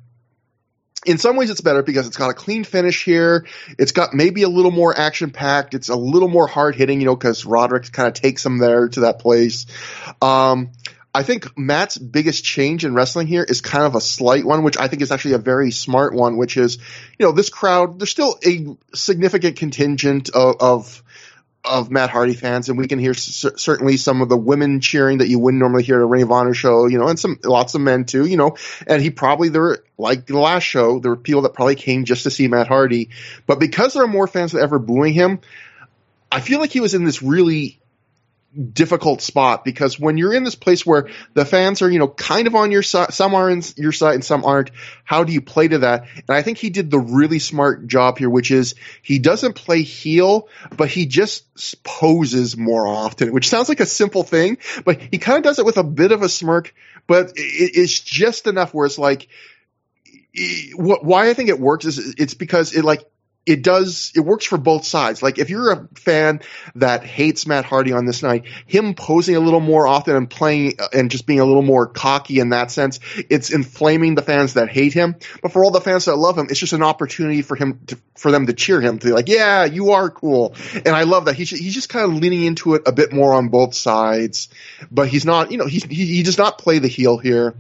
S1: in some ways it's better because it's got a clean finish here. It's got maybe a little more action packed. It's a little more hard hitting, you know, because Roderick kind of takes him there to that place. Um, I think Matt's biggest change in wrestling here is kind of a slight one, which I think is actually a very smart one, which is, you know, this crowd, there's still a significant contingent of, of, of Matt Hardy fans, and we can hear c- certainly some of the women cheering that you wouldn't normally hear at a Ring of Honor show, you know, and some lots of men too, you know. And he probably there were like the last show, there were people that probably came just to see Matt Hardy, but because there are more fans than ever booing him, I feel like he was in this really difficult spot because when you're in this place where the fans are, you know, kind of on your side, some are in your side and some aren't, how do you play to that? And I think he did the really smart job here, which is he doesn't play heel, but he just poses more often, which sounds like a simple thing, but he kind of does it with a bit of a smirk, but it's just enough where it's like, why I think it works is it's because it like it does it works for both sides. Like if you're a fan that hates Matt Hardy on this night, him posing a little more often and playing uh, and just being a little more cocky in that sense, it's inflaming the fans that hate him. But for all the fans that love him, it's just an opportunity for him to for them to cheer him to be like, yeah, you are cool. And I love that he's he's just kind of leaning into it a bit more on both sides, but he's not, you know, he, he does not play the heel here.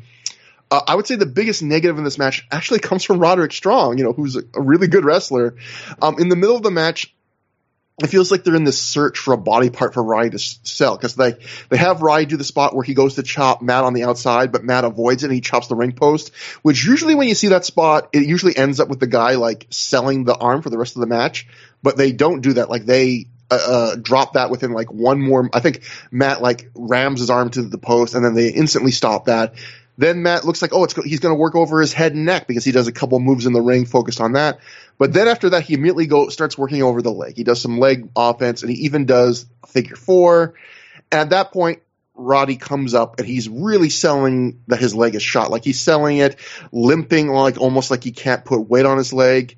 S1: Uh, I would say the biggest negative in this match actually comes from Roderick Strong, you know, who's a, really good wrestler. Um, in the middle of the match, it feels like they're in this search for a body part for Roddy to sell because they they have Roddy do the spot where he goes to chop Matt on the outside, but Matt avoids it and he chops the ring post. Which usually when you see that spot, it usually ends up with the guy like selling the arm for the rest of the match. But they don't do that. Like they uh, uh, drop that within like one more. I think Matt like rams his arm to the post and then they instantly stop that. Then Matt looks like, oh, he's going to work over his head and neck because he does a couple moves in the ring focused on that. But then after that, he immediately go starts working over the leg. He does some leg offense and he even does figure four. And at that point, Roddy comes up and he's really selling that his leg is shot. Like he's selling it, limping like almost like he can't put weight on his leg.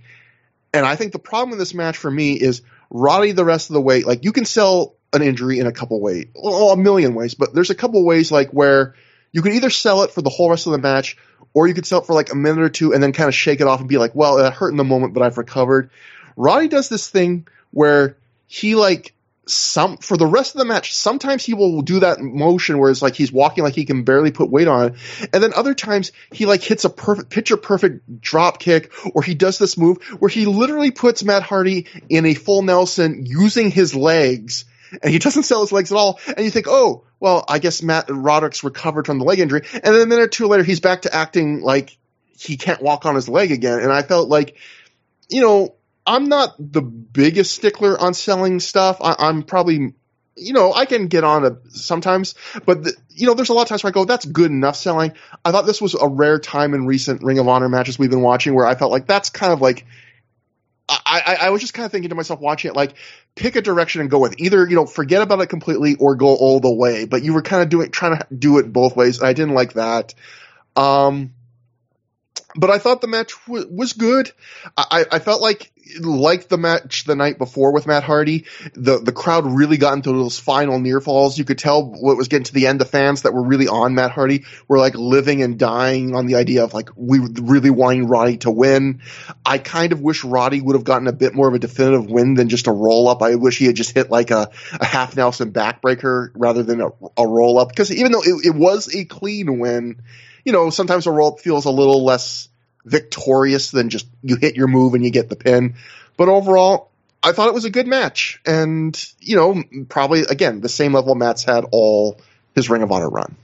S1: And I think the problem with this match for me is Roddy the rest of the way. Like you can sell an injury in a couple ways, well, a million ways, but there's a couple ways like where you could either sell it for the whole rest of the match, or you could sell it for like a minute or two and then kind of shake it off and be like, well, it hurt in the moment, but I've recovered. Roddy does this thing where he like some for the rest of the match, sometimes he will do that motion where it's like he's walking like he can barely put weight on it. And then other times he like hits a perfect picture perfect drop kick or he does this move where he literally puts Matt Hardy in a full Nelson using his legs and he doesn't sell his legs at all. And you think, oh, well, I guess Matt Roderick's recovered from the leg injury. And then a minute or two later, he's back to acting like he can't walk on his leg again. And I felt like, you know, I'm not the biggest stickler on selling stuff. I, am probably, you know, I can get on a, sometimes, but the, you know, there's a lot of times where I go, that's good enough selling. I thought this was a rare time in recent Ring of Honor matches we've been watching where I felt like that's kind of like I, I, was just kind of thinking to myself watching it, like, pick a direction and go with either, you know, forget about it completely or go all the way. But you were kind of doing, trying to do it both ways. And I didn't like that. Um, but I thought the match w- was good. I, I felt like like the match the night before with Matt Hardy, the the crowd really got into those final near falls. You could tell what was getting to the end. The fans that were really on Matt Hardy were like living and dying on the idea of like we really wanting Roddy to win. I kind of wish Roddy would have gotten a bit more of a definitive win than just a roll up. I wish he had just hit like a, a half Nelson backbreaker rather than a, a roll up because even though it, it was a clean win, you know sometimes a roll up feels a little less victorious than just you hit your move and you get the pin. But overall, I thought it was a good match. And, you know, probably, again, the same level Matt's had all his Ring of Honor run.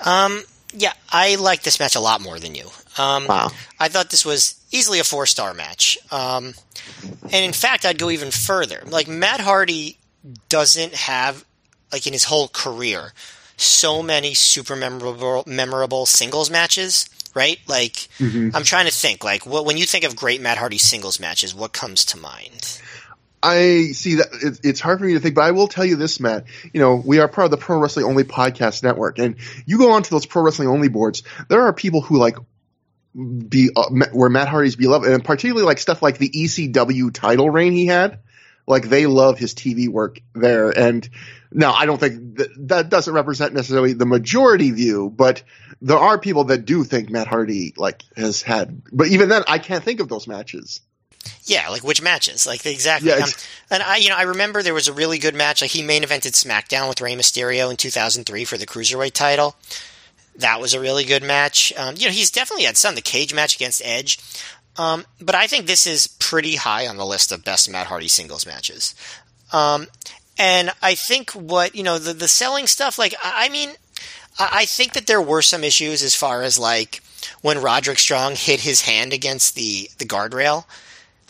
S2: Um, yeah, I like this match a lot more than you. Um,
S1: wow.
S2: I thought this was easily a four star match. Um, and in fact, I'd go even further. Like, Matt Hardy doesn't have, like, in his whole career, so many super memorable, memorable singles matches right? Like, mm-hmm. I'm trying to think. Like, what, when you think of great Matt Hardy singles matches, what comes to mind?
S1: I see that it, it's hard for me to think, but I will tell you this, Matt. You know, we are part of the Pro Wrestling Only podcast network, and you go onto those Pro Wrestling Only boards. There are people who like be uh, where Matt Hardy's beloved, and particularly like stuff like the ECW title reign he had. Like they love his TV work there, and now I don't think that, that doesn't represent necessarily the majority view, but there are people that do think Matt Hardy like has had. But even then, I can't think of those matches.
S2: Yeah, like which matches? Like exactly. Yeah, um, and I, you know, I remember there was a really good match. Like he main evented SmackDown with Rey Mysterio in 2003 for the cruiserweight title. That was a really good match. Um, you know, he's definitely had some. The cage match against Edge. Um, but I think this is pretty high on the list of best Matt Hardy singles matches. Um, and I think what, you know, the, the selling stuff, like, I mean, I think that there were some issues as far as like when Roderick Strong hit his hand against the, the guardrail.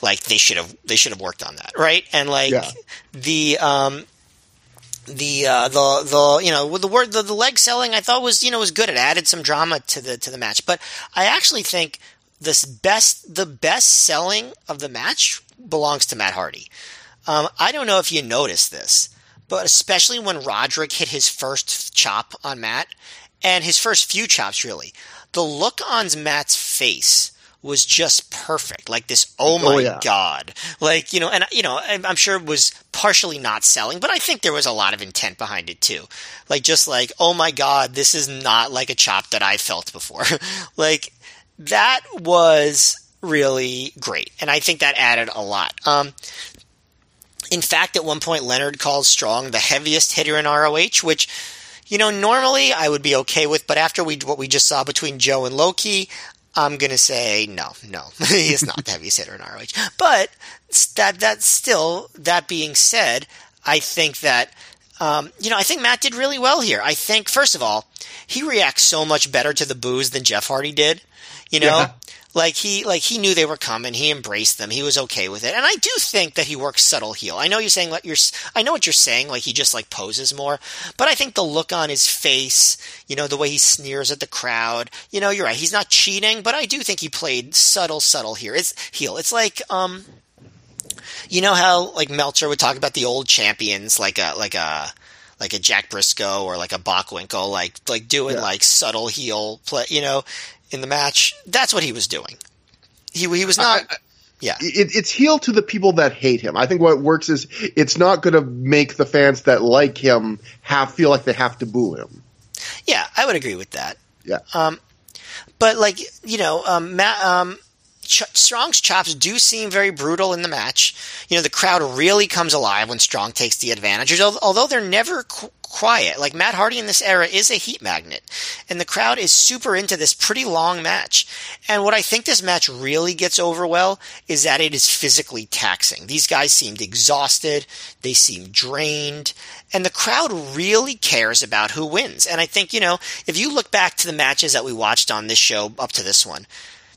S2: Like they should have they should have worked on that, right? And like yeah. the um the uh, the the you know the word the, the leg selling I thought was you know was good. It added some drama to the to the match, but I actually think this best the best selling of the match belongs to Matt Hardy. Um, I don't know if you noticed this, but especially when Roderick hit his first chop on Matt, and his first few chops really, the look on Matt's face was just perfect. Like this, oh my oh, yeah. god! Like you know, and you know, I'm sure it was partially not selling, but I think there was a lot of intent behind it too. Like just like, oh my god, this is not like a chop that I felt before. like that was really great, and I think that added a lot. Um, in fact, at one point, Leonard calls Strong the heaviest hitter in ROH, which you know, normally I would be okay with, but after we what we just saw between Joe and Low Ki, I'm gonna say no, no, he is not the heaviest hitter in ROH. But that that still that being said, I think that um, you know I think Matt did really well here. I think first of all, he reacts so much better to the boos than Jeff Hardy did. You know, yeah. Like he like he knew they were coming. He embraced them. He was okay with it. And I do think that he works subtle heel. I know you're saying like you're I know what you're saying like he just like poses more, but I think the look on his face, you know, the way he sneers at the crowd, you know, you're right. He's not cheating, but I do think he played subtle subtle here. It's heel. It's like um you know how like Meltzer would talk about the old champions like a like a like a Jack Briscoe or like a Bockwinkel, like like doing yeah. like subtle heel play, you know in the match. That's what he was doing. He he was not. I, I, yeah,
S1: it, it's heel to the people that hate him. I think what works is it's not going to make the fans that like him have feel like they have to boo him.
S2: Yeah, I would agree with that.
S1: Yeah.
S2: Um, but like you know, um, Matt, um, Ch- Strong's chops do seem very brutal in the match. You know, the crowd really comes alive when Strong takes the advantage, although they're never qu- quiet. Like Matt Hardy in this era is a heat magnet, and the crowd is super into this pretty long match. And what I think this match really gets over well is that it is physically taxing. These guys seemed exhausted, they seemed drained, and the crowd really cares about who wins. And I think, you know, if you look back to the matches that we watched on this show up to this one,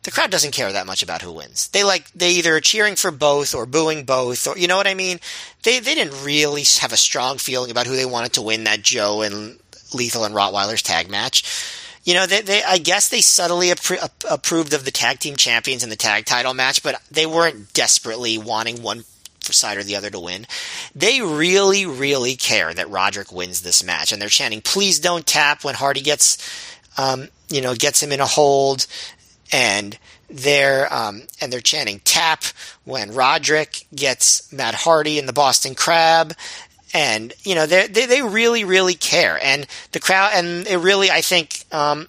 S2: the crowd doesn't care that much about who wins. They like they either are cheering for both or booing both, or you know what I mean. They they didn't really have a strong feeling about who they wanted to win that Joe and Lethal and Rottweiler's tag match. You know, they, they I guess they subtly appro- approved of the tag team champions in the tag title match, but they weren't desperately wanting one side or the other to win. They really, really care that Roderick wins this match, and they're chanting, "Please don't tap" when Hardy gets, um, you know, gets him in a hold and they're um, and they're chanting tap when Roderick gets Matt Hardy in the Boston Crab, and you know they they really really care, and the crowd and it really I think um,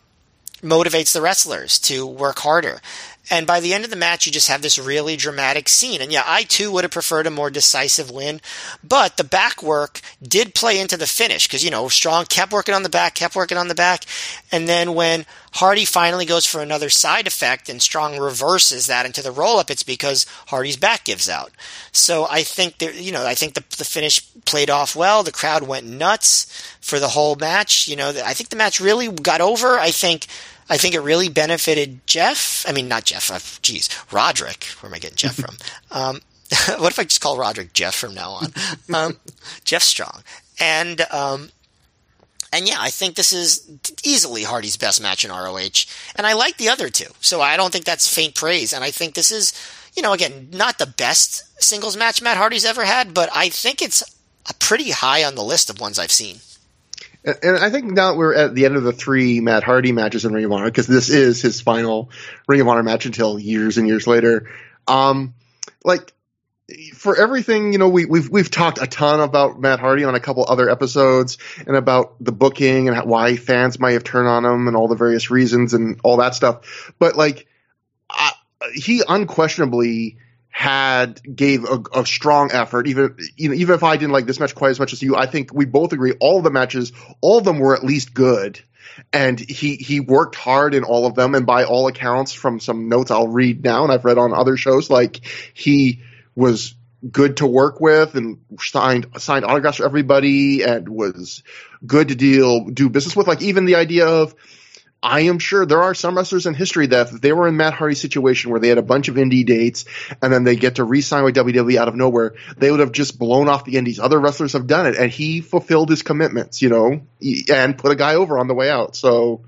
S2: motivates the wrestlers to work harder. And by the end of the match, you just have this really dramatic scene. And yeah, I too would have preferred a more decisive win, but the back work did play into the finish because, you know, Strong kept working on the back, kept working on the back. And then when Hardy finally goes for another side effect and Strong reverses that into the roll up, it's because Hardy's back gives out. So I think there, you know, I think the, the finish played off well. The crowd went nuts for the whole match. You know, I think the match really got over. I think I think it really benefited Jeff. I mean, not Jeff. Uh, geez, Roderick. Where am I getting Jeff from? Um, what if I just call Roderick Jeff from now on? Um, Jeff Strong. And um, and yeah, I think this is easily Hardy's best match in ROH. And I like the other two, so I don't think that's faint praise. And I think this is, you know, again, not the best singles match Matt Hardy's ever had, but I think it's a pretty high on the list of ones I've seen.
S1: And I think now we're at the end of the three Matt Hardy matches in Ring of Honor because this is his final Ring of Honor match until years and years later. Um, like for everything, you know, we, we've we've talked a ton about Matt Hardy on a couple other episodes and about the booking and why fans might have turned on him and all the various reasons and all that stuff. But like, I, he unquestionably had gave a, a, strong effort. Even you know, even if I didn't like this match quite as much as you, I think we both agree all the matches, all of them were at least good. And he he worked hard in all of them. And by all accounts, from some notes I'll read now, and I've read on other shows, like he was good to work with and signed signed autographs for everybody and was good to deal do business with. Like even the idea of I am sure there are some wrestlers in history that they were in Matt Hardy's situation where they had a bunch of indie dates and then they get to re-sign with WWE out of nowhere, they would have just blown off the indies. Other wrestlers have done it, and he fulfilled his commitments, you know, and put a guy over on the way out. So,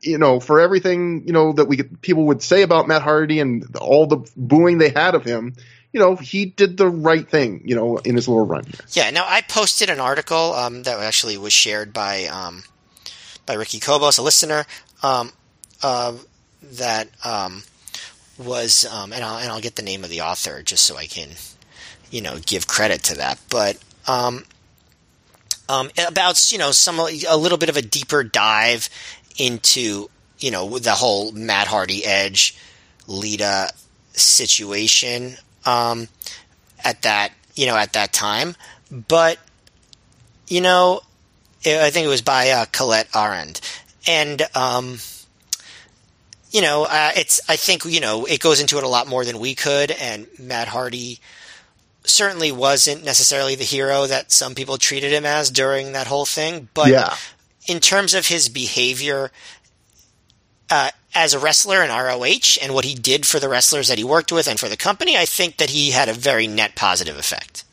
S1: you know, for everything you know that we people would say about Matt Hardy and all the booing they had of him, you know, he did the right thing, you know, in his little run.
S2: Yeah. Now I posted an article um, that actually was shared by. Um by Ricky Cobos, a listener, um, uh, that um, was, um, and I'll and I'll get the name of the author just so I can, you know, give credit to that. But um, um, about you know some a little bit of a deeper dive into you know the whole Matt Hardy Edge Lita situation um, at that you know at that time, but you know I think it was by uh, Colette Arend, and um, you know uh, it's I think you know it goes into it a lot more than we could, and Matt Hardy certainly wasn't necessarily the hero that some people treated him as during that whole thing, but
S1: Yeah.
S2: in terms of his behavior uh, as a wrestler in ROH and what he did for the wrestlers that he worked with and for the company, I think that he had a very net positive effect.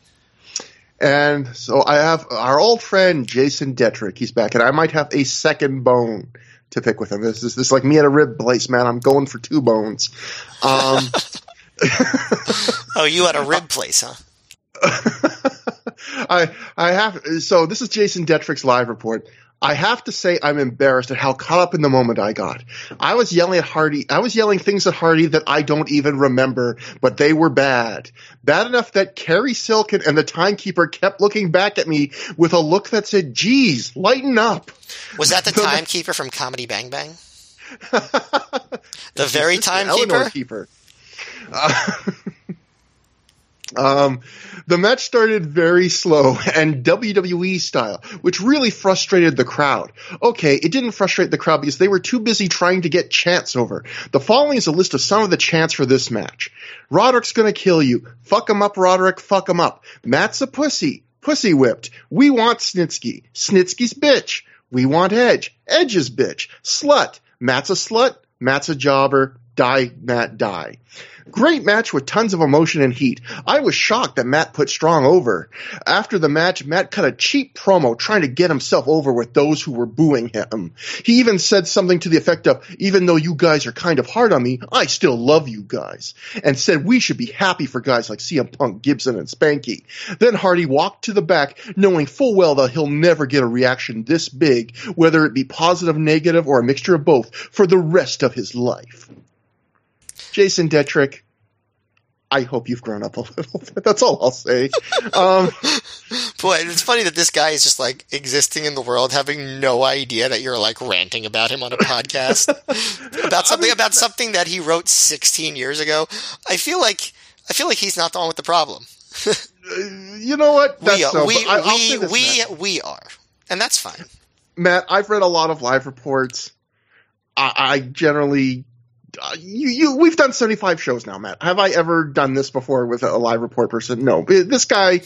S1: And so I have our old friend Jason Detrick. He's back, and I might have a second bone to pick with him. This is this is like me at a rib place, man. I'm going for two bones. Um,
S2: Oh, you at a rib place, huh?
S1: I I have so this is Jason Detrick's live report. I have to say I'm embarrassed at how caught up in the moment I got. I was yelling at Hardy. I was yelling things at Hardy that I don't even remember, but they were bad. Bad enough that Cary Silkin and the timekeeper kept looking back at me with a look that said, "Geez, lighten up."
S2: Was that the
S1: the-
S2: timekeeper from Comedy Bang Bang? The very timekeeper?
S1: Keeper. Uh, um, the match started very slow and WWE style, which really frustrated the crowd. Okay, it didn't frustrate the crowd because they were too busy trying to get chants over. The following is a list of some of the chants for this match. Roderick's gonna kill you. Fuck him up, Roderick. Fuck him up. Matt's a pussy. Pussy whipped. We want Snitsky. Snitsky's bitch. We want Edge. Edge's bitch. Slut. Matt's a slut. Matt's a jobber. Die, Matt, die. Great match with tons of emotion and heat. I was shocked that Matt put Strong over. After the match, Matt cut a cheap promo trying to get himself over with those who were booing him. He even said something to the effect of, even though you guys are kind of hard on me, I still love you guys. And said we should be happy for guys like CM Punk, Gibson, and Spanky. Then Hardy walked to the back, knowing full well that he'll never get a reaction this big, whether it be positive, negative, or a mixture of both, for the rest of his life. Jason Detrick, I hope you've grown up a little bit. That's all I'll say. Um,
S2: Boy, it's funny that this guy is just like existing in the world, having no idea that you're like ranting about him on a podcast about something about something that he wrote 16 years ago. I feel like I feel like he's not the one with the problem.
S1: you know what? That's
S2: we are, we
S1: I-
S2: we we,
S1: Matt.
S2: we are, and that's fine.
S1: Matt, I've read a lot of live reports. I, I generally, uh, you, you, we've done 75 shows now, Matt. Have I ever done this before with a live report person? No. This guy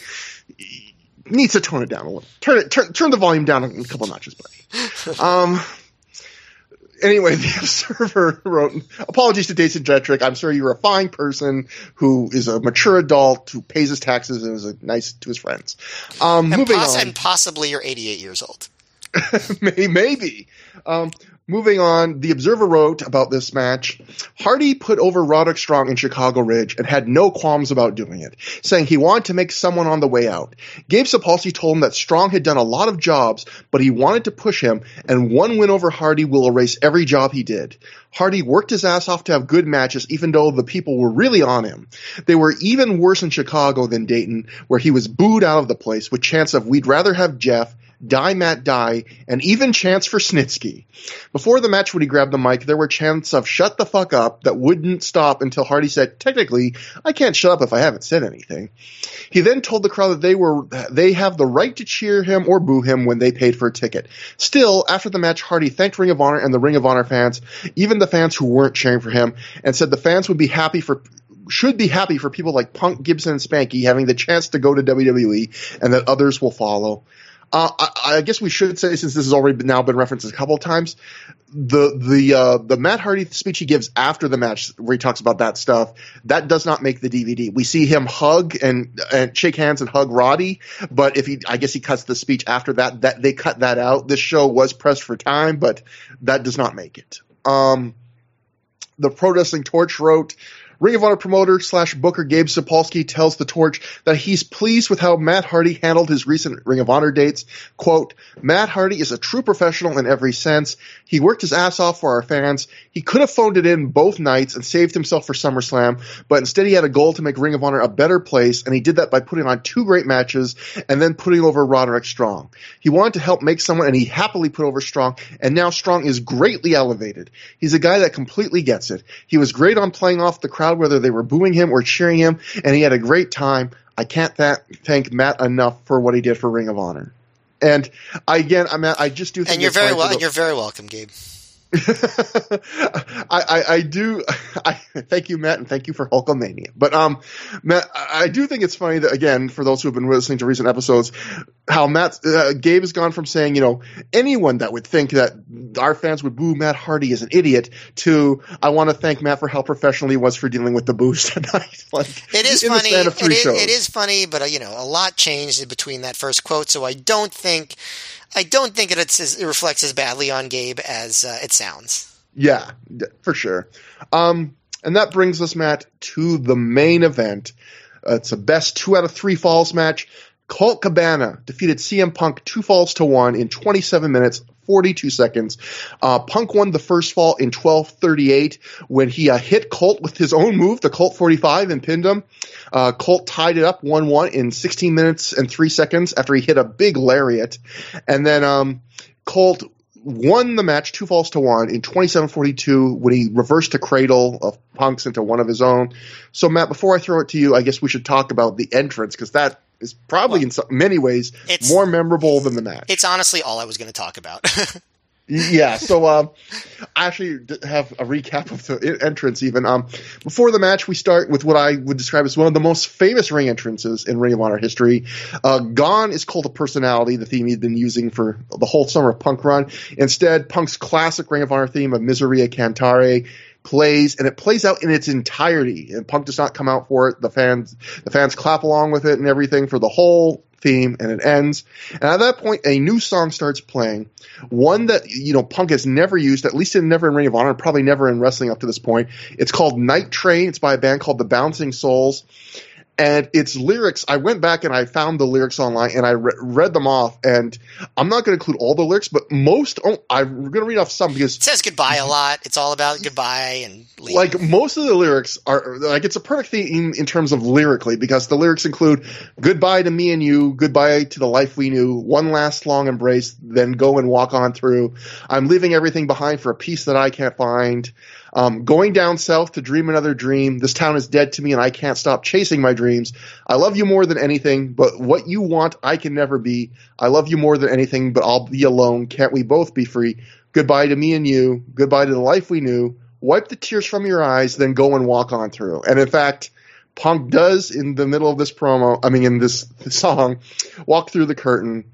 S1: needs to tone it down a little. Turn it, turn, turn the volume down a couple notches, buddy. um, anyway, the Observer wrote, apologies to Jason Jetrick. I'm sure you're a fine person who is a mature adult who pays his taxes and is uh, nice to his friends. Um,
S2: And,
S1: moving
S2: poss-
S1: on.
S2: and possibly you're 88 years old.
S1: Maybe. Um, moving on, the Observer wrote about this match. Hardy put over Roderick Strong in Chicago Ridge and had no qualms about doing it, saying he wanted to make someone on the way out. Gabe Sapolsky told him that Strong had done a lot of jobs, but he wanted to push him, and one win over Hardy will erase every job he did. Hardy worked his ass off to have good matches, even though the people were really on him. They were even worse in Chicago than Dayton, where he was booed out of the place with chants of "We'd rather have Jeff." Die Matt Die, and even chants for Snitsky. Before the match when he grabbed the mic, there were chants of shut the fuck up that wouldn't stop until Hardy said, technically, I can't shut up if I haven't said anything. He then told the crowd that they were, they have the right to cheer him or boo him when they paid for a ticket. Still, after the match, Hardy thanked Ring of Honor and the Ring of Honor fans, even the fans who weren't cheering for him, and said the fans would be happy for should be happy for people like Punk, Gibson, and Spanky having the chance to go to WWE, and that others will follow. Uh, I, I guess we should say, since this has already been, now been referenced a couple of times, the the uh, the Matt Hardy speech he gives after the match, where he talks about that stuff, that does not make the DVD. We see him hug and and shake hands and hug Roddy, but if he, I guess he cuts the speech after that. That they cut that out. This show was pressed for time, but that does not make it. Um, the Pro Wrestling Torch wrote. Ring of Honor promoter slash booker Gabe Sapolsky tells the Torch that he's pleased with how Matt Hardy handled his recent Ring of Honor dates. Quote, Matt Hardy is a true professional in every sense. He worked his ass off for our fans. He could have phoned it in both nights and saved himself for SummerSlam, but instead he had a goal to make Ring of Honor a better place, and he did that by putting on two great matches and then putting over Roderick Strong. He wanted to help make someone, and he happily put over Strong, and now Strong is greatly elevated. He's a guy that completely gets it. He was great on playing off the crowd, whether they were booing him or cheering him, and he had a great time. I can't th- thank Matt enough for what he did for Ring of Honor. And I, again, I mean, I just do think
S2: And you're very well.
S1: the-
S2: You're very welcome, Gabe.
S1: I, I, I do. I thank you, Matt, and thank you for Hulkamania. But um, Matt, I do think it's funny that again, for those who have been listening to recent episodes, how Matt uh, Gabe has gone from saying, you know, anyone that would think that our fans would boo Matt Hardy is an idiot to I want to thank Matt for how professional he was for dealing with the boos tonight. like
S2: It is funny.
S1: The span of
S2: It is, it is funny, but uh, you know, a lot changed between that first quote. So I don't think, I don't think it, it's, as- it reflects as badly on Gabe as uh, it sounds.
S1: Yeah, for sure. Um, and that brings us, Matt, to the main event. Uh, it's a best two out of three falls match. Colt Cabana defeated CM Punk two falls to one in 27 minutes, 42 seconds. Uh, Punk won the first fall in 12:38 when he uh, hit Colt with his own move, the Colt 45, and pinned him. Uh, Colt tied it up 1-1 in 16 minutes and three seconds after he hit a big lariat, and then um, Colt won the match two falls to one in 27:42 when he reversed a cradle of Punk's into one of his own. So Matt, before I throw it to you, I guess we should talk about the entrance because that is probably in some, many ways
S2: It's-
S1: more memorable than the match.
S2: It's honestly all I was going to talk about.
S1: Yeah, so um, I actually have a recap of the entrance. Even um, before the match, we start with what I would describe as one of the most famous ring entrances in Ring of Honor history. Uh, Gone is Cult of Personality, the theme he'd been using for the whole summer of Punk run. Instead, Punk's classic Ring of Honor theme of Miseria Cantare plays, and it plays out in its entirety. And Punk does not come out for it. The fans, the fans clap along with it and everything for the whole theme, and it ends. And at that point, a new song starts playing, one that you know Punk has never used, at least in never in Ring of Honor, probably never in wrestling up to this point. It's called Night Train. It's by a band called the Bouncing Souls. And its lyrics, I went back and I found the lyrics online and I re- read them off. And I'm not going to include all the lyrics, but most, oh, I'm going to read off some because
S2: it says goodbye a lot. It's all about goodbye and leaving.
S1: like most of the lyrics are like it's a perfect theme in terms of lyrically because the lyrics include goodbye to me and you goodbye to the life we knew one last long embrace then go and walk on through i'm leaving everything behind for a peace that i can't find um, going down south to dream another dream. This town is dead to me and i can't stop chasing my dreams. I love you more than anything but what you want i can never be. I love you more than anything but i'll be alone. Can't we both be free? Goodbye to me and you. Goodbye to the life we knew. Wipe the tears from your eyes, then go and walk on through. And in fact, Punk does in the middle of this promo, I mean, in this song, walk through the curtain.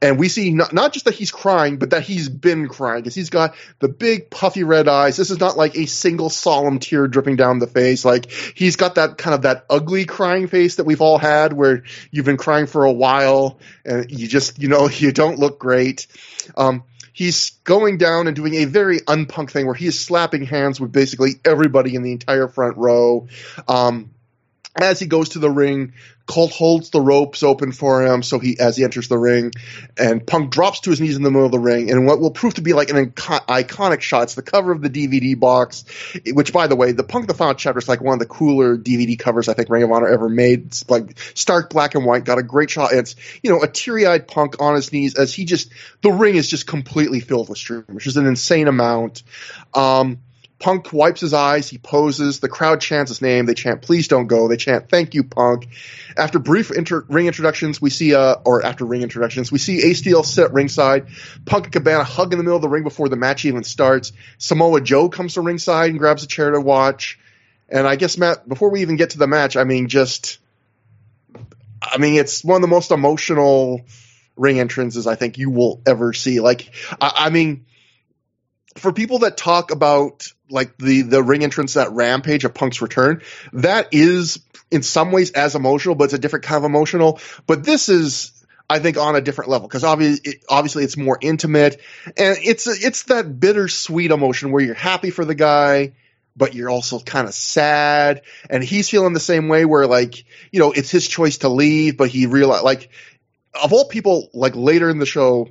S1: And we see not, not just that he's crying, but that he's been crying because he's got the big puffy red eyes. This is not like a single solemn tear dripping down the face. Like he's got that kind of that ugly crying face that we've all had where you've been crying for a while and you just, you know, you don't look great. Um, he's going down and doing a very unpunk thing where he is slapping hands with basically everybody in the entire front row. Um, as he goes to the ring, Colt holds the ropes open for him, so he as he enters the ring, and Punk drops to his knees in the middle of the ring, and what will prove to be like an icon- iconic shot. It's the cover of the DVD box, which, by the way, the Punk the Final Chapter is like one of the cooler DVD covers I think Ring of Honor ever made. It's like stark black and white, got a great shot. It's you know a teary-eyed Punk on his knees as he just the ring is just completely filled with streamers, which is an insane amount. Um, Punk wipes his eyes. He poses. The crowd chants his name. They chant, "Please don't go." They chant, "Thank you, Punk." After brief inter- ring introductions, we see, uh, or after ring introductions, we see Steel sit ringside. Punk and Cabana hug in the middle of the ring before the match even starts. Samoa Joe comes to ringside and grabs a chair to watch. And I guess Matt, before we even get to the match, I mean, just, I mean, it's one of the most emotional ring entrances I think you will ever see. Like, I, I mean for people that talk about like the the ring entrance that rampage of punk's return that is in some ways as emotional but it's a different kind of emotional but this is I think on a different level because obviously, obviously it's more intimate and it's it's that bittersweet emotion where you're happy for the guy but you're also kind of sad. And he's feeling the same way where like, you know, it's his choice to leave, but he realized like of all people, like later in the show,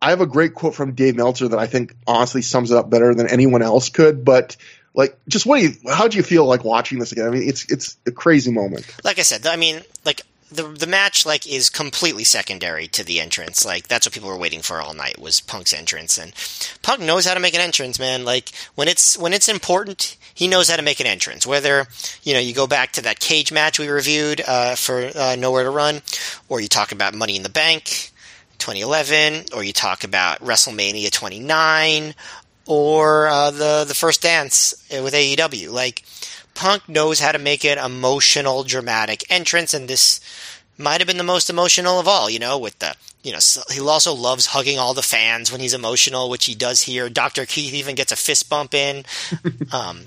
S1: I have a great quote from Dave Meltzer that I think honestly sums it up better than anyone else could. But like, just what do you? How do you feel like watching this again? I mean, it's it's a crazy moment.
S2: Like I said, I mean, like the the match like is completely secondary to the entrance. Like that's what people were waiting for all night was Punk's entrance, and Punk knows how to make an entrance, man. Like when it's when it's important, he knows how to make an entrance. Whether you know you go back to that cage match we reviewed uh, for uh, Nowhere to Run, or you talk about Money in the Bank. 2011, or you talk about WrestleMania 29, or uh, the the first dance with AEW. Like Punk knows how to make an emotional, dramatic entrance, and this might have been the most emotional of all. You know, with the you know he also loves hugging all the fans when he's emotional, which he does here. Doctor Keith even gets a fist bump in. um,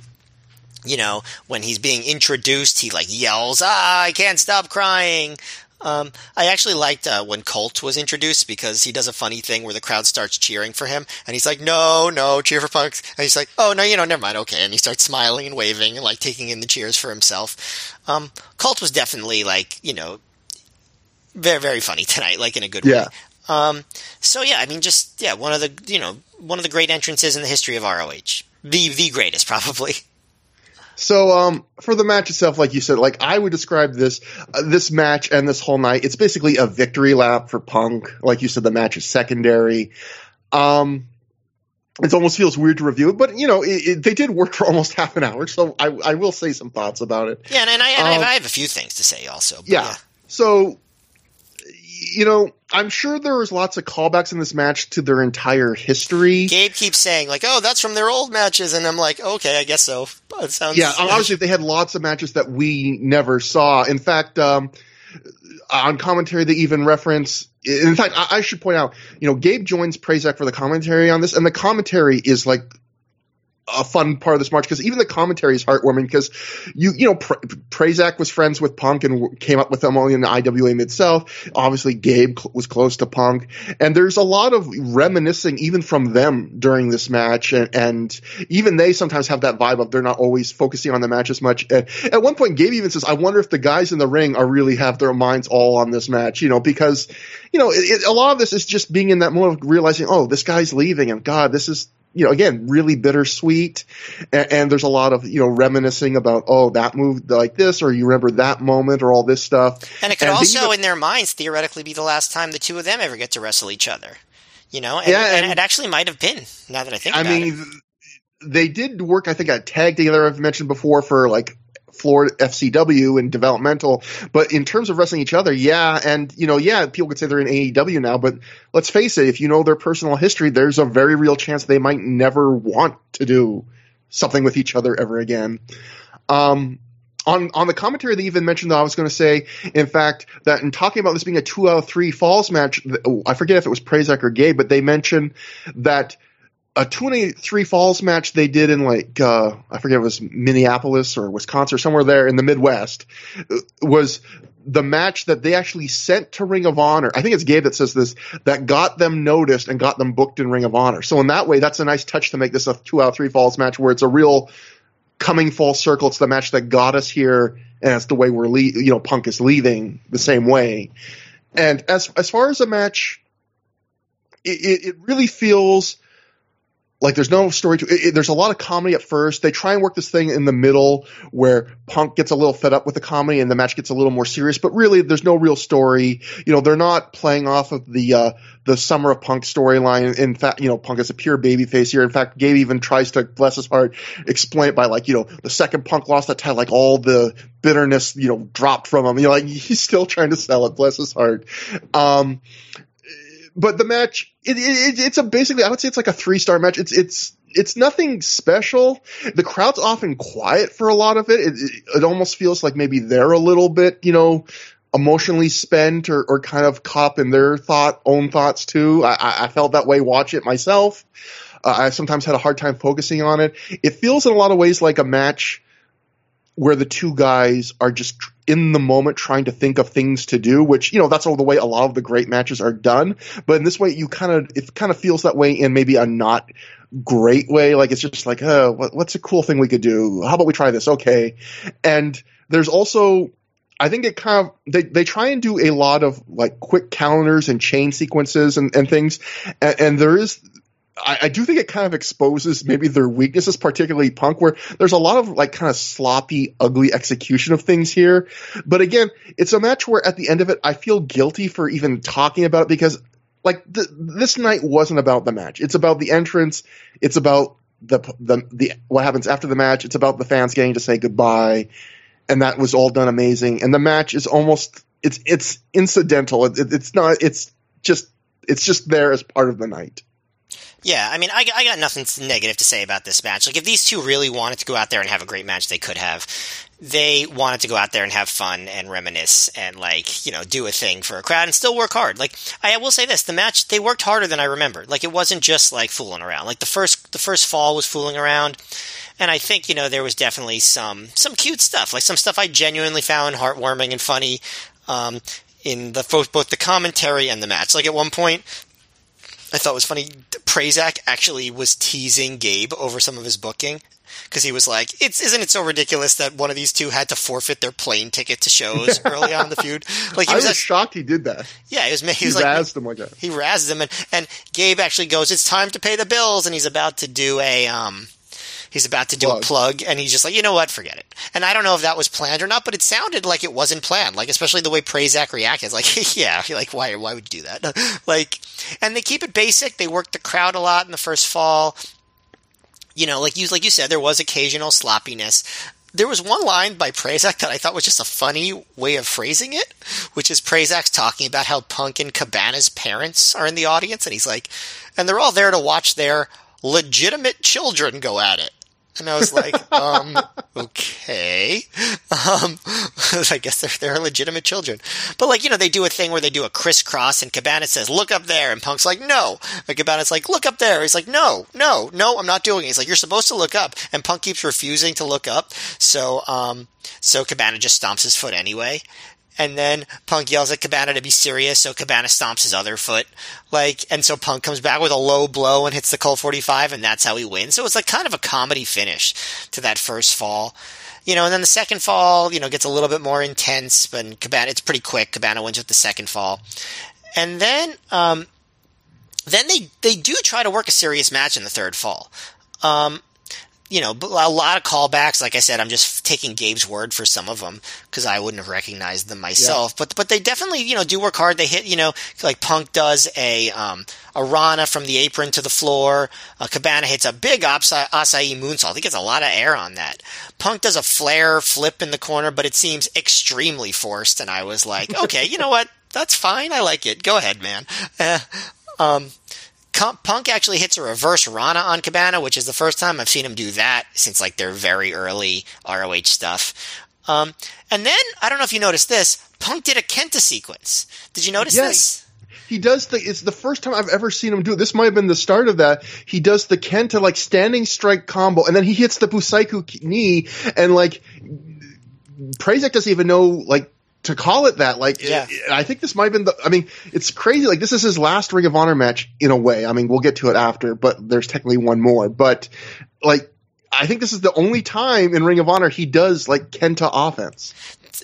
S2: you know, when he's being introduced, he like yells, "Ah, I can't stop crying." Um, I actually liked uh, when Colt was introduced because he does a funny thing where the crowd starts cheering for him, and he's like, "No, no, cheer for Punk," and he's like, "Oh no, you know, never mind, okay," and he starts smiling and waving and like taking in the cheers for himself. Um, Colt was definitely like, you know, very very funny tonight, like in a good
S1: Yeah.
S2: way. Um, so yeah, I mean, just yeah, one of the you know one of the great entrances in the history of ROH, the the greatest probably.
S1: So, um, for the match itself, like you said, like I would describe this, uh, this match and this whole night, it's basically a victory lap for Punk. Like you said, the match is secondary. Um, it almost feels weird to review it, but you know, it, it, they did work for almost half an hour, so I, I will say some thoughts about it.
S2: Yeah, and, and I, and
S1: Um,
S2: I have a few things to say also. but
S1: Yeah. So, you know, I'm sure there was lots of callbacks in this match to their entire history.
S2: Gabe keeps saying like, "Oh, that's from their old matches," and I'm like, "Okay, I guess so." It sounds
S1: Yeah, obviously they had lots of matches that we never saw. In fact, um, on commentary they even reference. In fact, I, I should point out, you know, Gabe joins Prazak for the commentary on this, and the commentary is like a fun part of this match because even the commentary is heartwarming because you you know pra- Prazak was friends with Punk and came up with them only in the IWA itself. Obviously, Gabe cl- was close to Punk, and there's a lot of reminiscing even from them during this match, and, and even they sometimes have that vibe of they're not always focusing on the match as much. And at one point, Gabe even says, "I wonder if the guys in the ring are really have their minds all on this match," you know, because you know it, it, a lot of this is just being in that moment of realizing, oh, this guy's leaving, and God, this is you know, again, really bittersweet. And, and, there's a lot of, you know, reminiscing about, oh, that moved like this, or you remember that moment, or all this stuff.
S2: And it could
S1: And
S2: also,
S1: even-
S2: in their minds, theoretically be the last time the two of them ever get to wrestle each other. You know, and,
S1: Yeah,
S2: and,
S1: and-
S2: it actually might have been. Now that I think
S1: I
S2: about it.
S1: I mean, they did work, I think, a tag together, I've mentioned before, for like Florida FCW and developmental. But in terms of wrestling each other, yeah. And, you know, yeah, people could say they're in AEW now, but let's face it, if you know their personal history, there's a very real chance they might never want to do something with each other ever again. Um, on, on the commentary, they even mentioned that I was going to say, in fact, that in talking about this being a two out of three falls match, I forget if it was Prazak or Gabe, but they mentioned that a two and a three falls match they did in like uh, I forget it was Minneapolis or Wisconsin or somewhere there in the Midwest uh, was the match that they actually sent to Ring of Honor. I think it's Gabe that says this that got them noticed and got them booked in Ring of Honor. So in that way, that's a nice touch to make this a two out of three falls match where it's a real coming full circle. It's the match that got us here, and it's the way we're le- you know Punk is leaving the same way. And as as far as a match, it, it, it really feels like there's no story to it, it- There's a lot of comedy at first. They try and work this thing in the middle where Punk gets a little fed up with the comedy and the match gets a little more serious. But really, there's no real story. You know, they're not playing off of the uh, the Summer of Punk storyline. In fact, you know, Punk is a pure babyface here. In fact, Gabe even tries to, bless his heart, explain it by like, you know, the second Punk lost that title, like all the bitterness, you know, dropped from him. You know, like he's still trying to sell it. Bless his heart. Um, but the match it, it, it's a basically I would say it's like a three star match. It's it's it's nothing special. The crowd's often quiet for a lot of it. It, it, almost feels like maybe they're a little bit you know emotionally spent or, or kind of cop in their thought own thoughts too. I, I- I felt that way watch it myself. Uh, I sometimes had a hard time focusing on it. It feels in a lot of ways like a match where the two guys are just in the moment trying to think of things to do, which, you know, that's all the way a lot of the great matches are done. But in this way, you kind of, it kind of feels that way in maybe a not great way. Like it's just like, oh, what's a cool thing we could do? How about we try this? Okay. And there's also, I think it kind of they, they try and do a lot of like quick calendars and chain sequences and, and things, and, and there is I, I, do think it kind of exposes maybe their weaknesses, particularly Punk, where there's a lot of like kind of sloppy, ugly execution of things here. But again, it's a match where at the end of it, I feel guilty for even talking about it because like th- this night wasn't about the match. It's about the entrance. It's about the the the what happens after the match. It's about the fans getting to say goodbye and that was all done amazing. And the match is almost it's it's incidental. It, it, it's not. It's just it's just there as part of the night.
S2: Yeah, I mean, I, I got nothing negative to say about this match. Like, if these two really wanted to go out there and have a great match, they could have. They wanted to go out there and have fun and reminisce and, like, you know, do a thing for a crowd and still work hard. Like, I will say this: the match they worked harder than I remembered. Like, it wasn't just like fooling around. Like the first the first fall was fooling around and I think you know there was definitely some some cute stuff, like some stuff I genuinely found heartwarming and funny um, in the both the commentary and the match. Like at one point, I thought it was funny. Prazak actually was teasing Gabe over some of his booking because he was like, "It's isn't it so ridiculous that one of these two had to forfeit their plane ticket to shows early on in the feud?"
S1: Like he was, I was shocked he did that.
S2: Yeah, he was. He,
S1: he
S2: was
S1: razzed like, him like that.
S2: He razzed him, and and Gabe actually goes, "It's time to pay the bills," and he's about to do a um He's about to do plug. a plug, and he's just like, you know what, forget it. And I don't know if that was planned or not, but it sounded like it wasn't planned. Like especially the way Prazak reacted, like, yeah, like why why would you do that? like, and they keep it basic. They work the crowd a lot in the first fall. You know, like you like you said, there was occasional sloppiness. There was one line by Prazak that I thought was just a funny way of phrasing it, which is Prazak's talking about how Punk and Cabana's parents are in the audience, and he's like, and they're all there to watch their legitimate children go at it. And I was like, um, okay. Um, I guess they're, they're legitimate children. But like, you know, they do a thing where they do a crisscross and Cabana says, look up there. And Punk's like, no. And Cabana's like, look up there. He's like, no, no, no, I'm not doing it. He's like, you're supposed to look up. And Punk keeps refusing to look up. So, um, so Cabana just stomps his foot anyway and then Punk yells at Cabana to be serious, so Cabana stomps his other foot. Like, and so Punk comes back with a low blow and hits the Colt 45, and that's how he wins. So it's like kind of a comedy finish to that first fall. You know, and then the second fall, you know, gets a little bit more intense, but Cabana, it's pretty quick. Cabana wins with the second fall. And then, um, then they, they do try to work a serious match in the third fall. Um, you know, a lot of callbacks. Like I said, I'm just taking Gabe's word for some of them because I wouldn't have recognized them myself. Yeah. But but they definitely you know do work hard. They hit you know like Punk does a um, a Rana from the apron to the floor. Uh, Cabana hits a big Asai, moonsault. He gets a lot of air on that. Punk does a flare flip in the corner, but it seems extremely forced. And I was like, okay, you know what? That's fine. I like it. Go ahead, man. Uh, um, Punk actually hits a reverse Rana on Cabana, which is the first time I've seen him do that since like their very early ROH stuff. Um, and then I don't know if you noticed this. Punk did a Kenta sequence. Did you notice yes. this?
S1: He does the. It's the first time I've ever seen him do it. This might have been the start of that. He does the Kenta like standing strike combo, and then he hits the Busaiku knee, and like Prazak doesn't even know like to call it that. Like, yeah. It, I think this might have been the. I mean, it's crazy. Like, this is his last Ring of Honor match in a way. I mean, we'll get to it after, but there's technically one more. But like, I think this is the only time in Ring of Honor he does like Kenta offense.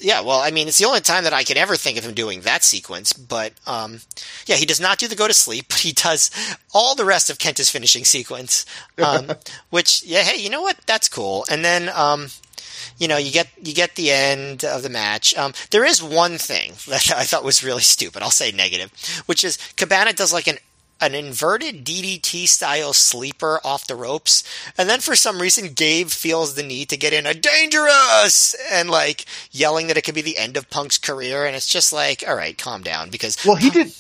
S2: Yeah, well, I mean, it's the only time that I could ever think of him doing that sequence. But um, yeah, he does not do the go to sleep, but he does all the rest of Kenta's finishing sequence. Um, which, yeah, hey, you know what? That's cool. And then um, you know, you get you get the end of the match. Um, there is one thing that I thought was really stupid. I'll say negative, which is Cabana does like an an inverted DDT style sleeper off the ropes, and then for some reason Gabe feels the need to get in a dangerous and like yelling that it could be the end of Punk's career, and it's just like, all right, calm down because
S1: well, he did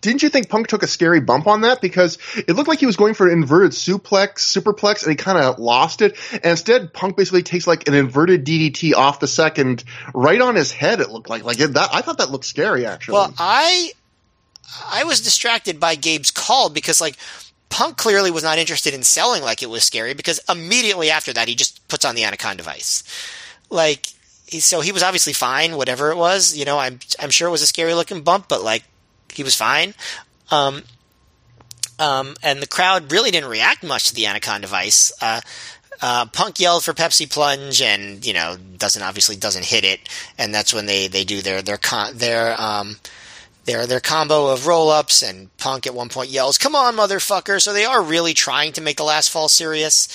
S1: didn't you think Punk took a scary bump on that? Because it looked like he was going for an inverted suplex, superplex, and he kind of lost it. And instead, Punk basically takes like an inverted DDT off the second, right on his head. It looked like like it, that. I thought that looked scary actually.
S2: Well, I I was distracted by Gabe's call because like Punk clearly was not interested in selling like it was scary because immediately after that he just puts on the Anaconda Vice. Like, so he was obviously fine, whatever it was. You know, I'm I'm sure it was a scary looking bump, but like he was fine. Um, um, and the crowd really didn't react much to the anaconda vice. Uh, uh, Punk yelled for Pepsi plunge, and you know doesn't obviously doesn't hit it, and that's when they they do their their con- their um their their combo of roll ups, and Punk at one point yells, "Come on, motherfucker!" So they are really trying to make the last fall serious.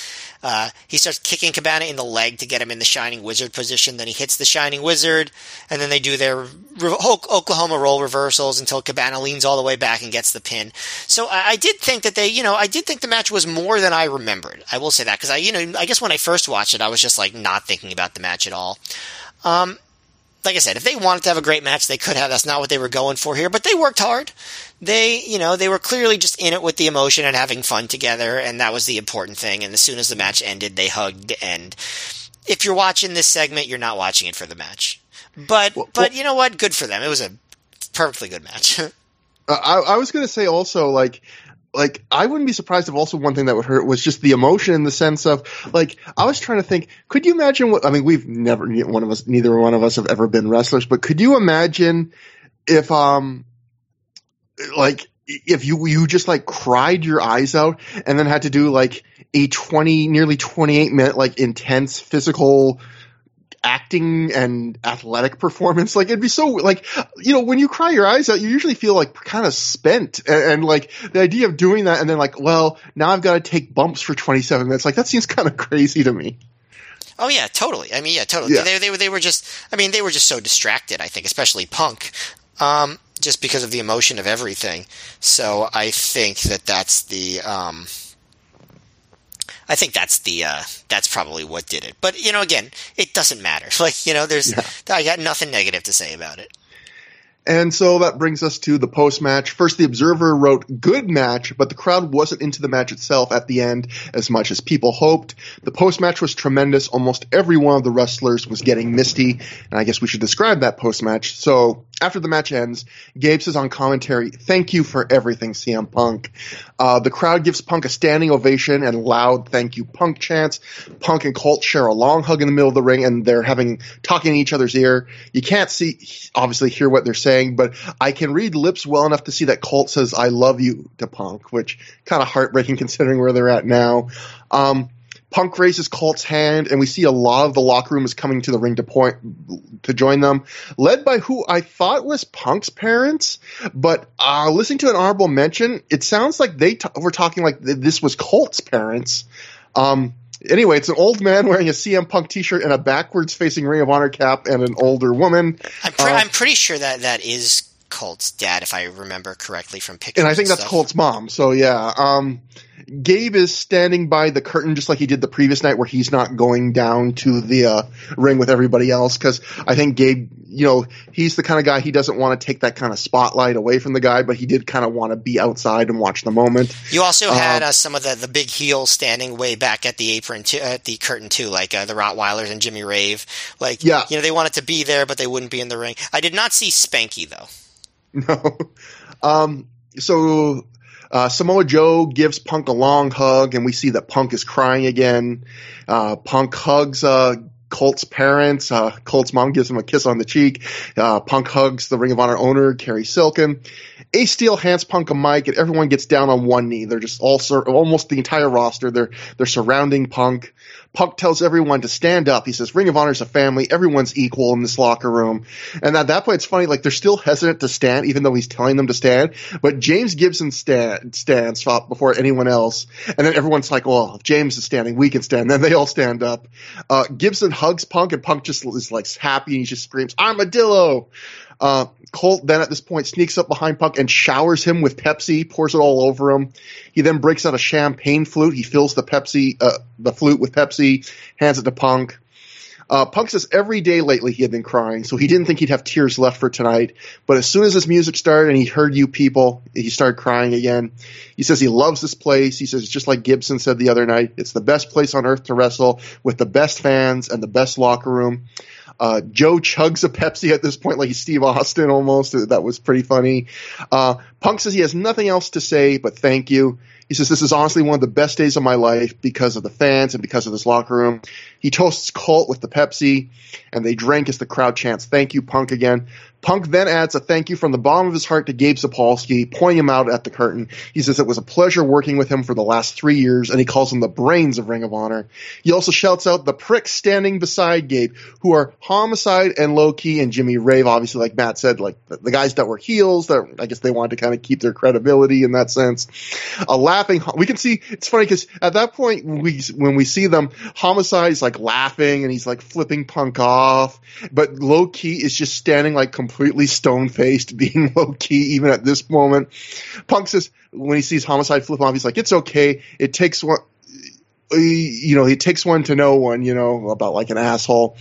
S2: Uh, he starts kicking Cabana in the leg to get him in the Shining Wizard position. Then he hits the Shining Wizard, and then they do their re- Oklahoma roll reversals until Cabana leans all the way back and gets the pin. So I, I did think that they, you know, I did think the match was more than I remembered. I will say that because I, you know, I guess when I first watched it, I was just like not thinking about the match at all. Um, like I said, if they wanted to have a great match, they could have. That's not what they were going for here, but they worked hard. They, you know, they were clearly just in it with the emotion and having fun together, and that was the important thing. And as soon as the match ended, they hugged. And if you're watching this segment, you're not watching it for the match. But, well, but well, you know what? Good for them. It was a perfectly good match.
S1: Uh, I, I was going to say also, like, like I wouldn't be surprised if also one thing that would hurt was just the emotion in the sense of like I was trying to think could you imagine what I mean we've never one of us neither one of us have ever been wrestlers but could you imagine if um like if you you just like cried your eyes out and then had to do like a 20 nearly 28 minute like intense physical acting and athletic performance. Like it'd be so like you know when you cry your eyes out, you usually feel like kind of spent, and, and like the idea of doing that and then like, well, now I've got to take bumps for 27 minutes. Like that seems kind of crazy to me.
S2: Oh yeah, totally. I mean, yeah, totally. Yeah. They, they, they were just. I mean, they were just so distracted. I think, especially Punk, um, just because of the emotion of everything. So I think that that's the. Um, I think that's the uh, that's probably what did it. But you know, again, it doesn't matter. Like you know, there's yeah. I got nothing negative to say about it.
S1: And so that brings us to the post match. First, the Observer wrote good match, but the crowd wasn't into the match itself at the end as much as people hoped. The post match was tremendous. Almost every one of the wrestlers was getting misty, and I guess we should describe that post match. So after the match ends, Gabe says on commentary, "Thank you for everything, CM Punk." Uh, the crowd gives Punk a standing ovation and loud "Thank you, Punk" chants. Punk and Colt share a long hug in the middle of the ring, and they're having talking in each other's ear. You can't see, obviously, hear what they're saying but I can read lips well enough to see that Colt says "I love you" to Punk, which kind of heartbreaking considering where they're at now. Um, Punk raises Colt's hand, and we see a lot of the locker room is coming to the ring to point to join them, led by who I thought was Punk's parents. But uh, listening to an honorable mention, it sounds like they t- were talking like this was Colt's parents. Um, Anyway, it's an old man wearing a CM Punk T-shirt and a backwards facing Ring of Honor cap, and an older woman.
S2: I'm, pre- uh, I'm pretty sure that that is Colt's dad, if I remember correctly from pictures.
S1: And I think
S2: and
S1: that's Colt's mom. So yeah. Um, Gabe is standing by the curtain just like he did the previous night where he's not going down to the uh, ring with everybody else because I think Gabe, you know, he's the kind of guy he doesn't want to take that kind of spotlight away from the guy, but he did kind of want to be outside and watch the moment.
S2: You also uh, had uh, some of the, the big heels standing way back at the apron, too, at the curtain too, like uh, the Rottweilers and Jimmy Rave. Like, yeah. you know, they wanted to be there, but they wouldn't be in the ring. I did not see Spanky though.
S1: No. Um, so uh, Samoa Joe gives Punk a long hug, and we see that Punk is crying again. Uh, Punk hugs uh, Colt's parents. Uh, Colt's mom gives him a kiss on the cheek. Uh, Punk hugs the Ring of Honor owner, Cary Silkin. Ace Steel hands Punk a mic, and everyone gets down on one knee. They're just all sur- almost the entire roster. They're they're surrounding Punk. Punk tells everyone to stand up. He says, Ring of Honor is a family. Everyone's equal in this locker room. And at that point, it's funny, like they're still hesitant to stand, even though he's telling them to stand. But James Gibson stand, stands before anyone else. And then everyone's like, well, if James is standing, we can stand. Then they all stand up. Uh, Gibson hugs Punk and Punk just is like happy and he just screams, Armadillo. Uh, Colt then at this point sneaks up behind Punk and showers him with Pepsi, pours it all over him. He then breaks out a champagne flute. He fills the Pepsi, uh, the flute with Pepsi, hands it to Punk. Uh, Punk says every day lately he had been crying, so he didn't think he'd have tears left for tonight. But as soon as his music started and he heard you people, he started crying again. He says he loves this place. He says just like Gibson said the other night, it's the best place on earth to wrestle with the best fans and the best locker room. Uh, Joe chugs a Pepsi at this point, like he's Steve Austin almost. That was pretty funny. Uh, Punk says he has nothing else to say but thank you. He says this is honestly one of the best days of my life because of the fans and because of this locker room. He toasts Colt with the Pepsi, and they drink as the crowd chants, Thank you, Punk again. Punk then adds a thank you from the bottom of his heart to Gabe Sapolsky, pointing him out at the curtain. He says it was a pleasure working with him for the last three years, and he calls him the brains of Ring of Honor. He also shouts out the pricks standing beside Gabe, who are Homicide and Low Ki and Jimmy Rave, obviously, like Matt said, like the, the guys that were heels, that I guess they wanted to kind of keep their credibility in that sense. A laughing, we can see, it's funny because at that point, we, when we see them, Homicide is like laughing and he's like flipping Punk off, but Low Ki is just standing like completely stone faced, being low key even at this moment. Punk says when he sees Homicide flip off, he's like, "It's okay. It takes one." You know, it takes one to know one, you know, about like an asshole.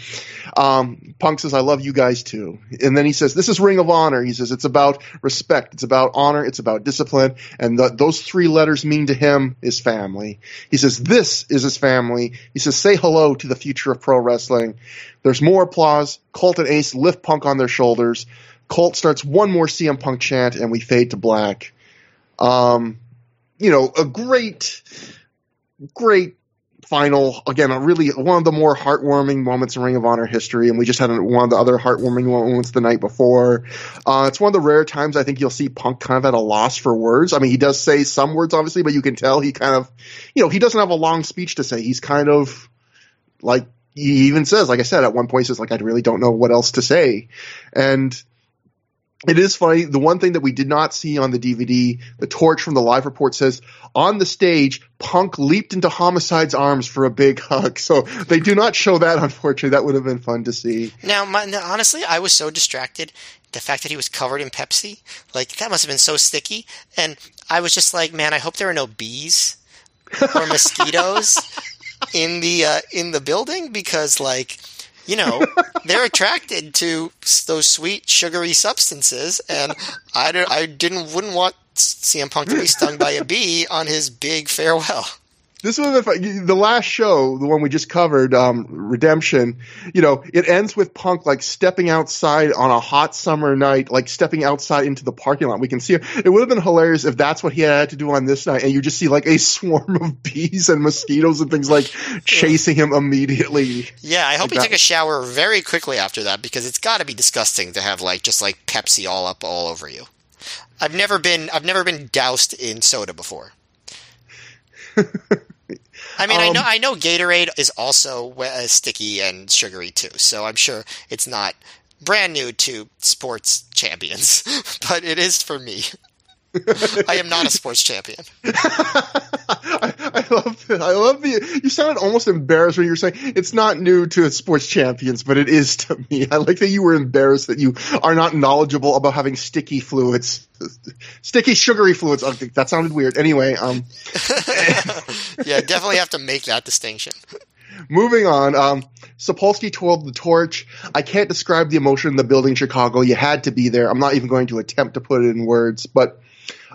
S1: Um, Punk says, I love you guys too. And then he says, this is Ring of Honor. He says, it's about respect. It's about honor. It's about discipline. And those three letters mean to him is family. He says, this is his family. He says, say hello to the future of pro wrestling. There's more applause. Colt and Ace lift Punk on their shoulders. Colt starts one more CM Punk chant, and we fade to black. Um, you know, a great, great final. Again, a really one of the more heartwarming moments in Ring of Honor history, and we just had one of the other heartwarming moments the night before. Uh, it's one of the rare times I think you'll see Punk kind of at a loss for words. I mean, he does say some words, obviously, but you can tell he kind of, you know, he doesn't have a long speech to say. He's kind of like he even says, like I said, at one point, he says, like, I really don't know what else to say. And it is funny. The one thing that we did not see on the DVD, the torch from the live report says on the stage, Punk leaped into Homicide's arms for a big hug. So they do not show that, unfortunately. That would have been fun to see.
S2: Now, my, honestly, I was so distracted. The fact that he was covered in Pepsi, like, that must have been so sticky. And I was just like, man, I hope there are no bees or mosquitoes in the, uh, in the building because, like, you know, they're attracted to those sweet, sugary substances, and I, I didn't wouldn't want CM Punk to be stung by a bee on his big farewell
S1: this was the last show, the one we just covered, um, Redemption. You know, it ends with Punk like stepping outside on a hot summer night, like stepping outside into the parking lot. We can see it. It would have been hilarious if that's what he had to do on this night, and you just see like a swarm of bees and mosquitoes and things like chasing him immediately.
S2: Yeah, I hope like he that. took a shower very quickly after that because it's got to be disgusting to have like just like Pepsi all up all over you. I've never been I've never been doused in soda before. I mean, um, I know I know Gatorade is also uh, sticky and sugary too, so I'm sure it's not brand new to sports champions, but it is for me. I am not a sports champion.
S1: I, I, love the, I love the. You sounded almost embarrassed when you were saying it's not new to sports champions, but it is to me. I like that you were embarrassed that you are not knowledgeable about having sticky fluids, sticky sugary fluids. I think that sounded weird. Anyway, um,
S2: yeah, definitely have to make that distinction.
S1: Moving on, um, Sapolsky twirled the torch. I can't describe the emotion in the building in Chicago. You had to be there. I'm not even going to attempt to put it in words, but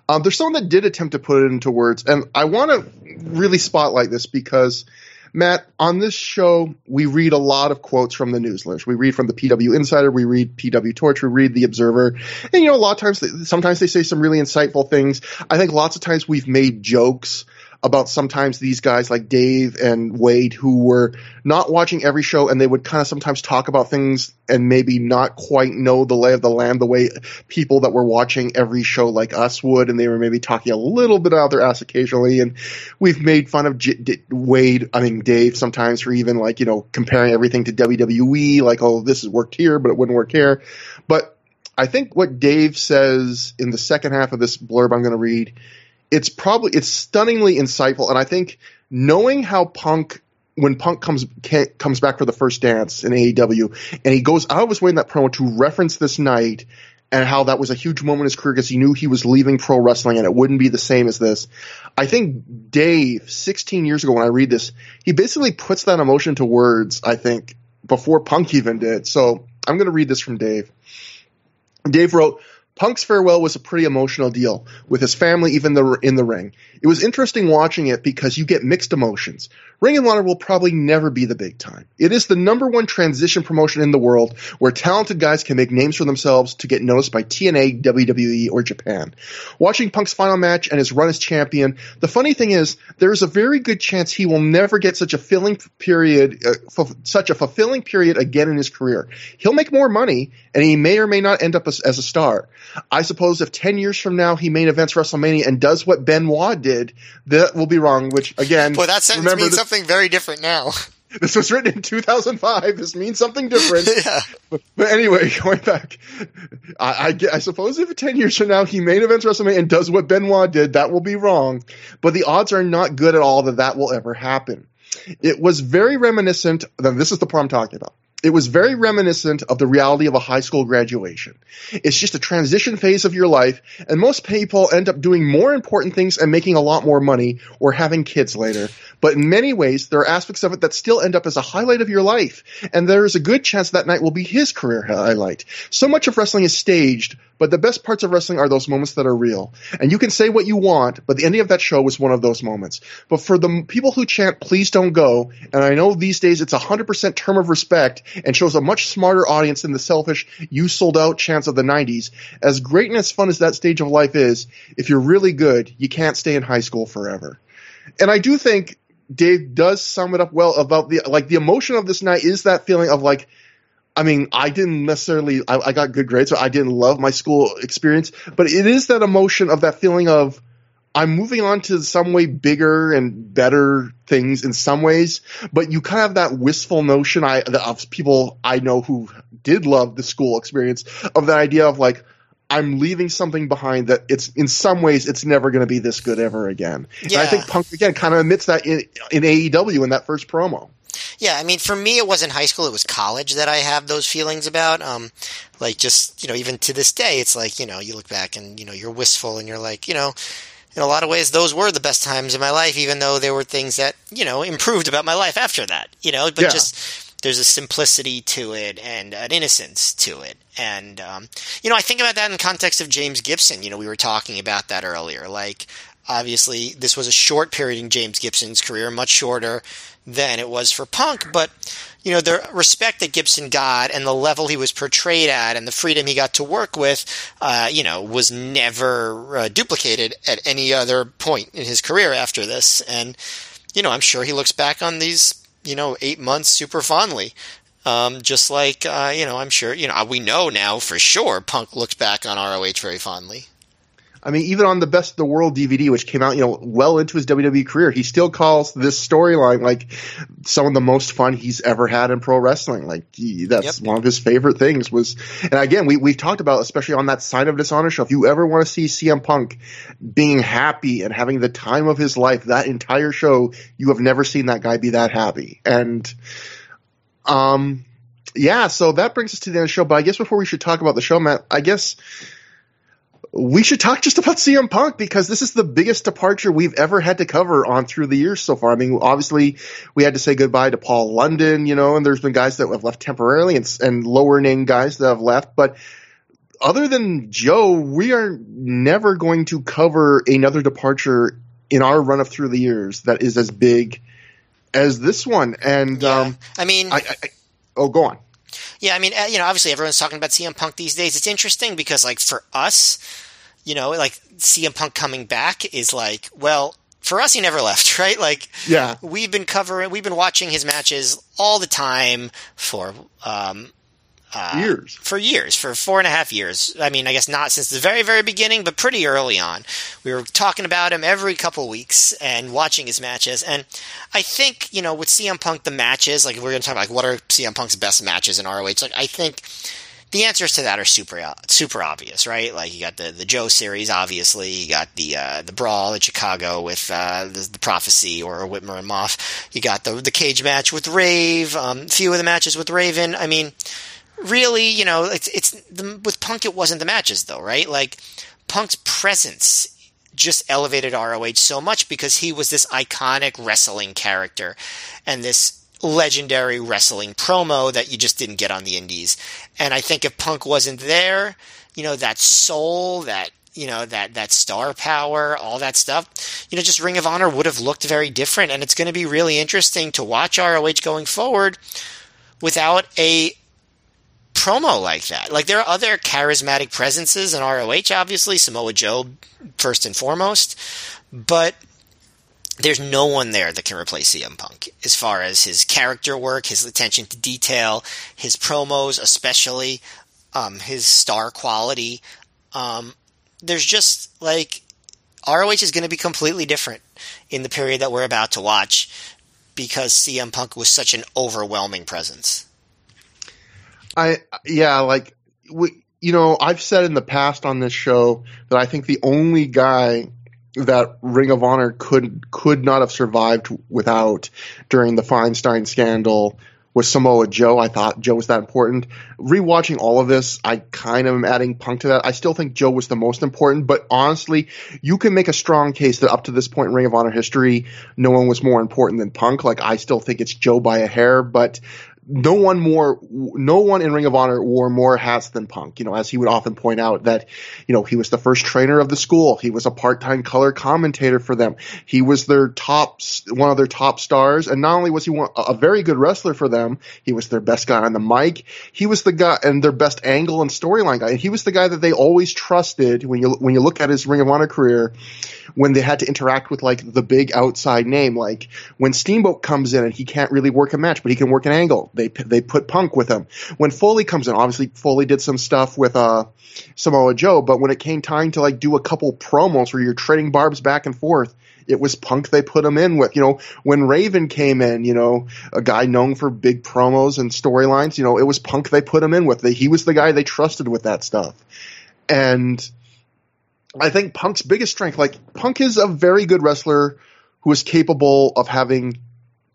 S1: um, there's someone that did attempt to put it into words, and I want to really spotlight this because, Matt, on this show, we read a lot of quotes from the newsletters. We read from the PW Insider, we read PW Torch, we read the Observer, and you know, a lot of times, sometimes they say some really insightful things. I think lots of times we've made jokes about sometimes these guys like Dave and Wade who were not watching every show and they would kind of sometimes talk about things and maybe not quite know the lay of the land the way people that were watching every show like us would and they were maybe talking a little bit out their ass occasionally. And we've made fun of J- D- Wade I mean Dave sometimes for even like you know comparing everything to WWE like oh this has worked here but it wouldn't work here. But I think what Dave says in the second half of this blurb I'm going to read it's probably it's stunningly insightful, and I think knowing how Punk when Punk comes comes back for the first dance in AEW, and he goes I was waiting that promo to reference this night and how that was a huge moment in his career because he knew he was leaving pro wrestling and it wouldn't be the same as this. I think Dave, 16 years ago when I read this, he basically puts that emotion to words, I think, before Punk even did. So I'm going to read this from Dave. Dave wrote, Punk's farewell was a pretty emotional deal, with his family even the, in the ring. It was interesting watching it because you get mixed emotions. Ring of Honor will probably never be the big time. It is the number one transition promotion in the world where talented guys can make names for themselves to get noticed by TNA, WWE, or Japan. Watching Punk's final match and his run as champion, the funny thing is, there is a very good chance he will never get such a filling period, uh, f- such a fulfilling period again in his career. He'll make more money, and he may or may not end up as, as a star. I suppose if 10 years from now he main events WrestleMania and does what Benoit did, that will be wrong, which again.
S2: Well, that sentence means this, something very different now.
S1: This was written in 2005. This means something different. yeah. But, but, anyway, going back, I, I, I, suppose if 10 years from now he main events WrestleMania and does what Benoit did, that will be wrong. But the odds are not good at all that that will ever happen. It was very reminiscent. That this is the part I'm talking about it was very reminiscent of the reality of a high school graduation. It's just a transition phase of your life, and most people end up doing more important things and making a lot more money or having kids later. But in many ways, there are aspects of it that still end up as a highlight of your life, and there is a good chance that night will be his career highlight. So much of wrestling is staged, but the best parts of wrestling are those moments that are real. And you can say what you want, but the ending of that show was one of those moments. But for the people who chant, please don't go, and I know these days it's a 100% term of respect and shows a much smarter audience than the selfish, you sold out chants of the 90s. As great and as fun as that stage of life is, if you're really good, you can't stay in high school forever. And I do think Dave does sum it up well about the, like, the emotion of this night is that feeling of like, I mean, I didn't necessarily, I, I, got good grades, so I didn't love my school experience, but it is that emotion of that feeling of, I'm moving on to some way bigger and better things in some ways, but you kind of have that wistful notion I, of people I know who did love the school experience of that idea of like, I'm leaving something behind that it's in some ways it's never going to be this good ever again. Yeah. And I think Punk again kind of admits that in, in AEW in that first promo.
S2: Yeah, I mean, for me, it wasn't high school; it was college that I have those feelings about. Um, like just you know, even to this day, it's like you know, you look back and you know, you're wistful and you're like, you know, in a lot of ways, those were the best times in my life, even though there were things that you know improved about my life after that. You know, but yeah. just there's a simplicity to it and an innocence to it. And, um, you know, I think about that in context of James Gibson. You know, we were talking about that earlier. Like, obviously, this was a short period in James Gibson's career, much shorter than it was for Punk, but you know the respect that Gibson got and the level he was portrayed at and the freedom he got to work with, uh, you know, was never uh, duplicated at any other point in his career after this. And you know, I'm sure he looks back on these you know eight months super fondly. Um, just like uh, you know, I'm sure you know we know now for sure Punk looks back on ROH very fondly.
S1: I mean, even on the Best of the World DVD, which came out, you know, well into his WWE career, he still calls this storyline like some of the most fun he's ever had in pro wrestling. Like he, that's yep. one of his favorite things was, and again, we, we've talked about, especially on that Sign of Dishonor show, if you ever want to see CM Punk being happy and having the time of his life, that entire show, you have never seen that guy be that happy. And, um, yeah, so that brings us to the end of the show. But I guess before we should talk about the show, Matt, I guess we should talk just about CM Punk because this is the biggest departure we've ever had to cover on ThROH The Years so far. I mean, obviously we had to say goodbye to Paul London, you know, and there's been guys that have left temporarily and, and lower name guys that have left, but other than Joe, we are never going to cover another departure in our run of ThROH The Years that is as big as this one. And, yeah. um,
S2: I mean,
S1: I, I, oh, go on.
S2: Yeah, I mean, uh, you know, obviously everyone's talking about CM Punk these days. It's interesting because, like, for us, you know, like CM Punk coming back is like, well, for us, he never left, right? Like,
S1: yeah,
S2: we've been covering, we've been watching his matches all the time for um,
S1: uh, years.
S2: For years, for four and a half years. I mean, I guess not since the very, very beginning, but pretty early on. We were talking about him every couple weeks and watching his matches. And I think, you know, with CM Punk, the matches, like we're going to talk about, like, what are CM Punk's best matches in ROH? Like, I think the answers to that are super super obvious, right? Like you got the the Joe series, obviously. You got the uh, the brawl in Chicago with uh, the, the, Prophecy or Whitmer and Maff. You got the the cage match with Rave. Um, few of the matches with Raven. I mean, really, you know, it's it's the, with Punk. It wasn't the matches though, right? Like Punk's presence just elevated ROH so much because he was this iconic wrestling character and this legendary wrestling promo that you just didn't get on the indies. And I think if Punk wasn't there, you know, that soul, that you know that that star power, all that stuff. You know, just Ring of Honor would have looked very different, and it's going to be really interesting to watch ROH going forward without a promo like that. Like there are other charismatic presences in ROH, obviously Samoa Joe first and foremost, but there's no one there that can replace CM Punk as far as his character work, his attention to detail, his promos, especially um, his star quality. Um, there's just like ROH is going to be completely different in the period that we're about to watch because CM Punk was such an overwhelming presence.
S1: I yeah, like we, you know, I've said in the past on this show that I think the only guy that Ring of Honor could could not have survived without during the Feinstein scandal was Samoa Joe. I thought Joe was that important. Rewatching all of this, I kind of am adding Punk to that. I still think Joe was the most important, but honestly, you can make a strong case that up to this point in Ring of Honor history, no one was more important than Punk. Like I still think it's Joe by a hair, but no one more, no one in Ring of Honor wore more hats than Punk. You know, as he would often point out that, you know, he was the first trainer of the school. He was a part-time color commentator for them. He was their top, one of their top stars. And not only was he one, a very good wrestler for them, he was their best guy on the mic. He was the guy and their best angle and storyline guy. And he was the guy that they always trusted when you, when you look at his Ring of Honor career when they had to interact with like the big outside name. Like when Steamboat comes in and he can't really work a match, but he can work an angle. They they put Punk with him. When Foley comes in, obviously Foley did some stuff with uh Samoa Joe, but when it came time to like do a couple promos where you're trading barbs back and forth, it was Punk they put him in with. You know, when Raven came in, you know, a guy known for big promos and storylines, you know, it was Punk they put him in with. He was the guy they trusted with that stuff. And I think Punk's biggest strength, like Punk is a very good wrestler who is capable of having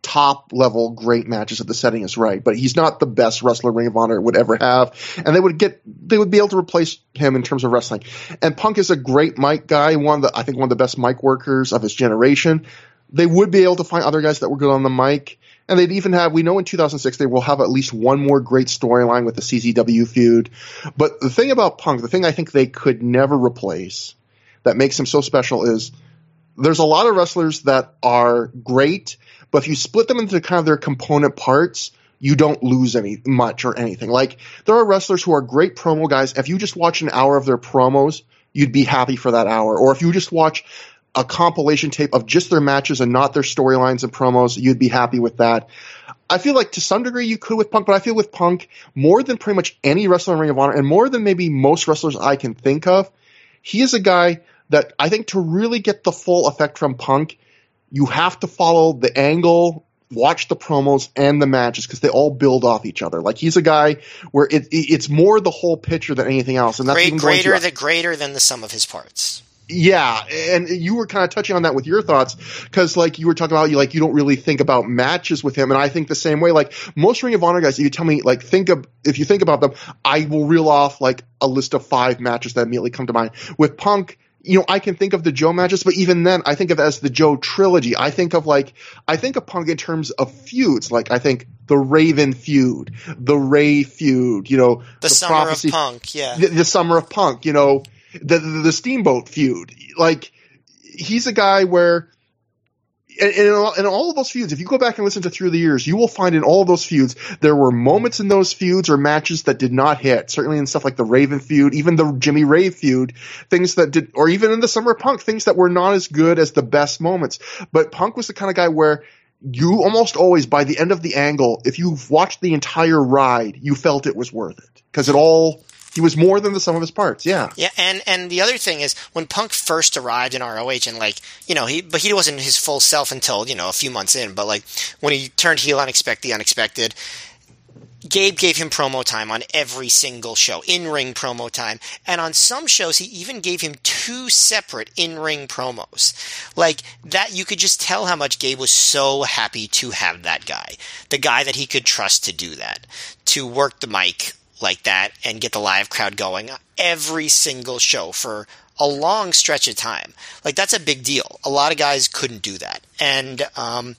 S1: top level great matches if the setting is right, but he's not the best wrestler Ring of Honor would ever have. And they would get, they would be able to replace him in terms of wrestling. And Punk is a great mic guy, one of the, I think one of the best mic workers of his generation. They would be able to find other guys that were good on the mic. And they'd even have, we know in 2006 they will have at least one more great storyline with the CZW feud. But the thing about Punk, the thing I think they could never replace that makes him so special is there's a lot of wrestlers that are great, but if you split them into kind of their component parts, you don't lose any much or anything. Like there are wrestlers who are great promo guys. If you just watch an hour of their promos, you'd be happy for that hour. Or if you just watch a compilation tape of just their matches and not their storylines and promos, you'd be happy with that. I feel like to some degree you could with Punk, but I feel with Punk more than pretty much any wrestler in Ring of Honor and more than maybe most wrestlers I can think of, he is a guy that I think to really get the full effect from Punk, you have to follow the angle, watch the promos and the matches because they all build off each other. Like he's a guy where it, it's more the whole picture than anything else, and that's
S2: Great, greater than greater than the sum of his parts.
S1: Yeah, and you were kind of touching on that with your thoughts because, like, you were talking about you like you don't really think about matches with him, and I think the same way. Like most Ring of Honor guys, if you tell me like think of if you think about them, I will reel off like a list of five matches that immediately come to mind. With Punk, you know, I can think of the Joe matches, but even then, I think of it as the Joe trilogy. I think of like, I think of Punk in terms of feuds. Like, I think the Raven feud, the Ray feud, you know,
S2: the, the summer prophecy, of Punk, yeah,
S1: the, the, summer of Punk, you know, the, the, the Steamboat feud. Like, he's a guy where and in all, in all of those feuds, if you go back and listen to through the years, you will find in all of those feuds there were moments in those feuds or matches that did not hit. Certainly in stuff like the Raven feud, even the Jimmy Rave feud, things that did, or even in the Summer Punk, things that were not as good as the best moments. But Punk was the kind of guy where you almost always, by the end of the angle, if you've watched the entire ride, you felt it was worth it because it all he was more than the sum of his parts. Yeah.
S2: Yeah, and and the other thing is when Punk first arrived in ROH and like you know he but he wasn't his full self until you know a few months in. But like when he turned heel, unexpected, the unexpected. Gabe gave him promo time on every single show, in ring promo time. And on some shows, he even gave him two separate in ring promos. Like that, you could just tell how much Gabe was so happy to have that guy. The guy that he could trust to do that, to work the mic like that and get the live crowd going every single show for a long stretch of time. Like that's a big deal. A lot of guys couldn't do that. And, um,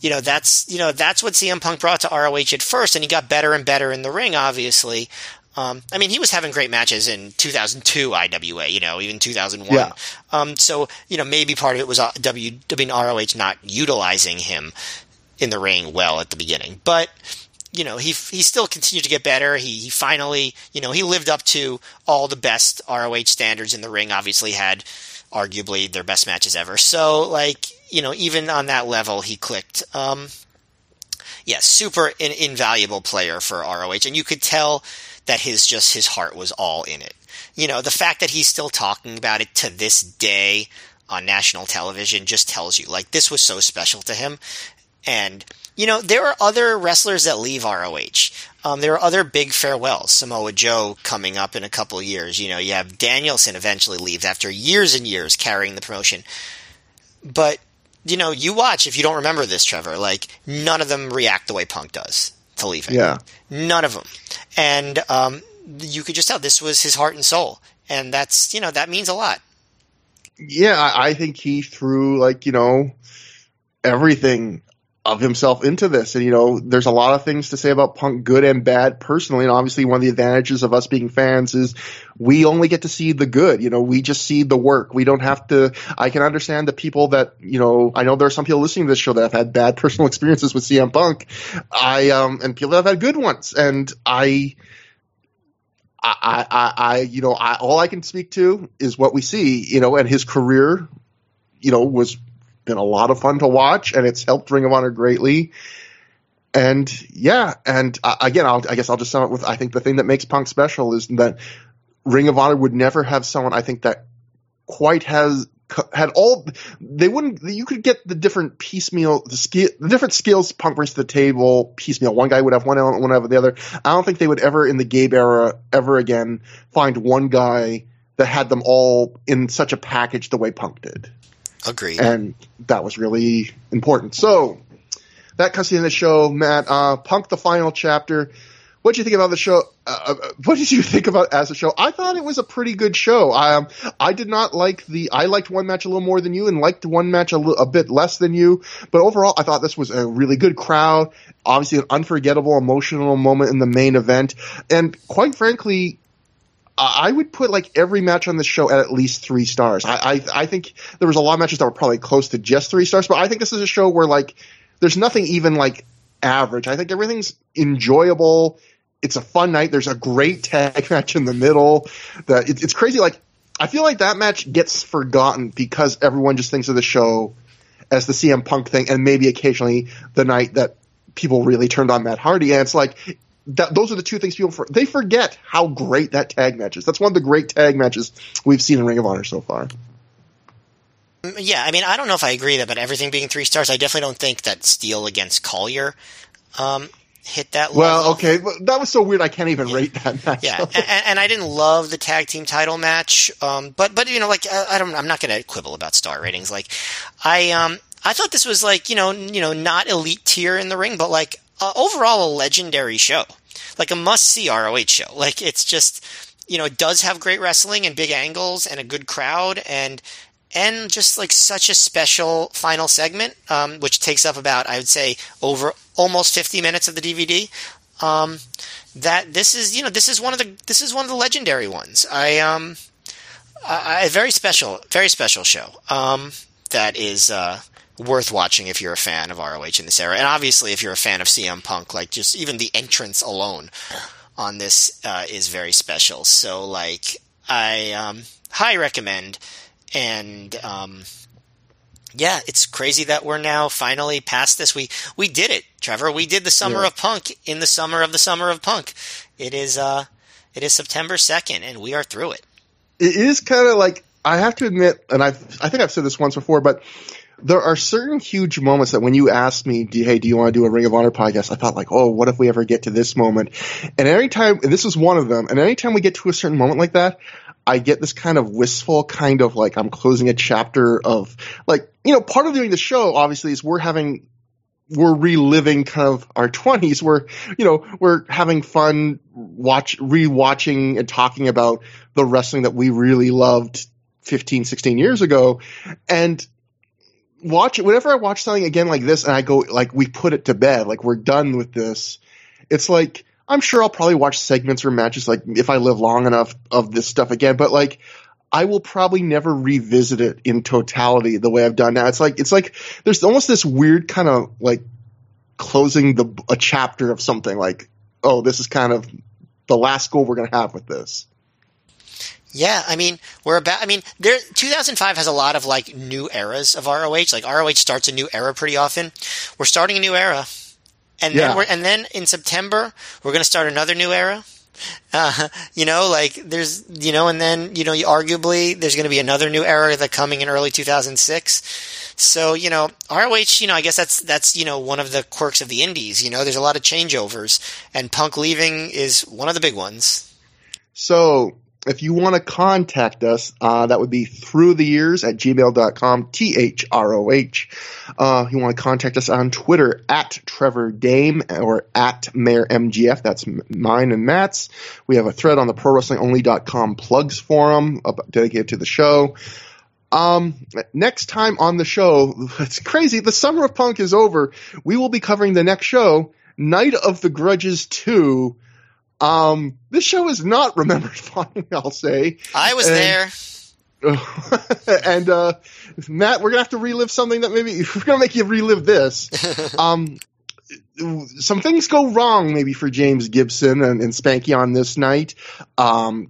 S2: you know, that's you know that's what CM Punk brought to ROH at first, and he got better and better in the ring, obviously. Um, I mean, he was having great matches in 2002 IWA, you know, even 2001.
S1: Yeah.
S2: Um, so, you know, maybe part of it was uh, W, I mean, ROH not utilizing him in the ring well at the beginning. But, you know, he, he still continued to get better. He, he finally, you know, he lived up to all the best ROH standards in the ring, obviously had arguably their best matches ever. So, like, you know, even on that level, he clicked. Um, yeah, super in, invaluable player for ROH. And you could tell that his just his heart was all in it. You know, the fact that he's still talking about it to this day on national television just tells you like this was so special to him. And you know, there are other wrestlers that leave ROH. Um, there are other big farewells. Samoa Joe coming up in a couple of years. You know, you have Danielson eventually leaves after years and years carrying the promotion. But you know, you watch if you don't remember this, Trevor. Like none of them react the way Punk does to leaving.
S1: Yeah.
S2: None of them. And um, you could just tell this was his heart and soul, and that's you know that means a lot.
S1: Yeah, I, I think he threw like you know everything of himself into this. And, you know, there's a lot of things to say about Punk, good and bad personally. And obviously one of the advantages of us being fans is we only get to see the good. You know, we just see the work. We don't have to, I can understand the people that, you know, I know there are some people listening to this show that have had bad personal experiences with CM Punk. I, um, and people that have had good ones. And I, I, I, I, you know, I, all I can speak to is what we see, you know, and his career, you know, was been a lot of fun to watch, and it's helped Ring of Honor greatly. And yeah, and uh, again, I'll, I guess I'll just sum it with I think the thing that makes Punk special is that Ring of Honor would never have someone I think that quite has had all they wouldn't you could get the different piecemeal the skill the different skills punk brings to the table piecemeal. One guy would have one element one have the other. I don't think they would ever in the gabe era ever again find one guy that had them all in such a package the way punk did
S2: Agreed.
S1: and that was really important. So that to the end of the show, Matt. Uh, Punk, the final chapter. What did you think about the show? Uh, uh, what did you think about as a show? I thought it was a pretty good show. Um, I did not like the. I liked one match a little more than you, and liked one match a, a bit less than you. But overall, I thought this was a really good crowd. Obviously, an unforgettable, emotional moment in the main event, and quite frankly, I would put like every match on the show at at least three stars. I, I, I think there was a lot of matches that were probably close to just three stars, but I think this is a show where like there's nothing even like average. I think everything's enjoyable. It's a fun night. There's a great tag match in the middle. That it, it's crazy. Like I feel like that match gets forgotten because everyone just thinks of the show as the CM Punk thing, and maybe occasionally the night that people really turned on Matt Hardy. And it's like that those are the two things people for, they forget how great that tag match is. That's one of the great tag matches we've seen in Ring of Honor so far.
S2: Yeah, I mean, I don't know if I agree that, but everything being three stars, I definitely don't think that Steel against Collyer um, hit that level.
S1: Well, okay, that was so weird. I can't even rate that match.
S2: Yeah, and, and, I didn't love the tag team title match, um, but but you know, like I don't, I'm not going to quibble about star ratings. Like, I um, I thought this was like you know, you know, not elite tier in the ring, but like uh, overall a legendary show, like a must see ROH show. Like it's just, you know, it does have great wrestling and big angles and a good crowd and and just like such a special final segment, um, which takes up about I would say over almost 50 minutes of the DVD. Um, that this is you know this is one of the this is one of the legendary ones. I um a very special very special show um, that is uh, worth watching if you're a fan of ROH in this era, and obviously if you're a fan of CM Punk, like just even the entrance alone on this uh, is very special. So like I um, high recommend, and um, yeah, it's crazy that we're now finally past this. We we did it, Trevor. We did the summer
S1: Yeah.
S2: of Punk in the summer of the summer of Punk. It is uh it is September second, and we are through it.
S1: it is kind of like I have to admit, and I I think I've said this once before, but there are certain huge moments that when you asked me, "Hey, do you want to do a Ring of Honor podcast?" I thought like, "Oh, what if we ever get to this moment?" And every time, and this is one of them, and anytime we get to a certain moment like that, I get this kind of wistful, kind of like I'm closing a chapter of like you know, part of doing the show obviously is we're having we're reliving kind of our 20s we're you know we're having fun watch rewatching and talking about the wrestling that we really loved 15 16 years ago and watch it whenever I watch something again like this, and I go like we put it to bed, like we're done with this. It's like I'm sure I'll probably watch segments or matches like if I live long enough of this stuff again, but like I will probably never revisit it in totality the way I've done now. It's like it's like there's almost this weird kind of like closing the a chapter of something like oh this is kind of the last goal we're going to have with this.
S2: Yeah, I mean, we're about. I mean, there. 2005 has a lot of like new eras of ROH. Like ROH starts a new era pretty often. We're starting a new era, and
S1: Yeah.
S2: then we're and then in September we're going to start another new era. Uh, you know, like there's, you know, and then you know, you, arguably there's going to be another new era that coming in early 2006. So you know, ROH. You know, I guess that's that's you know one of the quirks of the Indies. You know, there's a lot of changeovers, and Punk leaving is one of the big ones.
S1: So if you want to contact us, uh, that would be through the years at gmail.com, T-H-R-O-H. Uh, you want to contact us on Twitter at Trevor Dame or at Mayor MGF. That's mine and Matt's. We have a thread on the ProWrestlingOnly.com plugs forum dedicated to the show. Um, next time on the show, it's crazy. The summer of punk is over. We will be covering the next show, Night of the Grudges 2. Um, this show is not remembered fondly, I'll say.
S2: I was
S1: And-
S2: there.
S1: and uh, Matt, we're gonna have to relive something that maybe we're gonna make you relive this. um, some things go wrong maybe for James Gibson and, and Spanky on this night. Um,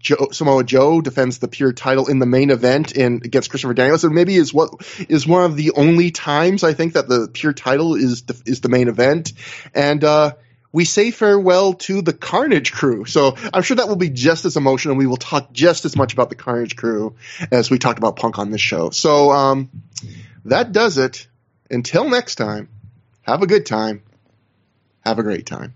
S1: Joe, Samoa Joe defends the pure title in the main event in against Christopher Daniels, and maybe is what is one of the only times I think that the pure title is the, is the main event, and uh, we say farewell to the Carnage crew. So I'm sure that will be just as emotional. We will talk just as much about the Carnage crew as we talked about Punk on this show. So um, that does it. Until next time, have a good time. Have a great time.